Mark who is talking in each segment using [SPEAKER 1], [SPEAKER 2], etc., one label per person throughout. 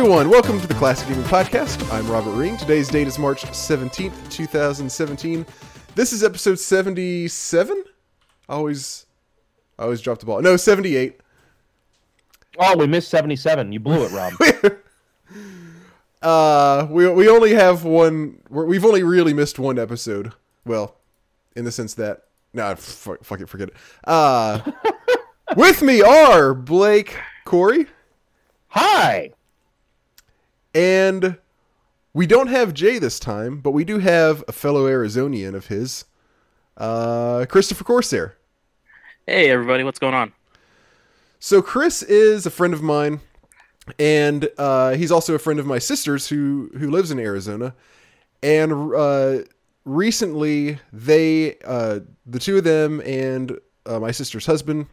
[SPEAKER 1] Everyone. Welcome to the Classic Gaming Podcast. I'm Robert Ring. Today's date is March 17th, 2017. This is episode 77. I always, I always drop the ball. No, 78.
[SPEAKER 2] Oh, we missed 77. You blew it, Rob.
[SPEAKER 1] Uh, we we only have one. we're- We've only really missed one episode. Well, in the sense that nah, fuck, fuck it, forget it. Uh, with me are Blake, Corey,
[SPEAKER 2] Hi.
[SPEAKER 1] And we don't have Jay this time, but we do have a fellow Arizonian of his, uh, Christopher Corsair.
[SPEAKER 3] Hey everybody, what's going on?
[SPEAKER 1] So Chris is a friend of mine, and uh, he's also a friend of my sister's who who lives in Arizona. And uh, recently, they uh, the two of them and uh, my sister's husband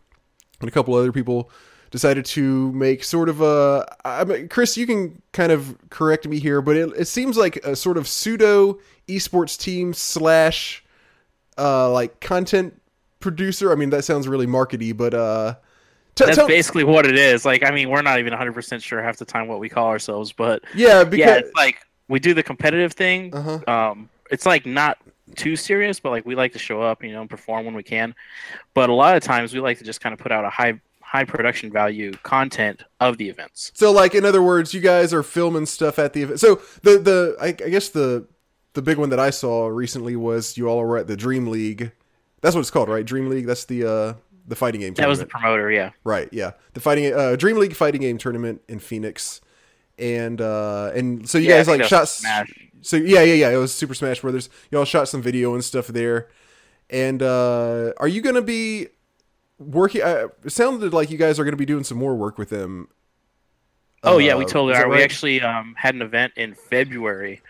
[SPEAKER 1] and a couple other people decided to make sort of a. I mean, Chris, you can kind of correct me here, but it, it seems like a sort of pseudo esports team slash uh, like content producer. I mean, that sounds really markety, but uh, t-
[SPEAKER 3] That's basically what it is. Like, I mean, we're not even 100% sure half the time what we call ourselves, but
[SPEAKER 1] yeah, because
[SPEAKER 3] yeah, it's like we do the competitive thing.
[SPEAKER 1] uh-huh.
[SPEAKER 3] Um, it's like not too serious, but like we like to show up, you know, and perform when we can. But a lot of times we like to just kind of put out a high high production value content of the events.
[SPEAKER 1] So, like in other words, you guys are filming stuff at the event. So the the I, I guess the the big one that I saw recently was you all were at the Dream League. That's what it's called, right? Dream League. That's the uh the fighting game.
[SPEAKER 3] That was the promoter, yeah.
[SPEAKER 1] right. Yeah, the fighting uh Dream League fighting game tournament in Phoenix, and uh and so you
[SPEAKER 3] Yeah,
[SPEAKER 1] guys like shot.
[SPEAKER 3] Smash.
[SPEAKER 1] So yeah, yeah, yeah. It was Super Smash Brothers. Y'all shot some video and stuff there. And uh are you gonna be working? Uh, it sounded like you guys are gonna be doing some more work with them.
[SPEAKER 3] Oh yeah, we
[SPEAKER 1] Uh,
[SPEAKER 3] totally are. We actually um, had an event in February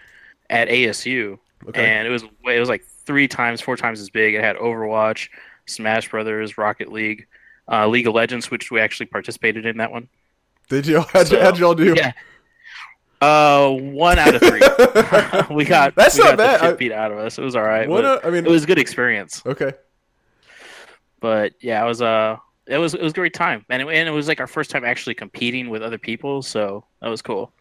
[SPEAKER 3] at ASU,
[SPEAKER 1] Okay.
[SPEAKER 3] and it was it was like three times, four times as big. It had Overwatch, Smash Brothers, Rocket League, uh, League of Legends, which we actually participated in that one.
[SPEAKER 1] Did y'all? How'd,
[SPEAKER 3] So,
[SPEAKER 1] how'd y'all do?
[SPEAKER 3] Yeah. Uh, one out of three. we got
[SPEAKER 1] That's
[SPEAKER 3] we
[SPEAKER 1] not
[SPEAKER 3] got
[SPEAKER 1] bad.
[SPEAKER 3] The
[SPEAKER 1] I-
[SPEAKER 3] beat out of us. It was all right.
[SPEAKER 1] What
[SPEAKER 3] but
[SPEAKER 1] a- I mean,
[SPEAKER 3] it was a good experience.
[SPEAKER 1] okay.
[SPEAKER 3] But yeah, it was uh it was it was a great time, and it, and it was like our first time actually competing with other people, so that was cool.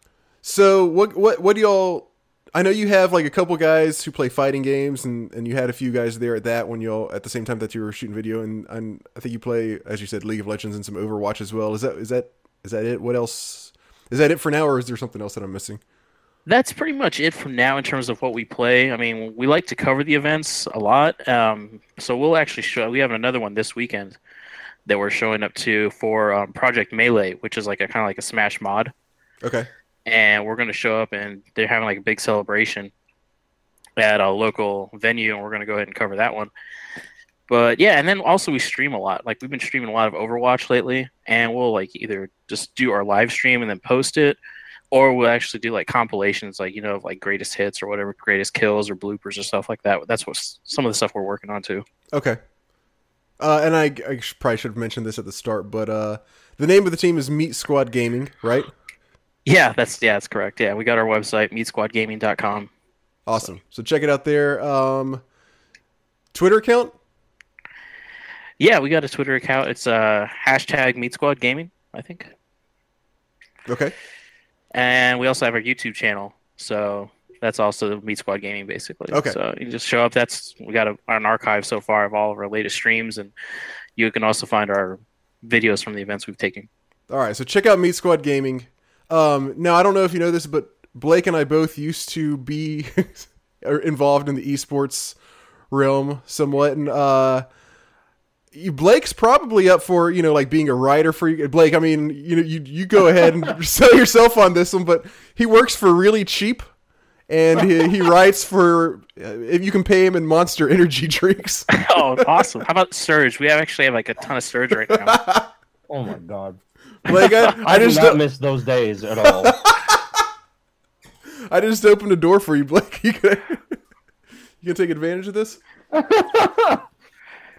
[SPEAKER 1] So what what what do y'all? I know you have like a couple guys who play fighting games, and, and you had a few guys there at that when y'all at the same time that you were shooting video, and, and I think you play as you said League of Legends and some Overwatch as well. Is that is that is that it? What else? Is that it for now, or is there something else that I'm missing?
[SPEAKER 3] That's pretty much it from now in terms of what we play. I mean, we like to cover the events a lot, um, so we'll actually show. We have another one this weekend that we're showing up to for um, Project Melee, which is like a kind of like a Smash mod,
[SPEAKER 1] Okay.
[SPEAKER 3] and we're going to show up and they're having like a big celebration at a local venue, and we're going to go ahead and cover that one. But yeah, and then also we stream a lot. Like we've been streaming a lot of Overwatch lately, and we'll like either just do our live stream and then post it, or we'll actually do like compilations, like you know, of like greatest hits or whatever, greatest kills or bloopers or stuff like that. That's what some of the stuff we're working on too.
[SPEAKER 1] Okay. Uh, and I, I probably should have mentioned this at the start, but uh, the name of the team is Meat Squad Gaming, right?
[SPEAKER 3] Yeah, that's yeah, that's correct. Yeah, we got our website meatsquadgaming.com.
[SPEAKER 1] Awesome. So check it out there. Um, Twitter account.
[SPEAKER 3] Yeah, we got a Twitter account. It's uh hashtag Meat Squad Gaming, I think.
[SPEAKER 1] Okay.
[SPEAKER 3] And we also have our YouTube channel. So that's also Meat Squad Gaming, basically.
[SPEAKER 1] Okay.
[SPEAKER 3] So you just show up. That's we got a, an archive so far of all of our latest streams, and you can also find our videos from the events we've taken.
[SPEAKER 1] All right, so check out Meat Squad Gaming. Um, now I don't know if you know this, but Blake and I both used to be involved in the esports realm somewhat, and uh, Blake's probably up for you know like being a writer for you. Blake, I mean, you know, you you go ahead and sell yourself on this one, but he works for really cheap. And he, he writes for uh, if you can pay him in Monster Energy drinks.
[SPEAKER 3] oh, awesome! How about Surge? We have actually have like a ton of Surge right now.
[SPEAKER 2] Oh my god.
[SPEAKER 1] Blake, I,
[SPEAKER 2] I,
[SPEAKER 1] I
[SPEAKER 2] do
[SPEAKER 1] just
[SPEAKER 2] not
[SPEAKER 1] don't-
[SPEAKER 2] miss those days at all.
[SPEAKER 1] I just opened a door for you, Blake. You can you can take advantage of this.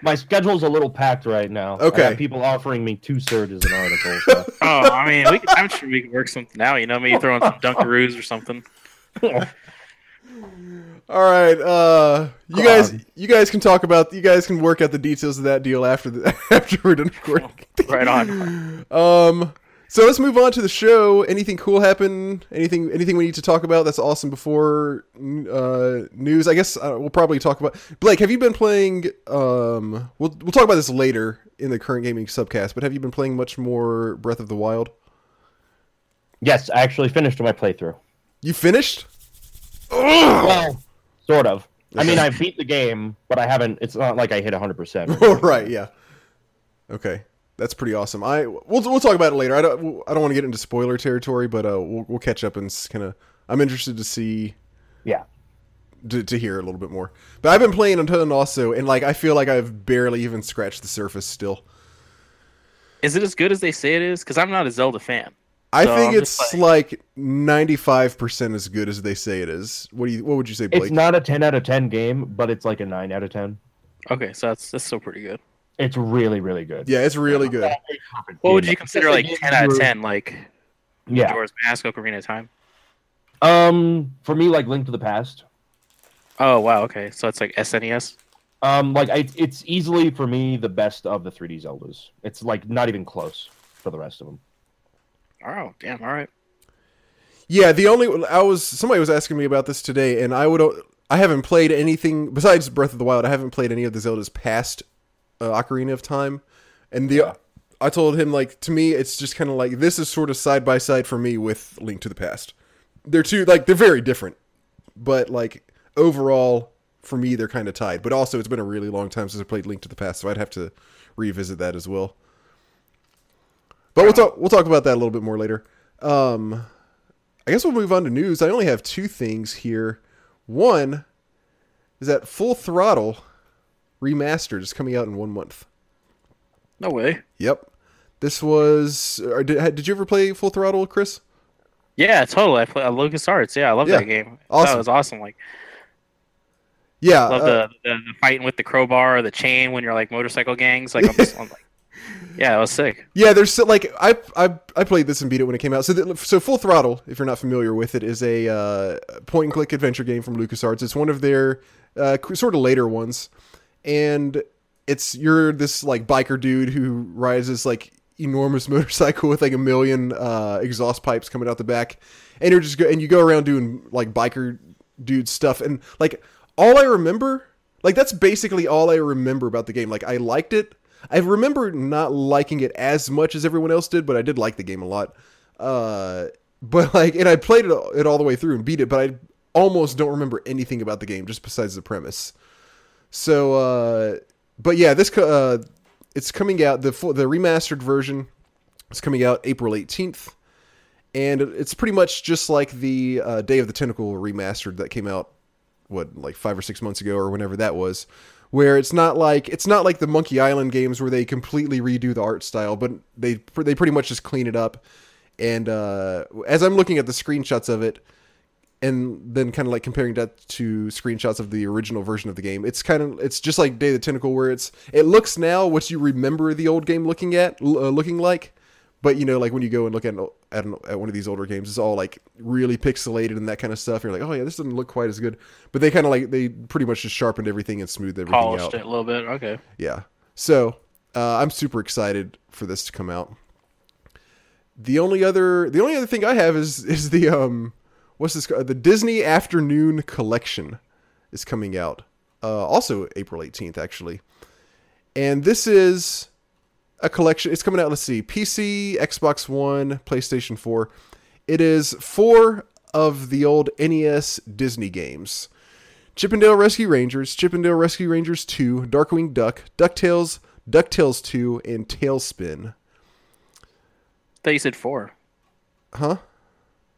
[SPEAKER 2] My schedule's a little packed right now. I
[SPEAKER 1] Okay.
[SPEAKER 2] got people offering me two surges an article. So.
[SPEAKER 3] oh, I mean, we, I'm sure we can work something out. You know, maybe throw in some Dunkaroos or something.
[SPEAKER 1] All right, uh, you
[SPEAKER 2] God.
[SPEAKER 1] guys, you guys can talk about, you guys can work out the details of that deal after the after we're done recording.
[SPEAKER 3] Right on.
[SPEAKER 1] Um, So let's move on to the show. Anything cool happen? Anything anything we need to talk about that's awesome before uh, news? I guess uh, we'll probably talk about Blake. Have you been playing? Um, we'll we'll talk about this later in the current gaming subcast. But have you been playing much more Breath of the Wild?
[SPEAKER 2] Yes, I actually finished my playthrough.
[SPEAKER 1] You finished?
[SPEAKER 2] Well, sort of. I mean, I beat the game, but I haven't. It's not like I hit 100%.
[SPEAKER 1] Oh right, yeah. Okay, that's pretty awesome. I we'll we'll talk about it later. I don't I don't want to get into spoiler territory, but uh, we'll we'll catch up and kind of. I'm interested to see
[SPEAKER 2] Yeah.
[SPEAKER 1] to, to hear a little bit more. But I've been playing a ton also, and like I feel like I've barely even scratched the surface still.
[SPEAKER 3] Is it as good as they say it is? Because I'm not a Zelda fan.
[SPEAKER 1] I
[SPEAKER 3] So
[SPEAKER 1] think
[SPEAKER 3] I'm
[SPEAKER 1] it's like ninety five percent as good as they say it is. What do you what would you say, Blake?
[SPEAKER 2] It's not a 10 out of 10 game, but it's like a 9 out of 10.
[SPEAKER 3] Okay, so that's that's still pretty good.
[SPEAKER 2] It's really, really good.
[SPEAKER 1] yeah, it's really good.
[SPEAKER 3] What would you consider like ten out of ten? Like
[SPEAKER 2] Yeah.
[SPEAKER 3] Majora's Mask, Ocarina of Time.
[SPEAKER 2] Um, for me, like Link to the Past.
[SPEAKER 3] Oh wow, okay, so it's like SNES.
[SPEAKER 2] Um, like I, it's easily for me the best of the 3D Zeldas. It's like not even close for the rest of them.
[SPEAKER 3] Oh damn, all right.
[SPEAKER 1] Yeah, the only I was somebody was asking me about this today, and I would I haven't played anything besides Breath of the Wild. I haven't played any of the Zeldas past uh, Ocarina of Time, and the
[SPEAKER 2] Yeah.
[SPEAKER 1] I told him like to me it's just kind of like this is sort of side by side for me with Link to the Past. They're two like they're very different, but like overall for me they're kind of tied. But also it's been a really long time since I played Link to the Past, so I'd have to revisit that as well. But we'll talk we'll talk about that a little bit more later. Um, I guess we'll move on to news. I only have two things here. One is that Full Throttle Remastered is coming out in one month.
[SPEAKER 3] No way.
[SPEAKER 1] Yep. This was. Did, did you ever play Full Throttle, Chris?
[SPEAKER 3] Yeah, totally. I play uh, Lucas Arts. Yeah, I love
[SPEAKER 1] Yeah,
[SPEAKER 3] that game.
[SPEAKER 1] awesome.
[SPEAKER 3] That was awesome. Like,
[SPEAKER 1] Yeah.
[SPEAKER 3] love
[SPEAKER 1] uh,
[SPEAKER 3] the, the the fighting with the crowbar, or the chain when you're like motorcycle gangs. Like, I'm just, I'm like, yeah, it was sick.
[SPEAKER 1] Yeah, there's so, like I I I played this and beat it when it came out. So so Full Throttle, if you're not familiar with it, is a uh, point and click adventure game from LucasArts. It's one of their uh, sort of later ones, and it's you're this like biker dude who rides this like enormous motorcycle with like a million uh, exhaust pipes coming out the back, and you're just go and you go around doing like biker dude stuff, and like all I remember, like that's basically all I remember about the game. Like I liked it. I remember not liking it as much as everyone else did, but I did like the game a lot. Uh, but like, and I played it, it all the way through and beat it, but I almost don't remember anything about the game just besides the premise. So, uh, but yeah, this uh, it's coming out the the remastered version is coming out April eighteenth, and it's pretty much just like the uh, Day of the Tentacle remastered that came out what like five or six months ago or whenever that was where it's not like it's not like the Monkey Island games where they completely redo the art style, but they they pretty much just clean it up. And uh, as I'm looking at the screenshots of it, and then kind of like comparing that to screenshots of the original version of the game, it's kind of it's just like Day of the Tentacle, where it's it looks now what you remember the old game looking at uh, looking like. But you know, like when you go and look at an, at, an, at one of these older games, it's all like really pixelated and that kind of stuff. You're like, oh yeah, this doesn't look quite as good. But they kind of like they pretty much just sharpened everything and smoothed everything
[SPEAKER 3] Polished
[SPEAKER 1] out.
[SPEAKER 3] it a little bit. Okay.
[SPEAKER 1] Yeah. So uh, I'm super excited for this to come out. The only other the only other thing I have is is the um what's this called? the Disney Afternoon Collection is coming out. Uh, also April 18th actually. And this is a collection. It's coming out. Let's see, PC, Xbox One, PlayStation 4. It is four of the old NES Disney games. Chip 'n Dale Rescue Rangers, Chip 'n Dale Rescue Rangers 2, Darkwing Duck, DuckTales, DuckTales 2, and TaleSpin.
[SPEAKER 3] I thought you said four.
[SPEAKER 1] Huh?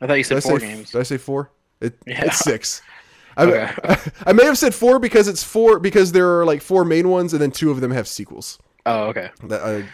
[SPEAKER 3] I thought you said four
[SPEAKER 1] say,
[SPEAKER 3] games.
[SPEAKER 1] Did I say four? It,
[SPEAKER 3] Yeah.
[SPEAKER 1] It's six. I,
[SPEAKER 3] Okay.
[SPEAKER 1] I may have said four because it's four because there are like four main ones and then two of them have sequels.
[SPEAKER 3] Oh, okay.
[SPEAKER 1] That I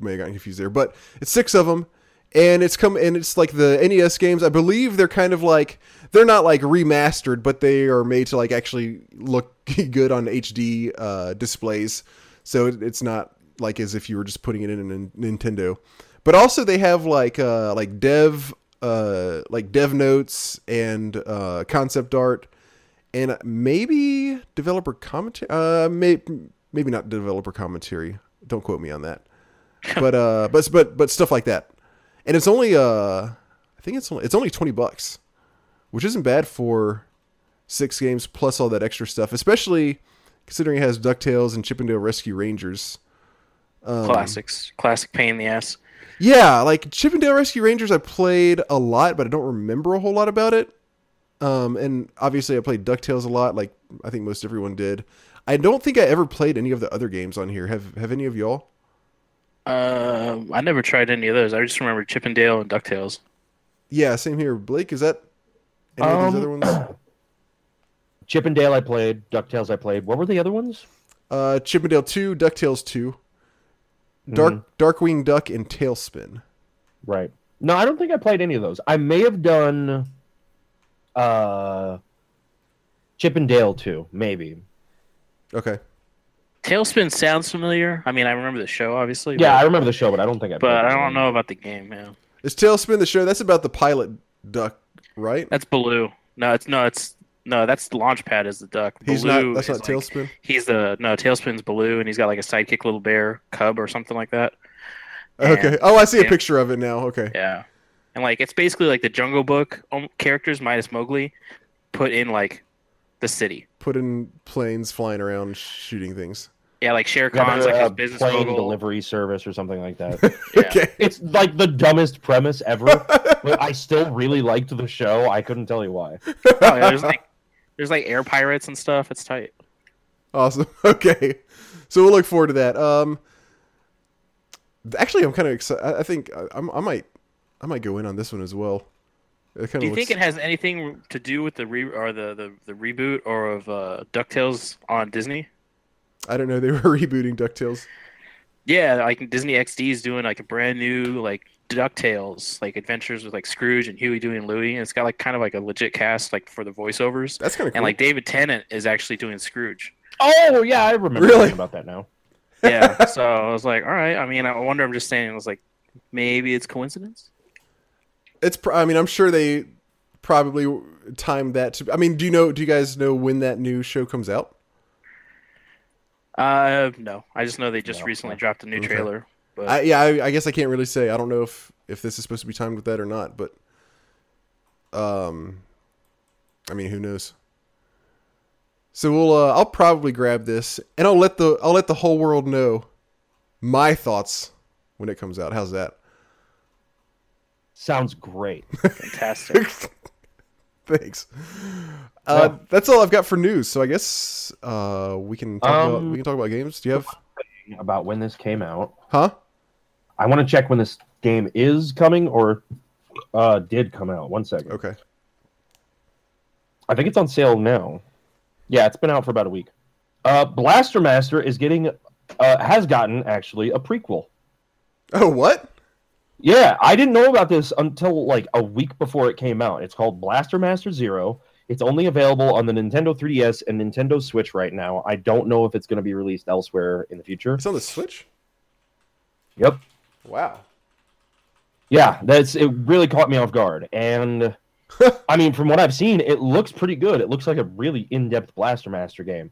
[SPEAKER 1] may have gotten confused there, but it's six of them, and it's come and it's like the NES games. I believe they're kind of like they're not like remastered, but they are made to like actually look good on HD uh, displays. So it, it's not like as if you were just putting it in a Nintendo. But also they have like uh, like dev uh, like dev notes and uh, concept art and maybe developer commentary. Uh, may, maybe not developer commentary. Don't quote me on that. But uh, but but but stuff like that. and it's only uh, I think it's only it's only twenty bucks, which isn't bad for six games plus all that extra stuff, especially considering it has Ducktales and Chip 'n Dale Rescue Rangers. Um,
[SPEAKER 3] Classics, classic pain in the ass.
[SPEAKER 1] Yeah, like Chip 'n Dale Rescue Rangers, I played a lot, but I don't remember a whole lot about it. Um, and obviously, I played Ducktales a lot, like I think most everyone did. I don't think I ever played any of the other games on here. Have Have any of y'all?
[SPEAKER 3] Um, I never tried any of those. I just remember Chip 'n Dale and Ducktales.
[SPEAKER 1] Yeah, same here. Blake, is that any of these
[SPEAKER 2] Um,
[SPEAKER 1] other ones?
[SPEAKER 2] Chip 'n Dale I played, Ducktales I played. What were the other ones?
[SPEAKER 1] Uh, Chip 'n Dale Two, Ducktales Two, Dark
[SPEAKER 2] Mhm.
[SPEAKER 1] Darkwing Duck, and TaleSpin.
[SPEAKER 2] Right. No, I don't think I played any of those. I may have done uh Chip 'n Dale too, maybe.
[SPEAKER 1] Okay,
[SPEAKER 3] TaleSpin sounds familiar. I mean, I remember the show, obviously.
[SPEAKER 2] Yeah, I remember the show, but I don't think I.
[SPEAKER 3] but I don't
[SPEAKER 2] game.
[SPEAKER 3] know about the game. Yeah,
[SPEAKER 1] is Tailspin the show? That's about the pilot duck, right?
[SPEAKER 3] that's Baloo. No, it's no, it's no. That's the Launchpad is the duck.
[SPEAKER 1] He's
[SPEAKER 3] Baloo
[SPEAKER 1] not. That's not
[SPEAKER 3] like-
[SPEAKER 1] TaleSpin.
[SPEAKER 3] He's the no. TaleSpin's Baloo, and he's got like a sidekick little bear cub or something like that.
[SPEAKER 1] Okay. Oh, I see a picture of it now. Okay.
[SPEAKER 3] Yeah, and like it's basically like the Jungle Book um, characters minus Mowgli, put in like the city.
[SPEAKER 1] Put in planes flying around shooting things.
[SPEAKER 3] Yeah, like Shere
[SPEAKER 2] Yeah,
[SPEAKER 3] Khan's
[SPEAKER 2] but,
[SPEAKER 3] like
[SPEAKER 2] a,
[SPEAKER 3] his business
[SPEAKER 2] plane
[SPEAKER 3] mogul.
[SPEAKER 2] delivery service or something like that.
[SPEAKER 3] Yeah.
[SPEAKER 1] Okay.
[SPEAKER 2] it's like the dumbest premise ever. but I still really liked the show. I couldn't tell you why.
[SPEAKER 3] Oh, yeah, there's like there's like air pirates and stuff. It's tight.
[SPEAKER 1] Awesome. Okay. So we'll look forward to that. Um, actually, I'm kind of excited. I I think I, I'm, I might, I might go in on this one as well. It
[SPEAKER 3] Do
[SPEAKER 1] of
[SPEAKER 3] you think it has anything to do with the re or the, the, the reboot or of uh, Ducktales on Disney?
[SPEAKER 1] I don't know. They were rebooting Ducktales.
[SPEAKER 3] Yeah, like Disney XD is doing like a brand new like Ducktales like adventures with like Scrooge and Huey, Dewey, and Louie. And it's got like kind of like a legit cast like for the voiceovers.
[SPEAKER 1] That's kind of cool.
[SPEAKER 3] And like David Tennant is actually doing Scrooge.
[SPEAKER 2] Oh yeah, I remember
[SPEAKER 1] Really?
[SPEAKER 2] about that now.
[SPEAKER 3] Yeah, so I was like, all right. I mean, I wonder. I'm just saying. I was like, maybe it's coincidence.
[SPEAKER 1] it's. pr- I mean, I'm sure they probably timed that. To, I mean, do you know? Do you guys know when that new show comes out?
[SPEAKER 3] Uh, no. I just know they just
[SPEAKER 2] No,
[SPEAKER 3] recently
[SPEAKER 2] no.
[SPEAKER 3] dropped a new
[SPEAKER 1] Okay.
[SPEAKER 3] trailer. But
[SPEAKER 1] I, yeah, I, I guess I can't really say. I don't know if if this is supposed to be timed with that or not. But, um, I mean, who knows? So we'll. Uh, I'll probably grab this, and I'll let the I'll let the whole world know my thoughts when it comes out. How's that?
[SPEAKER 2] Sounds great.
[SPEAKER 3] fantastic.
[SPEAKER 1] Thanks. Uh,
[SPEAKER 2] Yeah.
[SPEAKER 1] That's all I've got for news. So I guess uh, we can talk about
[SPEAKER 2] Um,
[SPEAKER 1] we can talk about games. Do you have?
[SPEAKER 2] about when this came out.
[SPEAKER 1] Huh?
[SPEAKER 2] I want to check when this game is coming or uh, did come out. One second.
[SPEAKER 1] Okay.
[SPEAKER 2] I think it's on sale now. Yeah, it's been out for about a week. Uh, Blaster Master is getting, uh, has gotten actually a prequel.
[SPEAKER 1] Oh, what?
[SPEAKER 2] Yeah, I didn't know about this until like a week before it came out. It's called Blaster Master Zero. It's only available on the Nintendo 3DS and Nintendo Switch right now. I don't know if it's going to be released elsewhere in the future.
[SPEAKER 1] It's on the Switch.
[SPEAKER 2] Yep.
[SPEAKER 1] Wow.
[SPEAKER 2] Yeah, that's it. Really caught me off guard, and I mean, from what I've seen, it looks pretty good. It looks like a really in-depth Blaster Master game.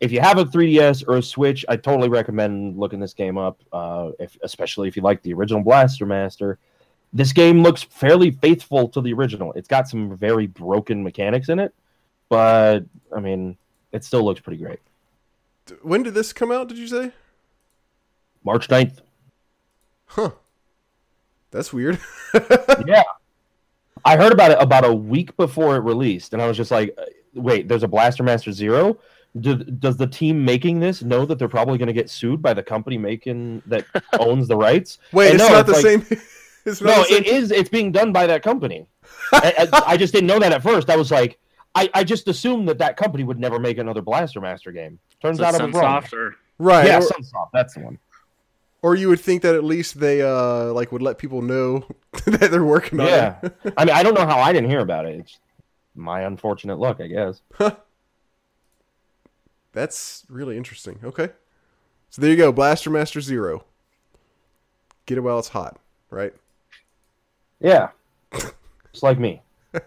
[SPEAKER 2] If you have a 3DS or a Switch, I totally recommend looking this game up. Uh, if especially if you like the original Blaster Master, this game looks fairly faithful to the original. It's got some very broken mechanics in it, but I mean, it still looks pretty great.
[SPEAKER 1] When did this come out? Did you say?
[SPEAKER 2] March 9th.
[SPEAKER 1] Huh. That's weird.
[SPEAKER 2] yeah. I heard about it about a week before it released, and I was just like, uh, wait, there's a Blaster Master Zero? Do, does the team making this know that they're probably going to get sued by the company making that owns the rights?
[SPEAKER 1] Wait, it's
[SPEAKER 2] no,
[SPEAKER 1] not the
[SPEAKER 2] it's
[SPEAKER 1] same. it's not
[SPEAKER 2] No,
[SPEAKER 1] the same.
[SPEAKER 2] it is. It's being done by that company. I, I, I just didn't know that at first. I was like, I, I just assumed that that company would never make another Blaster Master game. Turns
[SPEAKER 3] So
[SPEAKER 2] out I was wrong.
[SPEAKER 3] Sunsoft or
[SPEAKER 1] right.
[SPEAKER 2] Yeah,
[SPEAKER 1] or,
[SPEAKER 2] Sunsoft. That's the one.
[SPEAKER 1] Or you would think that at least they uh like would let people know that they're working on
[SPEAKER 2] Yeah.
[SPEAKER 1] it. Yeah.
[SPEAKER 2] I mean, I don't know how I didn't hear about it. It's my unfortunate luck, I guess.
[SPEAKER 1] That's really interesting. Okay. So there you go, Blaster Master Zero. Get it while it's hot, right?
[SPEAKER 2] Yeah. Just like me.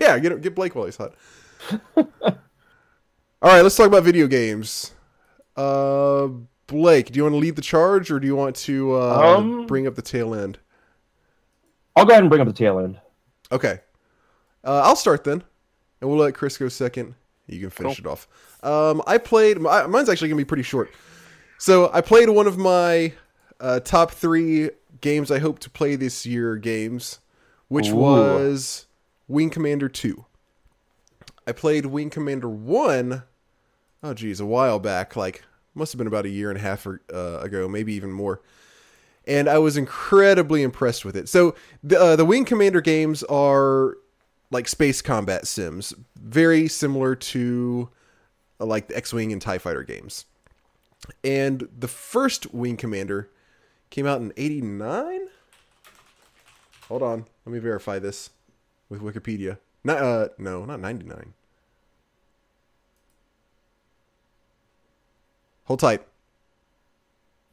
[SPEAKER 1] Yeah, get get Blake while he's hot. All right, let's talk about video games. Uh, Blake, do you want to lead the charge, or do you want to uh,
[SPEAKER 2] Um,
[SPEAKER 1] bring up the tail end?
[SPEAKER 2] I'll go ahead and bring up the tail end.
[SPEAKER 1] Okay. Uh, I'll start then, and we'll let Chris go second. You can finish
[SPEAKER 3] Cool.
[SPEAKER 1] it off. Um, I played. My, mine's actually gonna be pretty short. So I played one of my uh, top three games I hope to play this year games, which
[SPEAKER 2] Ooh.
[SPEAKER 1] was Wing Commander Two. I played Wing Commander One. Oh geez, a while back, like must have been about a year and a half or, uh, ago, maybe even more and I was incredibly impressed with it. So the uh, the Wing Commander games are like space combat sims, very similar to uh, like the X-wing and Tie Fighter games. And the first Wing Commander came out in '89. Hold on, let me verify this with Wikipedia. Not uh no, not '99. Hold tight.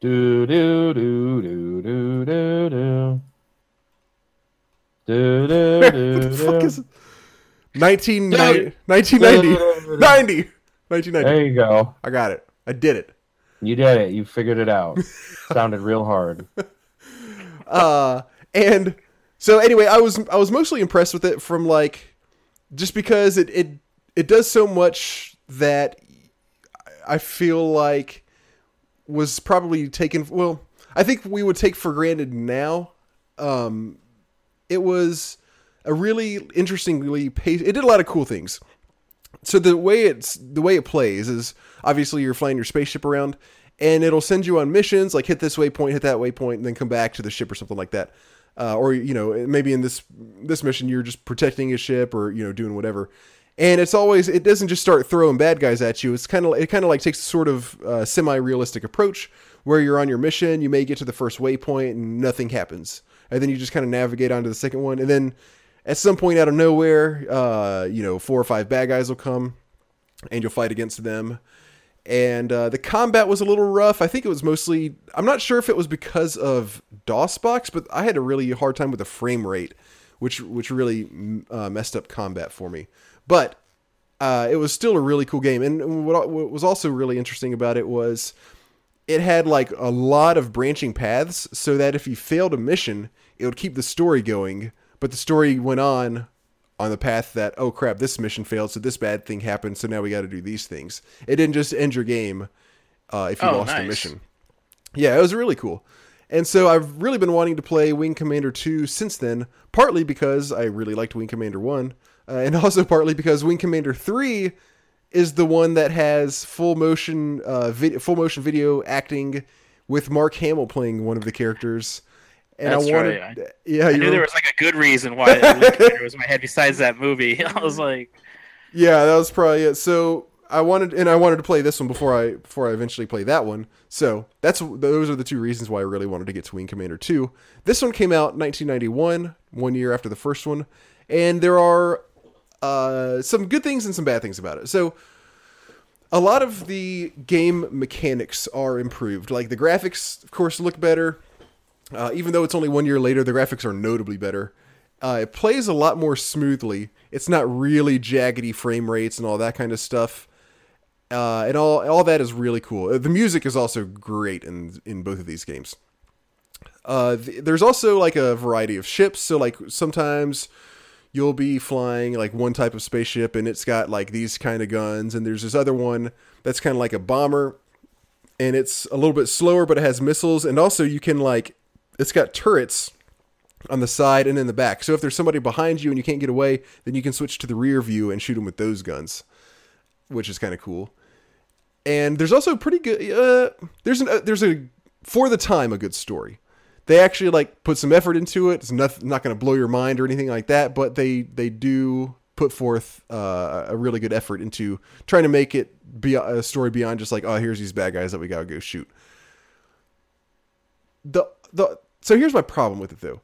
[SPEAKER 2] Do do do do do do do. Do do
[SPEAKER 1] What
[SPEAKER 2] do
[SPEAKER 1] the fuck
[SPEAKER 2] do.
[SPEAKER 1] is 1990 1990 90 1990
[SPEAKER 2] There you go.
[SPEAKER 1] I got it. I did it.
[SPEAKER 2] You did it. You figured it out. Sounded real hard.
[SPEAKER 1] Uh and so anyway, I was I was mostly impressed with it from like just because it it it does so much that I feel like was probably taken well, I think we would take for granted now. Um it was a really interestingly paced it did a lot of cool things. so the way it's the way it plays is obviously you're flying your spaceship around and it'll send you on missions like hit this waypoint hit that waypoint and then come back to the ship or something like that uh, or you know maybe in this this mission you're just protecting a ship or you know doing whatever and it's always it doesn't just start throwing bad guys at you it's kind of it kind of like takes a sort of uh, semi-realistic approach where you're on your mission you may get to the first waypoint and nothing happens and then you just kind of navigate onto the second one and then at some point out of nowhere uh, you know four or five bad guys will come and you'll fight against them and uh, the combat was a little rough. I think it was mostly. I'm not sure if it was because of DOSBox, but I had a really hard time with the frame rate, which which really uh, messed up combat for me. But uh, it was still a really cool game, and what, what was also really interesting about it was it had like a lot of branching paths, so that if you failed a mission, it would keep the story going, but the story went on on the path that oh crap this mission failed so this bad thing happened so now we got to do these things. It didn't just end your game uh, if you
[SPEAKER 3] Oh,
[SPEAKER 1] lost a
[SPEAKER 3] nice.
[SPEAKER 1] mission. Yeah it was really cool. And so i've really been wanting to play wing commander 2 since then partly because i really liked wing commander 1 uh, and also partly because wing commander 3 is the one that has full motion uh, vid- full motion video acting with mark hamill playing one of the characters and
[SPEAKER 3] That's
[SPEAKER 1] i wanted
[SPEAKER 3] right.
[SPEAKER 1] yeah
[SPEAKER 3] I knew
[SPEAKER 1] were-
[SPEAKER 3] there was like a good reason why it was in my head besides that movie. I was like,
[SPEAKER 1] Yeah, that was probably it. So I wanted, and I wanted to play this one before I before I eventually play that one. So that's those are the two reasons why I really wanted to get to Wing Commander Two. This one came out 1991, one year after the first one, and there are uh, some good things and some bad things about it. So a lot of the game mechanics are improved. Like the graphics, of course, look better. Uh, even though it's only one year later, the graphics are notably better. Uh, it plays a lot more smoothly. It's not really jaggedy frame rates and all that kind of stuff. Uh, and all all that is really cool. Uh, The music is also great in in both of these games. Uh, th- there's also like a variety of ships. So like sometimes you'll be flying like one type of spaceship and it's got like these kind of guns, and there's this other one that's kind of like a bomber, and it's a little bit slower, but it has missiles, and also you can like it's got turrets on the side and in the back. So if there's somebody behind you and you can't get away, then you can switch to the rear view and shoot them with those guns, which is kind of cool. And there's also pretty good. Uh, there's an uh, there's a for the time a good story. They actually like put some effort into it. It's not not going to blow your mind or anything like that, but they they do put forth uh, a really good effort into trying to make it be a story beyond just like oh here's these bad guys that we gotta go shoot. The the so here's my problem with it though.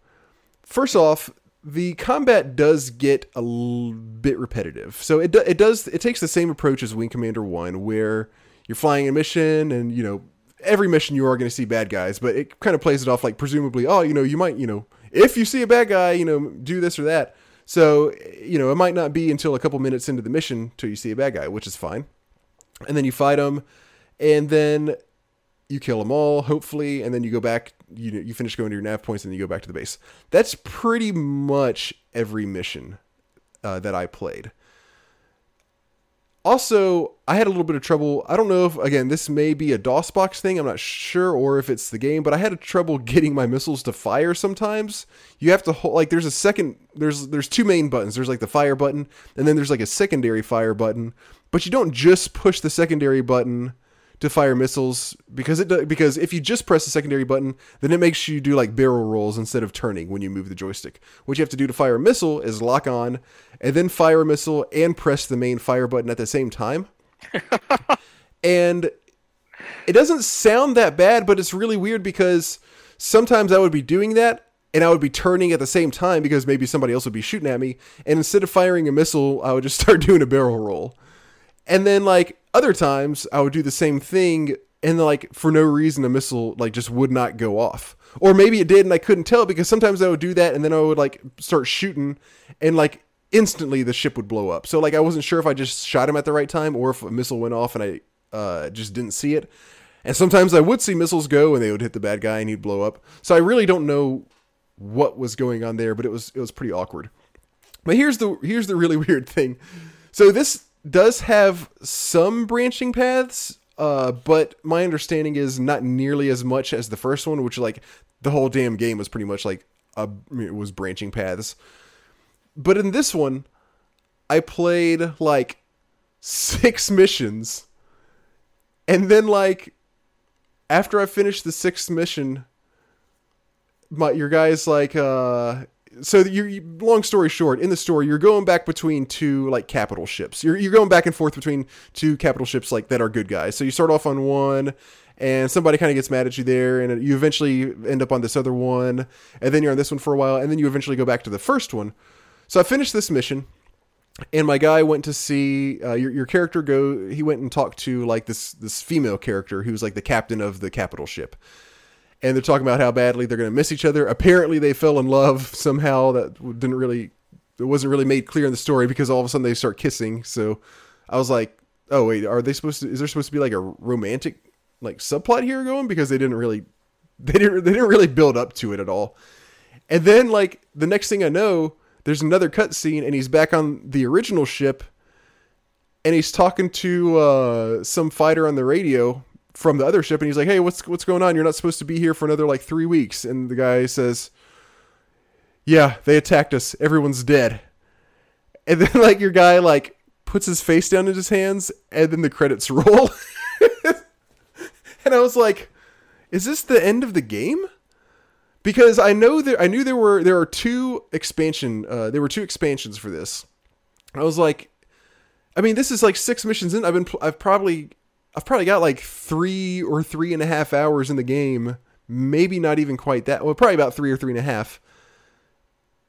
[SPEAKER 1] First off, the combat does get a l- bit repetitive. So it do, it does it takes the same approach as Wing Commander One, where you're flying a mission, and you know every mission you are going to see bad guys, but it kind of plays it off like presumably, oh, you know, you might, you know, if you see a bad guy, you know, do this or that. So you know, it might not be until a couple minutes into the mission till you see a bad guy, which is fine, and then you fight them, and then you kill them all, hopefully, and then you go back. You know, you finish going to your nav points, and then you go back to the base. That's pretty much every mission uh, that I played. Also, I had a little bit of trouble. I don't know if again this may be a DOSBox thing. I'm not sure, or if it's the game, but I had a trouble getting my missiles to fire. Sometimes you have to hold like there's a second. There's there's two main buttons. There's like the fire button, and then there's like a secondary fire button. But you don't just push the secondary button to fire missiles because it do- because if you just press the secondary button, then it makes you do like barrel rolls instead of turning when you move the joystick. What you have to do to fire a missile is lock on and then fire a missile and press the main fire button at the same time. and it doesn't sound that bad, but it's really weird because sometimes I would be doing that and I would be turning at the same time because maybe somebody else would be shooting at me. And instead of firing a missile, I would just start doing a barrel roll. And then like other times I would do the same thing and like for no reason a missile like just would not go off. Or maybe it did and I couldn't tell because sometimes I would do that and then I would like start shooting and like instantly the ship would blow up. So like I wasn't sure if I just shot him at the right time or if a missile went off and I uh, just didn't see it. And sometimes I would see missiles go and they would hit the bad guy and he'd blow up. So I really don't know what was going on there, but it was it was pretty awkward. But here's the here's the really weird thing. So this does have some branching paths, uh, but my understanding is not nearly as much as the first one, which like the whole damn game was pretty much like a, it was branching paths. But in this one, I played like six missions, and then like after I finished the sixth mission, my your guy's like uh so you, long story short in the story you're going back between two like capital ships. You're, you're going back and forth between two capital ships like that are good guys. So you start off on one and somebody kind of gets mad at you there and you eventually end up on this other one and then you're on this one for a while and then you eventually go back to the first one. So i finished this mission and my guy went to see uh, your, your character go he went and talked to like this this female character who's like the captain of the capital ship and they're talking about how badly they're going to miss each other. Apparently, they fell in love somehow. That didn't really, it wasn't really made clear in the story because all of a sudden they start kissing. So I was like, oh wait, are they supposed to? Is there supposed to be like a romantic like subplot here going? Because they didn't really, they didn't they didn't really build up to it at all. And then like the next thing I know, there's another cutscene and he's back on the original ship, and he's talking to uh, some fighter on the radio from the other ship and he's like, "Hey, what's what's going on? You're not supposed to be here for another like 3 weeks." And the guy says, "Yeah, they attacked us. Everyone's dead." And then like your guy like puts his face down in his hands and then the credits roll. and I was like, "Is this the end of the game?" Because I know that I knew there were there are two expansion uh there were two expansions for this. I was like I mean, this is like six missions in. I've been, I've probably I've probably got like three or three and a half hours in the game. Maybe not even quite that. Well, probably about three or three and a half.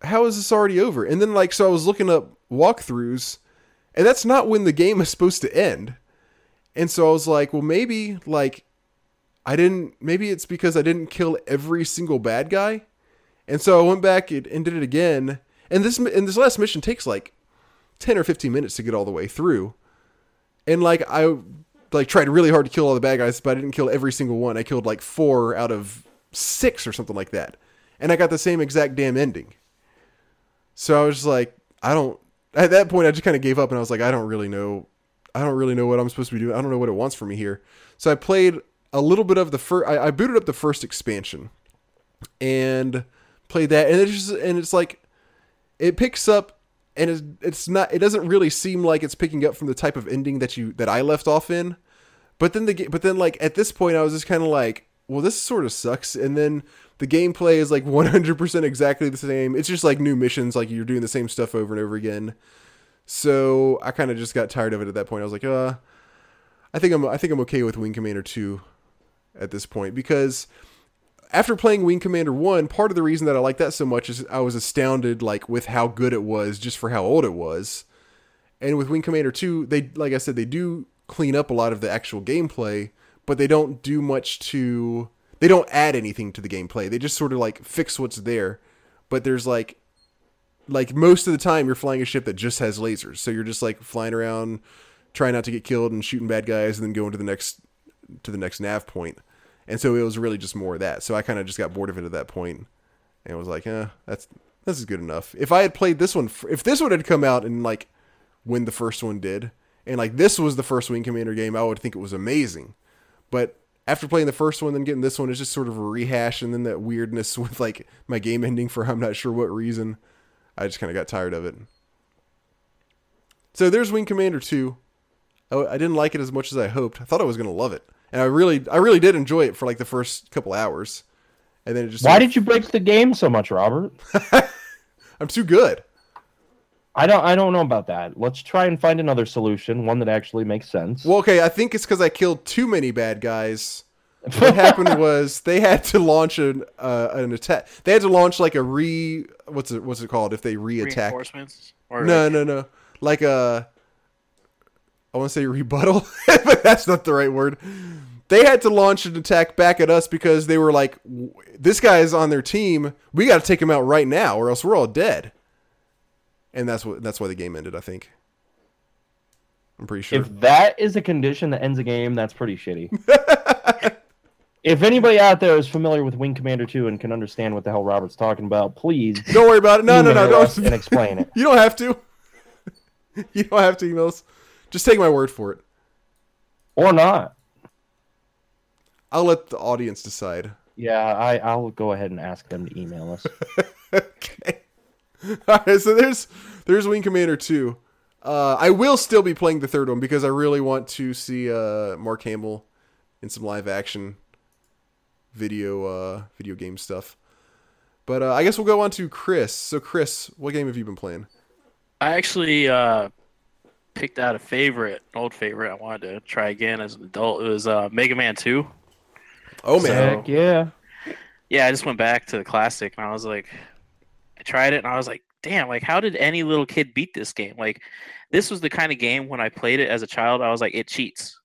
[SPEAKER 1] How is this already over? And then, like, so I was looking up walkthroughs, and that's not when the game is supposed to end. And so I was like, well, maybe, like, I didn't, maybe it's because I didn't kill every single bad guy. And so I went back and did it again. And this, and this last mission takes like 10 or 15 minutes to get all the way through. And like, I like tried really hard to kill all the bad guys, but I didn't kill every single one. I killed like four out of six or something like that, and I got the same exact damn ending. So I was just like, I don't. At that point, I just kind of gave up, and I was like, I don't really know. I don't really know what I'm supposed to be doing. I don't know what it wants from me here. So I played a little bit of the first. I, I booted up the first expansion, and played that, and it's just and it's like, it picks up and it's, it's not it doesn't really seem like it's picking up from the type of ending that you that I left off in. But then the but then like at this point I was just kind of like well this sort of sucks. And then the gameplay is like 100% exactly the same. It's just like new missions like you're doing the same stuff over and over again. So I kind of just got tired of it at that point. I was like uh I think I'm I think I'm okay with Wing Commander 2 at this point because after playing Wing Commander 1, part of the reason that I like that so much is I was astounded like with how good it was just for how old it was. And with Wing Commander 2, they like I said they do clean up a lot of the actual gameplay, but they don't do much to they don't add anything to the gameplay. They just sort of like fix what's there. But there's like like most of the time you're flying a ship that just has lasers. So you're just like flying around trying not to get killed and shooting bad guys and then going to the next to the next nav point and so it was really just more of that. So I kind of just got bored of it at that point, and was like, eh, that's this is good enough. If I had played this one, if this one had come out and like when the first one did, and like this was the first Wing Commander game, I would think it was amazing. But after playing the first one, then getting this one is just sort of a rehash, and then that weirdness with like my game ending for I'm not sure what reason. I just kind of got tired of it. So there's Wing Commander 2. I, I didn't like it as much as I hoped. I thought I was going to love it. And I really I really did enjoy it for like the first couple hours. And then it just
[SPEAKER 2] Why did you break the game so much, Robert?
[SPEAKER 1] I'm too good.
[SPEAKER 2] I don't I don't know about that. Let's try and find another solution, one that actually makes sense.
[SPEAKER 1] Well, okay, I think it's because I killed too many bad guys. What happened was they had to launch an uh, an attack. They had to launch like a re what's it what's it called if they re-attack?
[SPEAKER 3] Reinforcements? Or
[SPEAKER 1] No,
[SPEAKER 3] like-
[SPEAKER 1] no, no. Like a I want to say rebuttal, but that's not the right word. They had to launch an attack back at us because they were like, "This guy is on their team. We got to take him out right now, or else we're all dead." And that's what that's why the game ended. I think. I'm pretty sure.
[SPEAKER 2] If that is a condition that ends a game, that's pretty shitty. if anybody out there is familiar with Wing Commander 2 and can understand what the hell Robert's talking about, please
[SPEAKER 1] don't worry about it. No, no, no, don't.
[SPEAKER 2] and explain it.
[SPEAKER 1] You don't have to. you don't have to email us. Just take my word for it.
[SPEAKER 2] Or not.
[SPEAKER 1] I'll let the audience decide.
[SPEAKER 2] Yeah, I, I'll go ahead and ask them to email us.
[SPEAKER 1] okay. All right, so there's there's Wing Commander 2. Uh, I will still be playing the third one because I really want to see uh, Mark Hamill in some live action video uh, video game stuff. But uh, I guess we'll go on to Chris. So Chris, what game have you been playing?
[SPEAKER 3] I actually uh, picked out a favorite, an old favorite. I wanted to try again as an adult. It was uh, Mega Man Two.
[SPEAKER 1] Oh man,
[SPEAKER 3] So-
[SPEAKER 2] Heck yeah.
[SPEAKER 3] Yeah, I just went back to the classic, and I was like, I tried it, and I was like, damn, like how did any little kid beat this game? Like, this was the kind of game when I played it as a child, I was like, it cheats.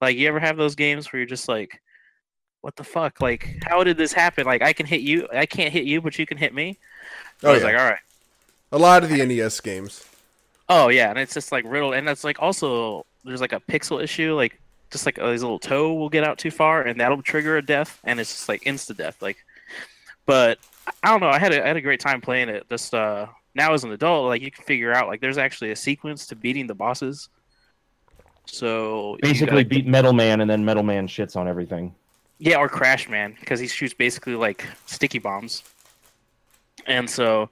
[SPEAKER 3] Like, you ever have those games where you're just like, what the fuck? Like, how did this happen? Like, I can hit you, I can't hit you, but you can hit me.
[SPEAKER 1] Oh,
[SPEAKER 3] I was
[SPEAKER 1] yeah.
[SPEAKER 3] like, all right.
[SPEAKER 1] a lot of the NES games.
[SPEAKER 3] Oh yeah, and it's just like riddled, and that's like also there's like a pixel issue, like just like his little toe will get out too far, and that'll trigger a death, and it's just like insta death. Like, but I don't know. I had a I had a great time playing it. Just uh, now as an adult, like you can figure out like there's actually a sequence to beating the bosses. So
[SPEAKER 2] Basically,
[SPEAKER 3] gotta-
[SPEAKER 2] beat Metal Man, and then Metal Man shits on everything.
[SPEAKER 3] Yeah, or Crash Man, because he shoots basically like sticky bombs. And so,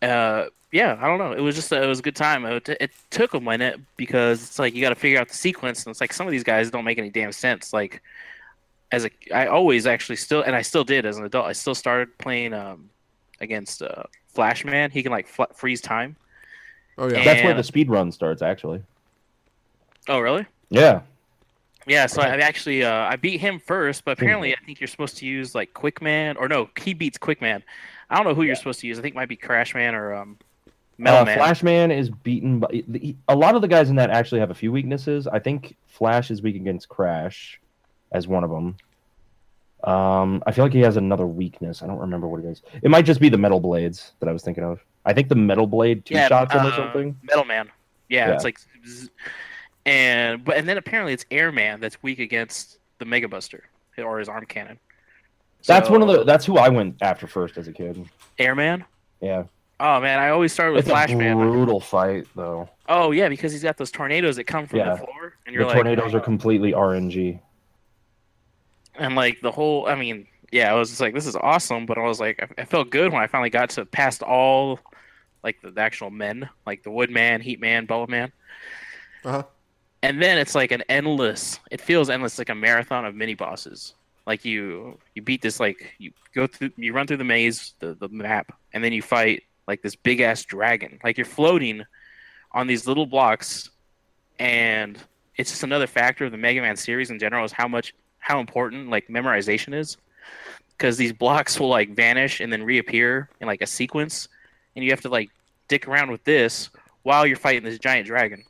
[SPEAKER 3] uh, yeah, I don't know. It was just it was a good time. It, it took a minute because it's like you got to figure out the sequence, and it's like some of these guys don't make any damn sense. Like, as a, I always actually still, and I still did as an adult. I still started playing um against uh, Flash Man. He can like fl- freeze time.
[SPEAKER 1] Oh yeah.
[SPEAKER 2] That's where the speed run starts, actually.
[SPEAKER 3] Oh, really?
[SPEAKER 2] Yeah.
[SPEAKER 3] Yeah, so I actually uh, I beat him first, but apparently I think you're supposed to use like Quickman or no, he beats Quickman. I don't know who you're supposed to use. I think it might be Crashman or um, Metal
[SPEAKER 2] Uh,
[SPEAKER 3] Man.
[SPEAKER 2] Flashman is beaten by the- a lot of the guys in that actually have a few weaknesses. I think Flash is weak against Crash as one of them. Um, I feel like he has another weakness. I don't remember what it is. It might just be the metal blades that I was thinking of. I think the metal blade two
[SPEAKER 3] yeah,
[SPEAKER 2] shots him or
[SPEAKER 3] uh,
[SPEAKER 2] something.
[SPEAKER 3] Metal Man. Yeah,
[SPEAKER 2] Yeah.
[SPEAKER 3] it's like, and but and then apparently it's Airman that's weak against the Mega Buster or his arm cannon.
[SPEAKER 2] That's one of the. That's who I went after first as a kid.
[SPEAKER 3] Airman.
[SPEAKER 2] Yeah,
[SPEAKER 3] Oh man, I always start with
[SPEAKER 2] it's a
[SPEAKER 3] Flashman.
[SPEAKER 2] brutal fight though.
[SPEAKER 3] Oh yeah, because he's got those tornadoes that come from
[SPEAKER 2] Yeah.
[SPEAKER 3] the floor, and you're
[SPEAKER 2] The
[SPEAKER 3] like,
[SPEAKER 2] tornadoes are completely RNG.
[SPEAKER 3] and like the whole i mean yeah i was just like this is awesome but i was like i, I felt good when i finally got to past all like the, the actual men like the woodman heat man bubble man
[SPEAKER 1] Uh-huh.
[SPEAKER 3] and then it's like an endless it feels endless like a marathon of mini bosses like you you beat this like you go through you run through the maze the, the map and then you fight like this big ass dragon like you're floating on these little blocks and it's just another factor of the mega man series in general is how much how important like memorization is because these blocks will like vanish and then reappear in like a sequence and you have to like dick around with this while you're fighting this giant dragon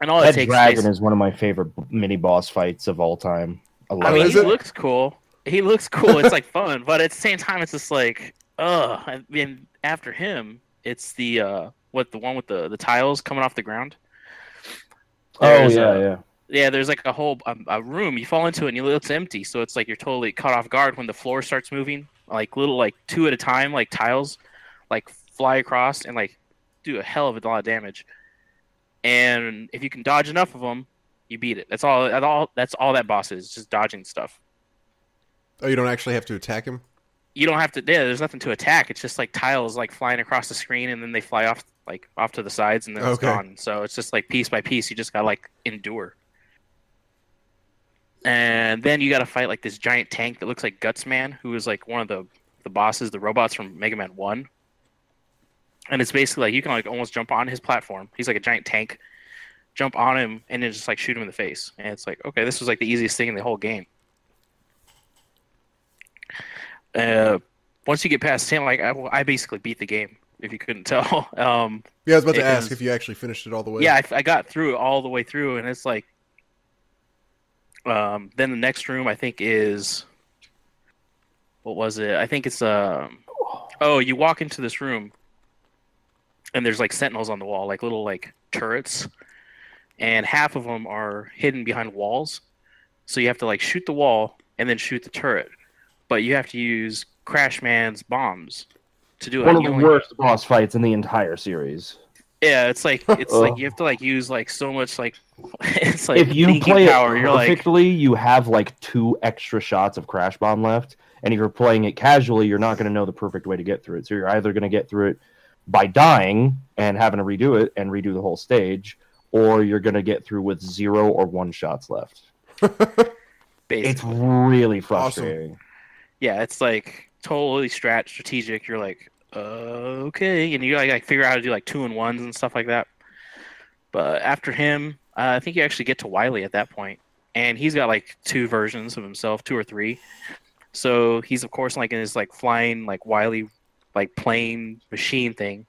[SPEAKER 3] and all it
[SPEAKER 2] That
[SPEAKER 3] takes
[SPEAKER 2] dragon
[SPEAKER 3] is
[SPEAKER 2] is one of my favorite mini boss fights of all time. I
[SPEAKER 3] I mean, he
[SPEAKER 1] it?
[SPEAKER 3] looks cool. He looks cool. It's like fun, but at the same time, it's just like, ugh. I mean, after him, it's the uh, what the one with the the tiles coming off the ground.
[SPEAKER 2] Oh yeah,
[SPEAKER 3] uh,
[SPEAKER 2] yeah.
[SPEAKER 3] yeah, there's like a whole a, a room. You fall into it and you, it's empty, so it's like you're totally caught off guard when the floor starts moving. Like little like two at a time, like tiles, like fly across and like do a hell of a lot of damage. And if you can dodge enough of them, you beat it. That's all. That's all. That's all that boss is. Just dodging stuff.
[SPEAKER 1] Oh, you don't actually have to attack him.
[SPEAKER 3] You don't have to. Yeah, there's nothing to attack. It's just like tiles like flying across the screen, and then they fly off like off to the sides, and then it's
[SPEAKER 1] Okay.
[SPEAKER 3] gone. So it's just like piece by piece. You just gotta like endure. And then you gotta fight like this giant tank that looks like Guts Man, who is like one of the the bosses, the robots from Mega Man One. And it's basically like you can like almost jump on his platform. He's like a giant tank. Jump on him and then just like shoot him in the face. And it's like, okay, this was like the easiest thing in the whole game. Uh, once you get past him, like I, I basically beat the game. If you couldn't tell, um,
[SPEAKER 1] Yeah, I was about to ask
[SPEAKER 3] is-
[SPEAKER 1] if you actually finished it all the way.
[SPEAKER 3] yeah, I, I got through it all the way through, and it's like, um, then the next room I think is, what was it? I think it's um, oh, you walk into this room, and there's like sentinels on the wall, like little like turrets, and half of them are hidden behind walls, so you have to like shoot the wall and then shoot the turret, but you have to use Crash Man's bombs to do it.
[SPEAKER 2] One of the
[SPEAKER 3] only-
[SPEAKER 2] worst boss fights in the entire series.
[SPEAKER 3] yeah, it's like it's like you have to like use like so much like it's like
[SPEAKER 2] if you play
[SPEAKER 3] power,
[SPEAKER 2] it
[SPEAKER 3] you're like
[SPEAKER 2] perfectly, you have like two extra shots of Crash Bomb left. And if you're playing it casually, you're not going to know the perfect way to get through it. So you're either going to get through it by dying and having to redo it and redo the whole stage, or you're going to get through with zero or one shots left.
[SPEAKER 3] basically.
[SPEAKER 2] It's really frustrating.
[SPEAKER 3] Yeah, it's like totally strat strategic. You're like, okay, and you like, like figure out how to do like two and ones and stuff like that. But after him, uh, I think you actually get to Wily at that point, and he's got like two versions of himself, two or three. So he's of course like in his like flying like Wily like plane machine thing,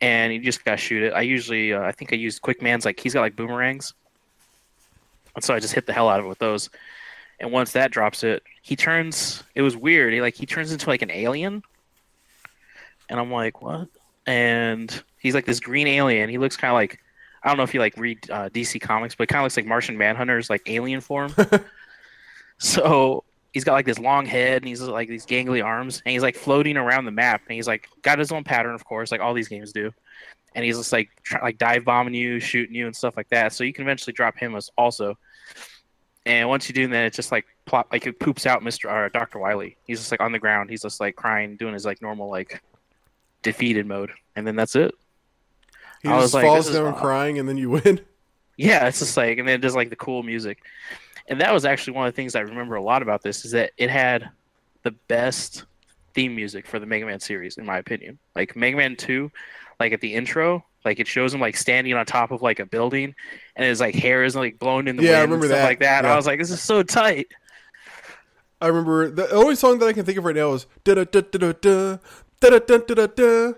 [SPEAKER 3] and you just gotta shoot it. I usually uh, I think I use Quick Man's like he's got like boomerangs, and so I just hit the hell out of it with those. And once that drops it, he turns. It was weird. He like he turns into like an alien, and I'm like, what? And he's like this green alien. He looks kind of like I don't know if you like read uh, DC comics, but kind of looks like Martian Manhunter's like alien form. so he's got like this long head and he's like these gangly arms and he's like floating around the map and he's like got his own pattern, of course, like all these games do. And he's just like try, like dive bombing you, shooting you, and stuff like that. So you can eventually drop him as also. And once you do that, it just like plop like it poops out Mister or Doctor Wily. He's just like on the ground. He's just like crying, doing his like normal like defeated mode, and then that's it.
[SPEAKER 1] He
[SPEAKER 3] I was
[SPEAKER 1] just
[SPEAKER 3] like,
[SPEAKER 1] falls down crying, and then you win.
[SPEAKER 3] Yeah, it's just like, and then just like the cool music, and that was actually one of the things I remember a lot about this is that it had the best theme music for the Mega Man series, in my opinion. Like Mega Man Two, like at the intro, like it shows him like standing on top of like a building, and his like hair is like blown in the
[SPEAKER 1] Yeah, I
[SPEAKER 3] wind
[SPEAKER 1] remember
[SPEAKER 3] and stuff
[SPEAKER 1] that,
[SPEAKER 3] like that.
[SPEAKER 1] yeah.
[SPEAKER 3] I was like, this is so tight.
[SPEAKER 1] I remember the only song that I can think of right now is da da da da da da da da da da da.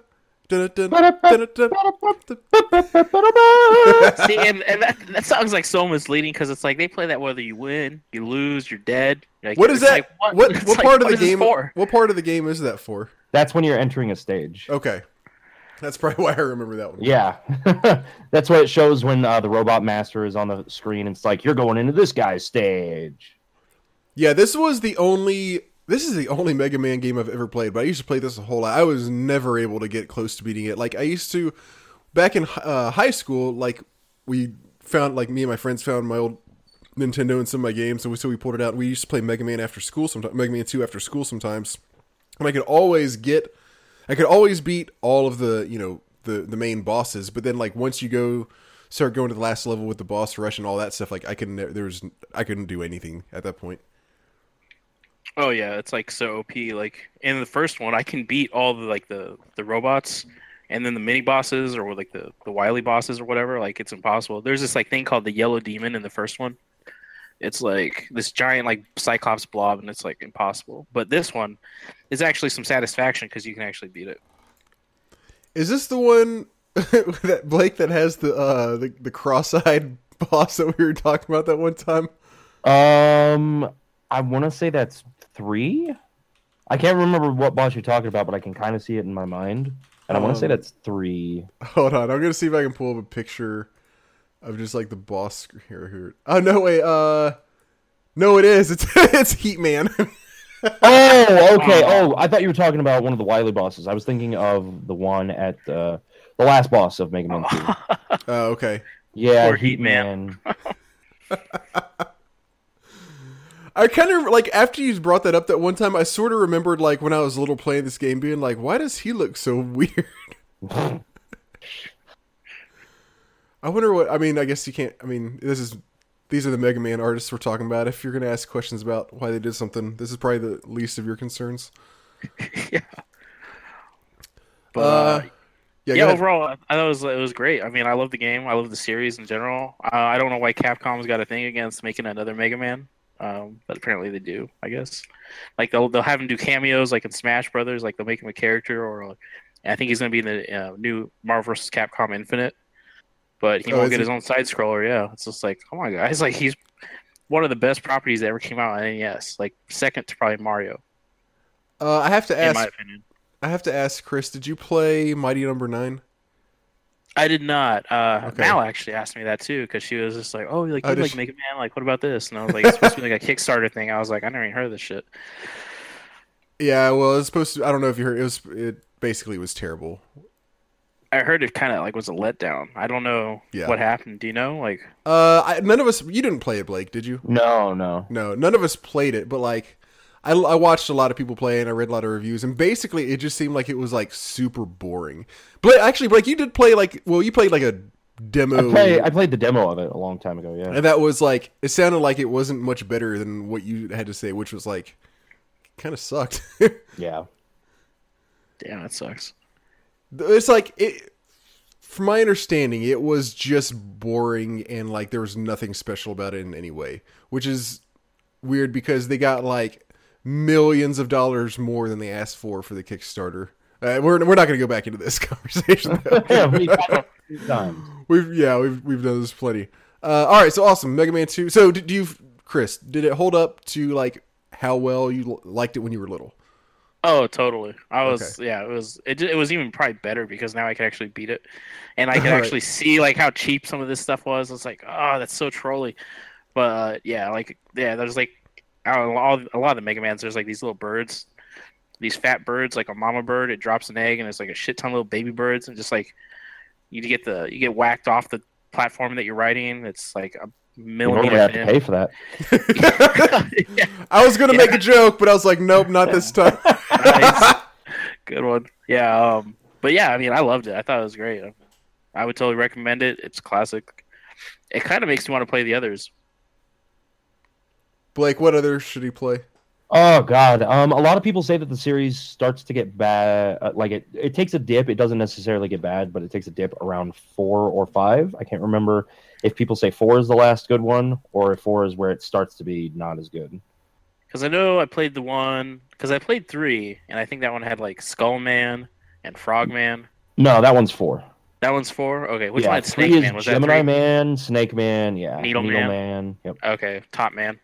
[SPEAKER 3] See, and, and that, that song's like so misleading because it's like they play that whether you win, you lose, you're dead. Like,
[SPEAKER 1] What is that?
[SPEAKER 3] like, what
[SPEAKER 1] What what
[SPEAKER 3] like,
[SPEAKER 1] part of the game? What part of the game is that for?
[SPEAKER 2] That's when you're entering a stage.
[SPEAKER 1] Okay, that's probably why I remember that one.
[SPEAKER 2] Yeah, that's what it shows when uh, the robot master is on the screen. It's like you're going into this guy's stage.
[SPEAKER 1] Yeah, this was the only. This is the only Mega Man game I've ever played, but I used to play this a whole lot. I was never able to get close to beating it. Like I used to, back in uh, high school. Like we found, like me and my friends found my old Nintendo and some of my games, and we, so we pulled it out. We used to play Mega Man after school, sometimes Mega Man Two after school sometimes, and I could always get, I could always beat all of the you know the the main bosses. But then like once you go start going to the last level with the boss rush and all that stuff, like I couldn't there was I couldn't do anything at that point.
[SPEAKER 3] Oh yeah, it's like so OP. Like in the first one, I can beat all the like the the robots, and then the mini bosses or like the the wily bosses or whatever. Like it's impossible. There's this like thing called the yellow demon in the first one. It's like this giant like cyclops blob, and it's like impossible. But this one is actually some satisfaction because you can actually beat it.
[SPEAKER 1] Is this the one that Blake that has the uh the, the cross-eyed boss that we were talking about that one time?
[SPEAKER 2] Um, I want to say that's three. I can't remember what boss you're talking about, but I can kind of see it in my mind, and I want to say
[SPEAKER 1] Um,
[SPEAKER 2] that's three.
[SPEAKER 1] Hold on, I'm gonna see if I can pull up a picture of just like the boss here. here. Oh no, wait. Uh, no, it is. It's it's Heat Man.
[SPEAKER 2] Oh, okay. Oh, I thought you were talking about one of the Wily bosses. I was thinking of the one at uh, the last boss of Mega Man 2.
[SPEAKER 1] oh, okay.
[SPEAKER 2] Yeah,
[SPEAKER 3] Poor
[SPEAKER 2] Heat
[SPEAKER 3] Heat Man.
[SPEAKER 2] Man.
[SPEAKER 1] I kind of like after you brought that up that one time. I sort of remembered like when I was a little playing this game, being like, "Why does he look so weird?" I wonder what. I mean, I guess you can't. I mean, this is these are the Mega Man artists we're talking about. If you're going to ask questions about why they did something, this is probably the least of your concerns.
[SPEAKER 3] yeah. But
[SPEAKER 1] Uh,
[SPEAKER 3] uh,
[SPEAKER 1] Yeah,
[SPEAKER 3] yeah,
[SPEAKER 1] ahead.
[SPEAKER 3] overall, I thought it was it was great. I mean, I love the game. I love the series in general. Uh, I don't know why Capcom's got a thing against making another Mega Man, um, but apparently they do. I guess like they'll they'll have him do cameos like in Smash Brothers. Like they'll make him a character, or uh, I think he's gonna be in the uh, new Marvel vs. Capcom Infinite. But he
[SPEAKER 1] Oh,
[SPEAKER 3] won't get
[SPEAKER 1] he?
[SPEAKER 3] his own side scroller. Yeah, it's just like, come on, guys! Like he's one of the best properties that ever came out on NES. Like second to probably Mario,
[SPEAKER 1] Uh, I have to
[SPEAKER 3] in
[SPEAKER 1] ask.
[SPEAKER 3] my opinion.
[SPEAKER 1] I have to ask Chris. Did you play Mighty Number Nine?
[SPEAKER 3] I did not. Uh,
[SPEAKER 1] Okay.
[SPEAKER 3] Mal actually asked me that too because she was just like, "Oh, like
[SPEAKER 1] Oh,
[SPEAKER 3] you
[SPEAKER 1] did
[SPEAKER 3] like
[SPEAKER 1] she?
[SPEAKER 3] Mega Man? Like, what about this?" And I was like, "It's supposed to be like a Kickstarter thing." I was like, "I never even heard of this shit."
[SPEAKER 1] Yeah, well, it's supposed to. I don't know if you heard. It was. It basically was terrible.
[SPEAKER 3] I heard it kind of like was a letdown. I don't know
[SPEAKER 1] Yeah.
[SPEAKER 3] what happened. Do you know? Like,
[SPEAKER 1] Uh, I, none of us. You didn't play it, Blake, did you?
[SPEAKER 2] No, no.
[SPEAKER 1] No, none of us played it. But like, I, I watched a lot of people play and I read a lot of reviews, and basically, it just seemed like it was like super boring. Blake, actually, Blake, you did play like. Well, you played like a demo.
[SPEAKER 2] I play. I played the demo of it a long time ago. Yeah.
[SPEAKER 1] and that was like. It sounded like it wasn't much better than what you had to say, which was like, kind of sucked.
[SPEAKER 2] Yeah.
[SPEAKER 3] damn, that sucks.
[SPEAKER 1] It's like it from my understanding it was just boring and like there was nothing special about it in any way which is weird because they got like millions of dollars more than they asked for for the kickstarter uh, we're, we're not going to go back into this conversation
[SPEAKER 2] yeah. We tried it a few times.
[SPEAKER 1] we've yeah we've, we've done this plenty uh, all right so awesome mega man 2 so did you chris did it hold up to like how well you l- liked it when you were little
[SPEAKER 3] Oh, totally. I was yeah. It was it. It was even probably better because now I could actually beat it, and I
[SPEAKER 1] Right.
[SPEAKER 3] actually see like how cheap some of this stuff was. It's like, oh, that's so trolly. But uh, yeah, like yeah, there's like know, all, a lot of the Mega Mans. There's like these little birds, these fat birds, like a mama bird. It drops an egg, and it's like a shit ton of little baby birds, and just like you get the you get whacked off the platform that you're riding. It's like a
[SPEAKER 2] You normally have to pay for that.
[SPEAKER 3] yeah,
[SPEAKER 1] i was going to
[SPEAKER 3] Yeah.
[SPEAKER 1] make a joke but i was like nope not this time
[SPEAKER 3] nice. Good one. Yeah. Um, but yeah, I mean, I loved it. I thought it was great. I would totally recommend it. It's classic. It kind of makes me want to play the others.
[SPEAKER 1] blake what other should he play
[SPEAKER 2] Oh God. Um, a lot of people say that the series starts to get bad. Uh, like it, it takes a dip. It doesn't necessarily get bad, but it takes a dip around four or five. I can't remember if people say four is the last good one or if four is where it starts to be not as good.
[SPEAKER 3] Because I know I played the one. Because I played three, and I think that one had like Skull Man and Frog Man.
[SPEAKER 2] No, that one's four.
[SPEAKER 3] That one's four. Okay, which
[SPEAKER 2] yeah,
[SPEAKER 3] one had
[SPEAKER 2] three
[SPEAKER 3] Snake
[SPEAKER 2] is
[SPEAKER 3] Man? Was that
[SPEAKER 2] Gemini
[SPEAKER 3] three?
[SPEAKER 2] Man, Snake Man, yeah,
[SPEAKER 3] Needle Man.
[SPEAKER 2] Man. Yep.
[SPEAKER 3] Okay, Top Man.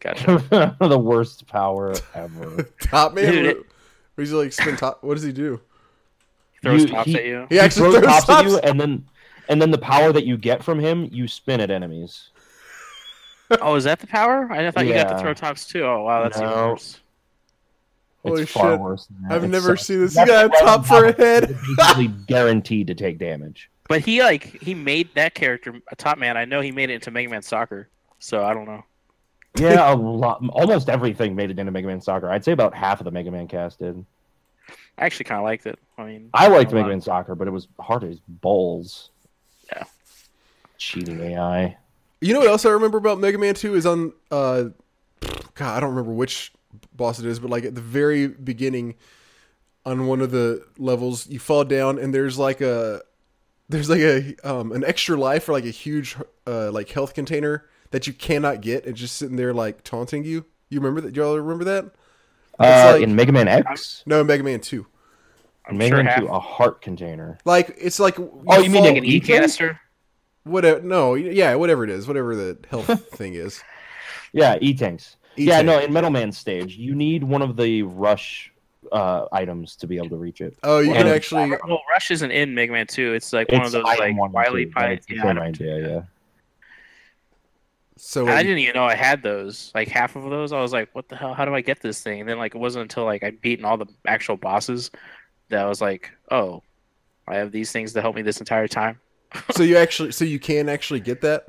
[SPEAKER 3] Gotcha.
[SPEAKER 2] the worst power ever.
[SPEAKER 1] Top man.
[SPEAKER 3] Dude,
[SPEAKER 1] what,
[SPEAKER 3] it-
[SPEAKER 1] what does he like spin top? What does he do?
[SPEAKER 3] Throws
[SPEAKER 2] You-
[SPEAKER 3] tops
[SPEAKER 2] he-
[SPEAKER 3] at you.
[SPEAKER 1] He actually
[SPEAKER 2] throws
[SPEAKER 1] throws
[SPEAKER 2] tops
[SPEAKER 1] tops.
[SPEAKER 2] at you, and then and then the power that you get from him, you spin at enemies.
[SPEAKER 3] Oh, is that the power? I thought you got to
[SPEAKER 2] Yeah.
[SPEAKER 3] throw tops too. Oh wow, that's even
[SPEAKER 2] No.
[SPEAKER 3] worse.
[SPEAKER 1] Holy
[SPEAKER 2] it's far
[SPEAKER 1] shit.
[SPEAKER 2] worse. Than that.
[SPEAKER 1] I've
[SPEAKER 2] It
[SPEAKER 1] never
[SPEAKER 2] sucks.
[SPEAKER 1] seen this.
[SPEAKER 2] That's
[SPEAKER 1] You got a top for a head.
[SPEAKER 2] You're basically guaranteed to take damage.
[SPEAKER 3] But he like he made that character a top man. I know he made it into Mega Man Soccer, so I don't know.
[SPEAKER 2] Yeah, a lot. Almost everything made it into Mega Man Soccer. I'd say about half of the Mega Man cast did.
[SPEAKER 3] I actually kind of liked it. I mean,
[SPEAKER 2] I liked
[SPEAKER 3] a
[SPEAKER 2] Mega
[SPEAKER 3] lot.
[SPEAKER 2] Man Soccer, but it was hard as balls.
[SPEAKER 3] Yeah.
[SPEAKER 2] Cheating AI.
[SPEAKER 1] You know what else I remember about Mega Man 2 is on uh God, I don't remember which boss it is, but like at the very beginning on one of the levels, you fall down and there's like a there's like a um an extra life or like a huge uh like health container that you cannot get and just sitting there like taunting you. You remember that? Y'all remember that?
[SPEAKER 2] Uh,
[SPEAKER 1] like-
[SPEAKER 2] in Mega Man X,
[SPEAKER 1] No, Mega Man 2.
[SPEAKER 3] I'm
[SPEAKER 2] Mega
[SPEAKER 3] sure
[SPEAKER 2] Man 2, a heart container.
[SPEAKER 1] Like it's like
[SPEAKER 2] Oh, you mean
[SPEAKER 1] fall-
[SPEAKER 2] like
[SPEAKER 3] An e canister.
[SPEAKER 1] Whatever no, yeah, whatever it is, whatever the health thing is.
[SPEAKER 2] Yeah, E tanks. Yeah,
[SPEAKER 1] E-tank.
[SPEAKER 2] no, in Metal Man stage, you need one of the rush uh, items to be able to reach it.
[SPEAKER 1] Oh, you
[SPEAKER 2] Well,
[SPEAKER 1] can actually.
[SPEAKER 3] Well, Rush isn't in Mega Man 2. It's like one of those
[SPEAKER 2] item
[SPEAKER 3] like
[SPEAKER 2] one
[SPEAKER 3] Wily
[SPEAKER 2] two, but
[SPEAKER 3] Pie.
[SPEAKER 2] it's the
[SPEAKER 3] Yeah,
[SPEAKER 2] idea, yeah.
[SPEAKER 1] So
[SPEAKER 3] I didn't even know I had those. Like half of those, I was like, "What the hell? How do I get this thing?" And then like it wasn't until like I'd beaten all the actual bosses that I was like, "Oh, I have these things to help me this entire time."
[SPEAKER 1] So you actually, so you can actually get that.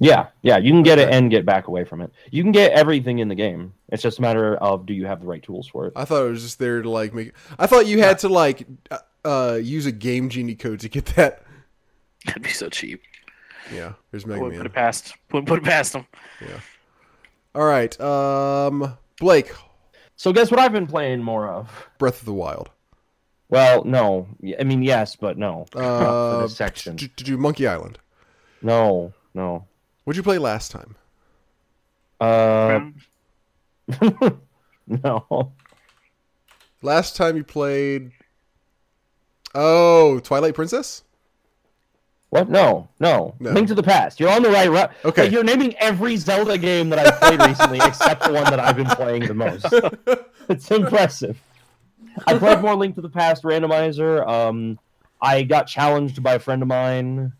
[SPEAKER 2] Yeah, yeah, you can get it and get back away from it. You can get everything in the game. It's just a matter of do you have the right tools for it.
[SPEAKER 1] I thought it was just there to like make. I thought you had to like uh, uh, use a game genie code to get that.
[SPEAKER 3] That'd be so cheap.
[SPEAKER 1] Yeah, there's
[SPEAKER 3] I
[SPEAKER 1] Mega
[SPEAKER 3] wouldn't put it past. Wouldn't put it past them. Yeah.
[SPEAKER 1] All right, um, Blake,
[SPEAKER 2] So guess what I've been playing more of?
[SPEAKER 1] Breath of the Wild.
[SPEAKER 2] Well, no. I mean, yes, but no.
[SPEAKER 1] Uh,
[SPEAKER 2] this section.
[SPEAKER 1] to do Monkey Island.
[SPEAKER 2] No, no.
[SPEAKER 1] What'd you play last time?
[SPEAKER 2] Uh, no.
[SPEAKER 1] Last time you played. Oh, Twilight Princess.
[SPEAKER 2] What? No, no,
[SPEAKER 1] No.
[SPEAKER 2] Link to the Past. You're on the right route.
[SPEAKER 1] Okay.
[SPEAKER 2] Like, you're naming every Zelda game that I've played recently, except the one that I've been playing the most. It's impressive. I played more Link to the Past randomizer. Um, I got challenged by a friend of mine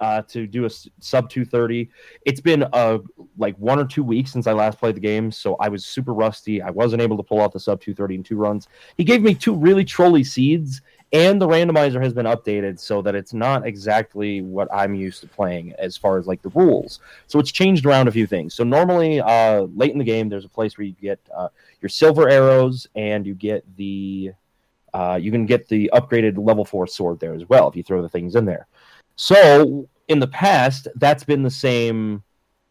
[SPEAKER 2] uh, to do a sub 230. It's been uh, like one or two weeks since I last played the game, so I was super rusty. I wasn't able to pull off the sub 230 in two runs. He gave me two really trolly seeds, and the randomizer has been updated so that it's not exactly what I'm used to playing as far as like the rules. So it's changed around a few things. So normally, uh, late in the game, there's a place where you get uh, your silver arrows and you get the uh, you can get the upgraded level four sword there as well if you throw the things in there. So in the past, that's been the same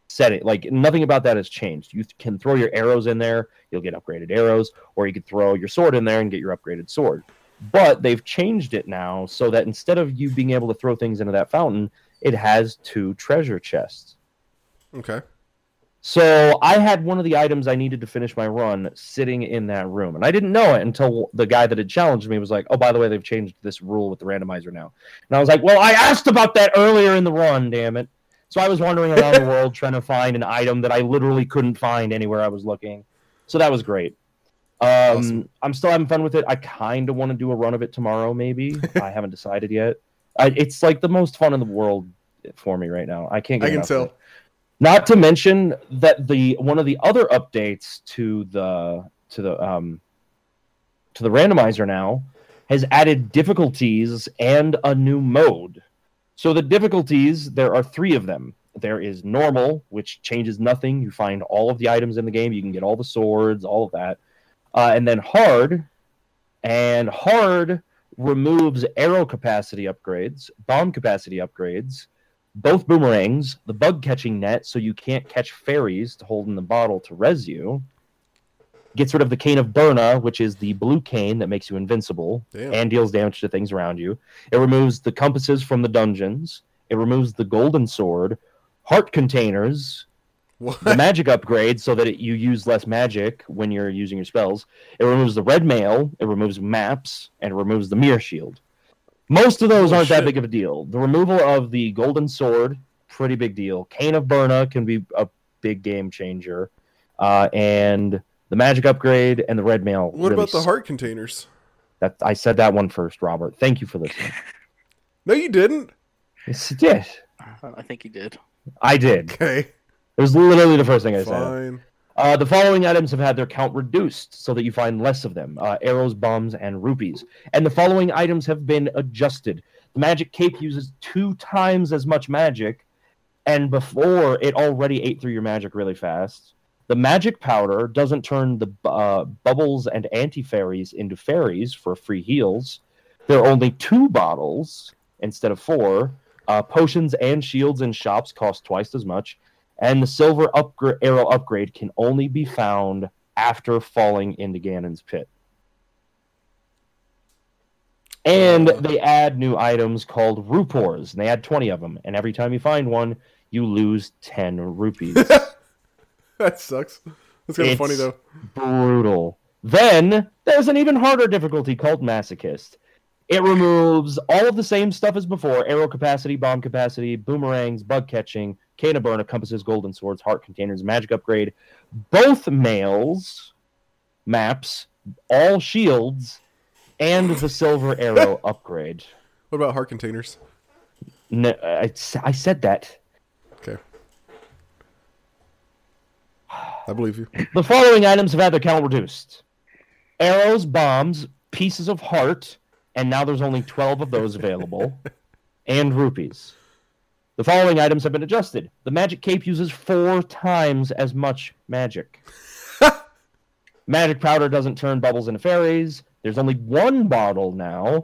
[SPEAKER 2] setting. Like nothing about that has changed. You can throw your arrows in there, you'll get upgraded arrows, or you could throw your sword in there and get your upgraded sword. But they've changed it now so that instead of you being able to throw things into that fountain, it has two treasure chests.
[SPEAKER 1] Okay.
[SPEAKER 2] So I had one of the items I needed to finish my run sitting in that room, and I didn't know it until the guy that had challenged me was like, "Oh, by the way, they've changed this rule with the randomizer now." And I was like, "Well, I asked about that earlier in the run, damn it!" So I was wandering around the world trying to find an item that I literally couldn't find anywhere I was looking. So that was great. Um,
[SPEAKER 1] Awesome.
[SPEAKER 2] I'm still having fun with it. I kind of want to do a run of it tomorrow, maybe. I haven't decided yet. I, it's like the most fun in the world for me right now. I can't get
[SPEAKER 1] I can
[SPEAKER 2] enough
[SPEAKER 1] tell.
[SPEAKER 2] Not to mention that the one of the other updates to the to the um to the randomizer now has added difficulties and a new mode. So the difficulties there are three of them. There is normal, which changes nothing. You find all of the items in the game. You can get all the swords, all of that, uh, and then hard. And hard removes arrow capacity upgrades, bomb capacity upgrades, both boomerangs, the bug catching net, so you can't catch fairies to hold in the bottle to res you. Gets rid of the cane of Byrna, which is the blue cane that makes you invincible
[SPEAKER 1] Damn.
[SPEAKER 2] and deals damage to things around you. It removes the compasses from the dungeons. It removes the golden sword, heart containers,
[SPEAKER 1] What?
[SPEAKER 2] the magic upgrade so that it, you use less magic when you're using your spells. It removes the red mail, it removes maps, and it removes the mirror shield. Most of those
[SPEAKER 1] Holy
[SPEAKER 2] aren't that big of a deal. The removal of the golden sword, pretty big deal. Cane of Byrna can be a big game changer. Uh, and the magic upgrade and the red mail.
[SPEAKER 1] What
[SPEAKER 2] really
[SPEAKER 1] about the heart containers?
[SPEAKER 2] That I said that one first, Robert. Thank you for listening.
[SPEAKER 1] No, you didn't.
[SPEAKER 2] yes, it did.
[SPEAKER 3] I think you did.
[SPEAKER 2] I did.
[SPEAKER 1] Okay,
[SPEAKER 2] It was literally the first thing I said.
[SPEAKER 1] fine.
[SPEAKER 2] Uh, the following items have had their count reduced so that you find less of them uh, arrows, bombs, and rupees. And the following items have been adjusted. The magic cape uses two times as much magic, and before it already ate through your magic really fast. The magic powder doesn't turn the uh, bubbles and anti fairies into fairies for free heals. There are only two bottles instead of four. Uh, potions and shields in shops cost twice as much and the silver upgra- arrow upgrade can only be found after falling into Ganon's pit. And
[SPEAKER 1] Uh.
[SPEAKER 2] they add new items called rupoors, and they add 20 of them. And every time you find one, you lose 10 rupees.
[SPEAKER 1] that sucks. That's kind of funny though.
[SPEAKER 2] Brutal. Then there's an even harder difficulty called Masochist. It removes all of the same stuff as before arrow capacity, bomb capacity, boomerangs, bug catching, cane burn, compasses, golden swords, heart containers, magic upgrade, both mails, maps, all shields, and the silver arrow upgrade.
[SPEAKER 1] What about heart containers?
[SPEAKER 2] No, I, I said that.
[SPEAKER 1] Okay. I believe you.
[SPEAKER 2] The following items have had their count reduced arrows, bombs, pieces of heart, and now there's only 12 of those available, and rupees. The following items have been adjusted. The magic cape uses four times as much magic. magic powder doesn't turn bubbles into fairies. There's only one bottle now.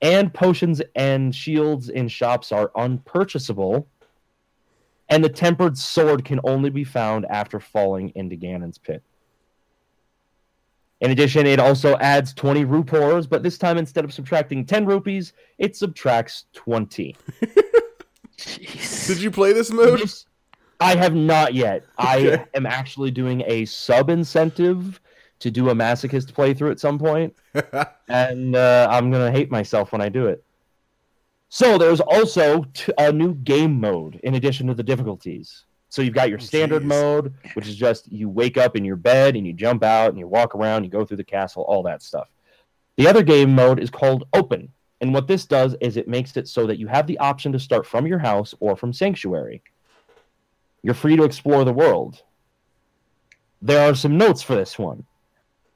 [SPEAKER 2] And potions and shields in shops are unpurchasable. And the tempered sword can only be found after falling into Ganon's pit. In addition, it also adds 20 rupees, but this time instead of subtracting 10 rupees, it subtracts 20.
[SPEAKER 3] Jeez.
[SPEAKER 1] Did you play this mode?
[SPEAKER 2] This- I have not yet.
[SPEAKER 1] Okay.
[SPEAKER 2] I am actually doing a sub incentive to do a masochist playthrough at some point, and uh, I'm gonna hate myself when I do it. So there's also t- a new game mode in addition to the difficulties. So you've got your standard
[SPEAKER 1] Jeez.
[SPEAKER 2] mode, which is just you wake up in your bed and you jump out and you walk around, you go through the castle, all that stuff. The other game mode is called Open. And what this does is it makes it so that you have the option to start from your house or from Sanctuary. You're free to explore the world. There are some notes for this one.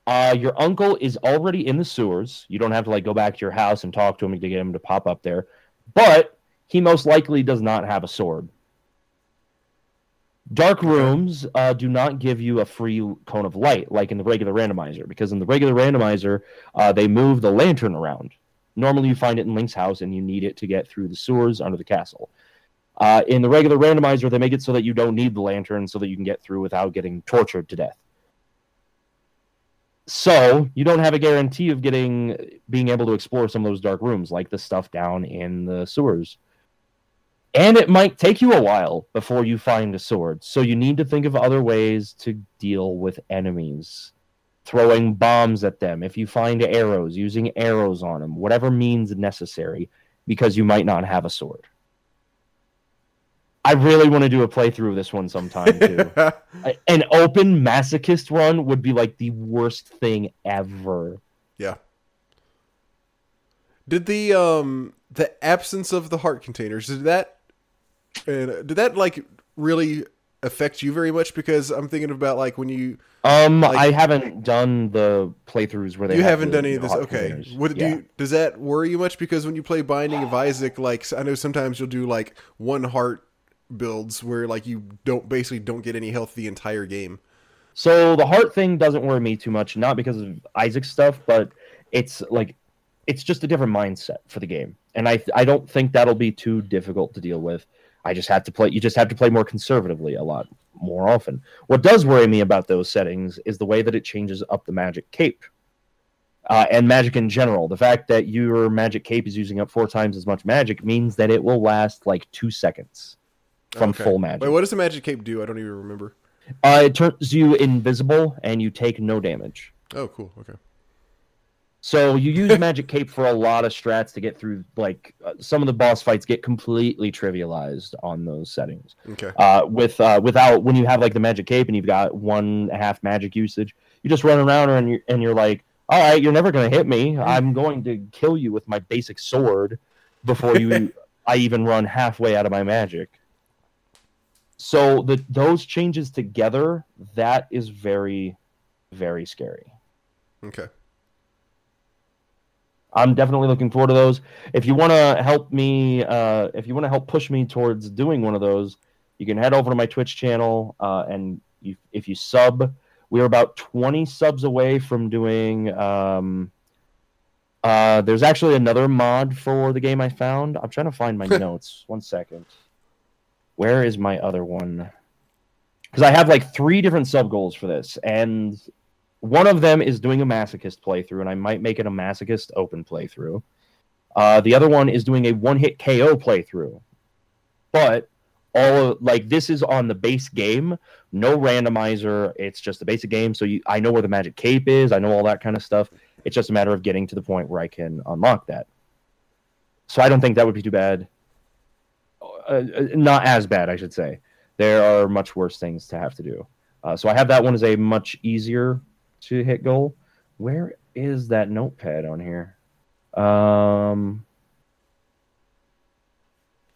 [SPEAKER 2] Uh, your uncle is already in the sewers. You don't have to like go back to your house and talk to him to get him to pop up there. But he most likely does not have a sword. Dark rooms uh, do not give you a free cone of light like in the regular randomizer, because in the regular randomizer, uh, they move the lantern around. Normally, you find it in Link's house and you need it to get through the sewers under the castle. Uh, in the regular randomizer, they make it so that you don't need the lantern so that you can get through without getting tortured to death. So you don't have a guarantee of getting being able to explore some of those dark rooms, like the stuff down in the sewers. And it might take you a while before you find a sword. So you need to think of other ways to deal with enemies. Throwing bombs at them. If you find arrows, using arrows on them, whatever means necessary, because you might not have a sword. I really want to do a playthrough of this one sometime too. An open masochist run would be like the worst thing ever.
[SPEAKER 1] yeah. Did the um the absence of the heart containers did that and did that like really affect you very much? Because I'm thinking about like when you
[SPEAKER 2] Um,
[SPEAKER 1] Like-
[SPEAKER 2] I haven't done the playthroughs where they
[SPEAKER 1] you
[SPEAKER 2] have
[SPEAKER 1] haven't done any of this. Okay. What do you, does that worry you much? Because when you play Binding of Isaac, like I know sometimes you'll do like one heart builds where like you don't basically don't get any health the entire game.
[SPEAKER 2] So the heart thing doesn't worry me too much, not because of Isaac's stuff, but it's like it's just a different mindset for the game, and I I don't think that'll be too difficult to deal with. I just have to play. You just have to play more conservatively a lot more often. What does worry me about those settings is the way that it changes up the magic cape. Uh, and magic in general. The fact that your magic cape is using up four times as much magic means that it will last like two seconds from
[SPEAKER 1] Okay.
[SPEAKER 2] full magic.
[SPEAKER 1] Wait, what does the magic cape do? I don't even remember.
[SPEAKER 2] Uh, it turns you invisible and you take no damage.
[SPEAKER 1] Oh, cool. Okay.
[SPEAKER 2] So you use Magic Cape for a lot of strats to get through. Like uh, some of the boss fights get completely trivialized on those settings.
[SPEAKER 1] Okay.
[SPEAKER 2] Uh, with uh, without when you have like the Magic Cape and you've got one half magic usage, you just run around and you're and you're like, all right, you're never gonna hit me. I'm going to kill you with my basic sword before you I even run halfway out of my magic. So the those changes together, that is very, very scary.
[SPEAKER 1] Okay.
[SPEAKER 2] I'm definitely looking forward to those. If you want to help me, uh, if you want to help push me towards doing one of those, you can head over to my Twitch channel uh, and you, if you sub, we're about 20 subs away from doing. Um, uh, there's actually another mod for the game I found. I'm trying to find my notes. One second. Where is my other one? Because I have like three different sub goals for this, and one of them is doing a masochist playthrough, and I might make it a masochist open playthrough. Uh, the other one is doing a one hit KO playthrough. But all of, like this is on the base game, no randomizer. It's just the basic game. So you, I know where the magic cape is. I know all that kind of stuff. It's just a matter of getting to the point where I can unlock that. So I don't think that would be too bad. Uh, uh, not as bad, I should say. There are much worse things to have to do. Uh, so I have that one as a much easier to hit goal. Where is that notepad on here? Um.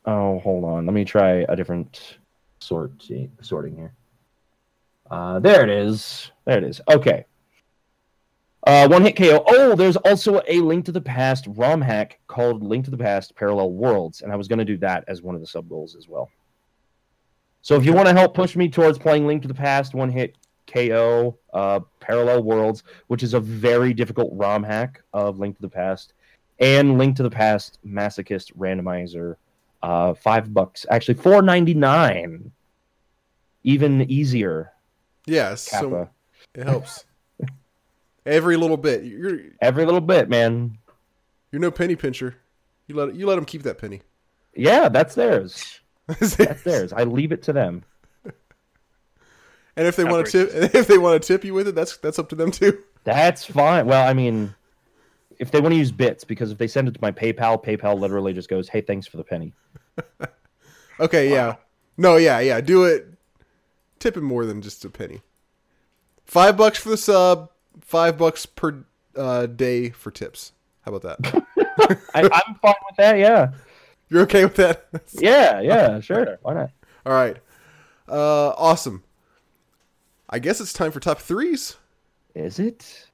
[SPEAKER 2] Oh, hold on. Let me try a different sort sorting here. Uh, there it is. There it is. Okay. Uh, one hit KO. Oh, there's also a Link to the Past ROM hack called Link to the Past Parallel Worlds, and I was going to do that as one of the sub goals as well. So if you want to help push me towards playing Link to the Past, one hit KO, uh, Parallel Worlds, which is a very difficult ROM hack of Link to the Past, and Link to the Past Masochist Randomizer, uh, five bucks, actually four ninety nine, even easier.
[SPEAKER 1] Yes, so
[SPEAKER 2] Kappa.
[SPEAKER 1] it helps. Every little bit. You're
[SPEAKER 2] Every little bit, man.
[SPEAKER 1] you're no penny pincher. You let you let them keep that penny.
[SPEAKER 2] Yeah, that's theirs. That's theirs. I leave it to them.
[SPEAKER 1] And if they want to tip, if they want to tip you with it, that's that's up to them too.
[SPEAKER 2] That's fine. Well, I mean, if they want to use bits, because if they send it to my PayPal, PayPal literally just goes, "Hey, thanks for the penny."
[SPEAKER 1] Okay, yeah, no, yeah, yeah. Do it. Tip it more than just a penny. Five bucks for the sub. Five bucks per uh, day for tips. How about that?
[SPEAKER 2] I, I'm fine with that. Yeah,
[SPEAKER 1] You're okay with that?
[SPEAKER 2] yeah, yeah. Sure. Why not?
[SPEAKER 1] All right. Uh, awesome. I guess it's time for top threes.
[SPEAKER 2] Is it?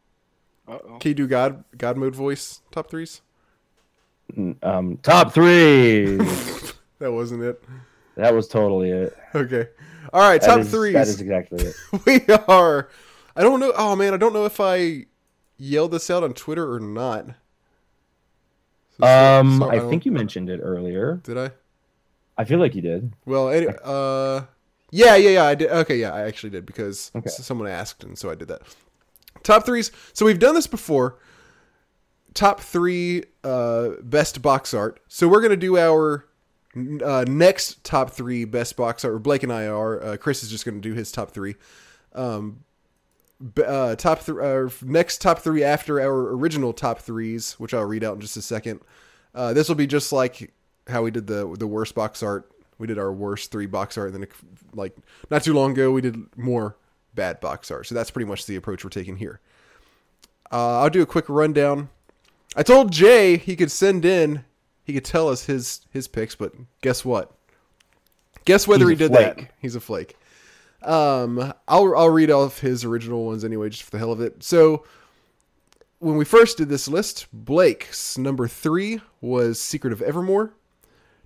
[SPEAKER 3] Uh-oh.
[SPEAKER 1] Can you do God God mode voice top threes?
[SPEAKER 2] Um, top threes.
[SPEAKER 1] That wasn't it.
[SPEAKER 2] that was totally it.
[SPEAKER 1] Okay. All right,
[SPEAKER 2] That
[SPEAKER 1] top
[SPEAKER 2] is-
[SPEAKER 1] threes.
[SPEAKER 2] That is exactly it.
[SPEAKER 1] we are. I don't know. Oh man, I don't know if I yelled this out on Twitter or not. So-
[SPEAKER 2] Um,
[SPEAKER 1] so
[SPEAKER 2] I
[SPEAKER 1] don't-
[SPEAKER 2] think you mentioned it earlier.
[SPEAKER 1] did I?
[SPEAKER 2] I feel like you did.
[SPEAKER 1] Well, any, uh, yeah, yeah, yeah. I did. Okay, yeah, I actually did because
[SPEAKER 2] Okay.
[SPEAKER 1] someone asked, and so I did that. Top threes. So we've done this before. Top three uh, best box art. So we're gonna do our uh, next top three best box art. Or Blake and I are. Uh, Chris is just gonna do his top three. Um, uh, top th- uh, next top three after our original top threes, which I'll read out in just a second. Uh, this will be just like how we did the the worst box art. We did our worst three box art, and then like not too long ago we did more bad box art. So that's pretty much the approach we're taking here. Uh, I'll do a quick rundown. I told Jay he could send in, he could tell us his his picks, but guess what? Guess whether he did that. He's a flake. Um, I'll I'll read off his original ones anyway, just for the hell of it. So when we first did this list, Blake's number three was Secret of Evermore.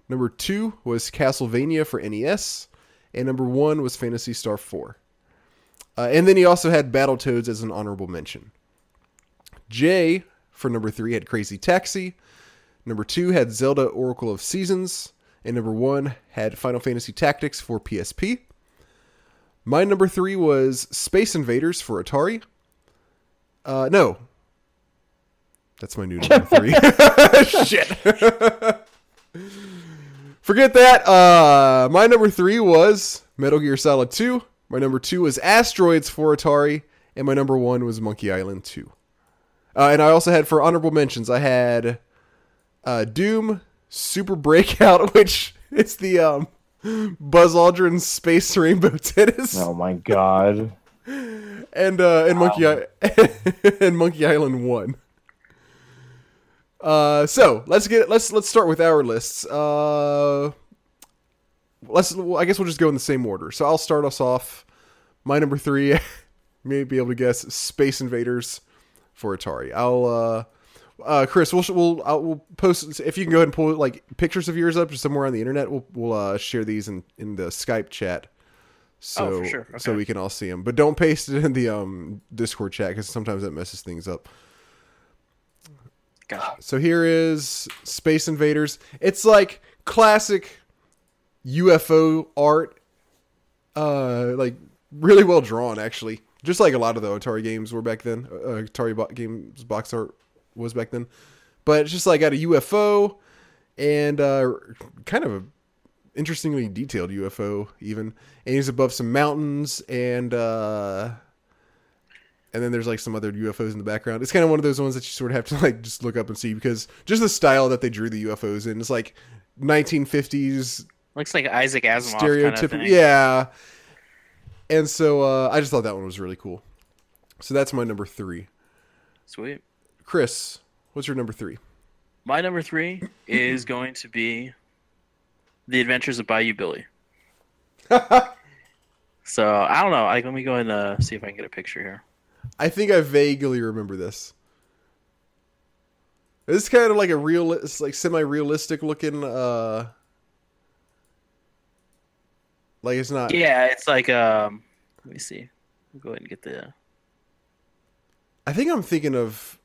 [SPEAKER 1] Number two was Castlevania for NES, and number one was Phantasy Star Four. Uh, and then he also had Battletoads as an honorable mention. Jay for number three had Crazy Taxi. Number two had Zelda Oracle of Seasons, and number one had Final Fantasy Tactics for PSP. My number three was Space Invaders for Atari. Uh, no, that's my new number three. Shit. Forget that. Uh, my number three was Metal Gear Solid 2. My number two was Asteroids for Atari. And my number one was Monkey Island 2. Uh, and I also had for honorable mentions, I had uh, Doom, Super Breakout, which it's the um, Buzz Aldrin Space Rainbow Tennis,
[SPEAKER 2] Oh my god.
[SPEAKER 1] and uh, and Monkey I- and Monkey Island One. Uh, so let's get let's let's start with our lists. Uh, let's I guess we'll just go in the same order. So I'll start us off. My number three, may be able to guess Space Invaders for Atari. I'll uh, uh, Chris, we'll we'll I'll, we'll post if you can go ahead and pull like pictures of yours up just somewhere on the internet. We'll we'll uh, share these in in the Skype chat. So
[SPEAKER 3] Oh, for sure.
[SPEAKER 1] so we can all see them, but don't paste it in the um Discord chat because sometimes that messes things up. So here is Space Invaders. It's like classic UFO art, uh, like really well drawn actually. Just like a lot of the Atari games were back then. Uh, Atari bo- games box art was back then, but it's just like got a UFO and uh, kind of a interestingly detailed UFO even, and he's above some mountains and. Uh, and then there's like some other UFOs in the background. It's kind of one of those ones that you sort of have to like just look up and see because just the style that they drew the UFOs in is like 1950s
[SPEAKER 3] Looks like Isaac Asimov
[SPEAKER 1] stereotypical.
[SPEAKER 3] kind of
[SPEAKER 1] yeah. And so uh, I just thought that one was really cool. So that's my number three.
[SPEAKER 3] Sweet.
[SPEAKER 1] Chris, what's your number three?
[SPEAKER 3] My number three is going to be The Adventures of Bayou Billy. so I don't know. Like, let me go and uh, see if I can get a picture here.
[SPEAKER 1] I think I vaguely remember this. This is kind of like a real, it's like semi-realistic looking. uh Like it's not.
[SPEAKER 3] Yeah, it's like um. Let me see. I'll go ahead and get the.
[SPEAKER 1] I think I'm thinking of.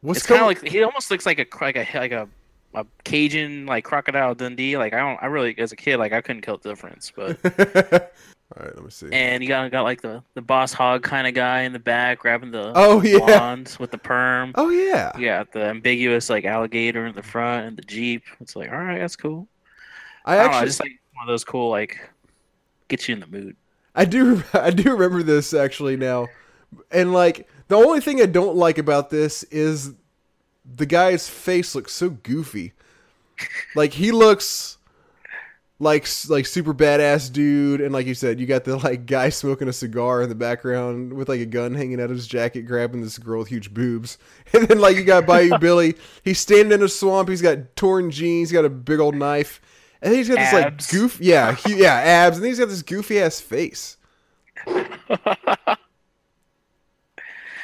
[SPEAKER 1] What's
[SPEAKER 3] It's kind of like he almost looks like a like a like a, a Cajun like crocodile Dundee. Like I don't I really as a kid like I couldn't tell the difference, but
[SPEAKER 1] All right, let me see.
[SPEAKER 3] and you got got like the the Boss Hogg kind of guy in the back grabbing the
[SPEAKER 1] Oh yeah.
[SPEAKER 3] blonde with the perm.
[SPEAKER 1] Oh yeah.
[SPEAKER 3] Yeah, the ambiguous like alligator in the front and the jeep. It's like all right, that's cool.
[SPEAKER 1] I
[SPEAKER 3] I, don't know,
[SPEAKER 1] actually,
[SPEAKER 3] just like one of those cool like gets you in the mood.
[SPEAKER 1] I do, I do remember this actually now, and like the only thing I don't like about this is the guy's face looks so goofy. Like he looks like like super badass dude, and like you said, you got the like guy smoking a cigar in the background with like a gun hanging out of his jacket, grabbing this girl with huge boobs, and then like you got Bayou Billy, he's standing in a swamp, he's got torn jeans, he's got a big old knife, and then he's got this like
[SPEAKER 3] Abs.
[SPEAKER 1] goof, yeah, he, yeah, abs, and then he's got this goofy ass face.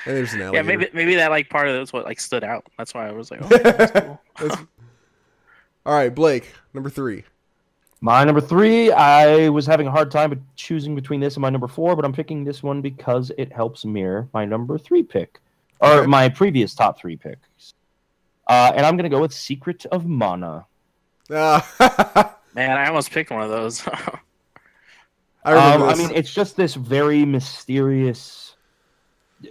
[SPEAKER 1] And there's an
[SPEAKER 3] Yeah, maybe maybe that like part of it was what like stood out. That's why I was like, oh, that's cool.
[SPEAKER 1] That's- All right, Blake, number three.
[SPEAKER 2] My number three, I was having a hard time choosing between this and my number four, but I'm picking this one because it helps mirror my number three pick, or
[SPEAKER 1] Okay.
[SPEAKER 2] my previous top three picks. Uh, and I'm going to go with Secret of Mana.
[SPEAKER 1] Uh,
[SPEAKER 3] Man, I almost picked one of those.
[SPEAKER 1] I
[SPEAKER 2] Um, I mean, it's just this very mysterious.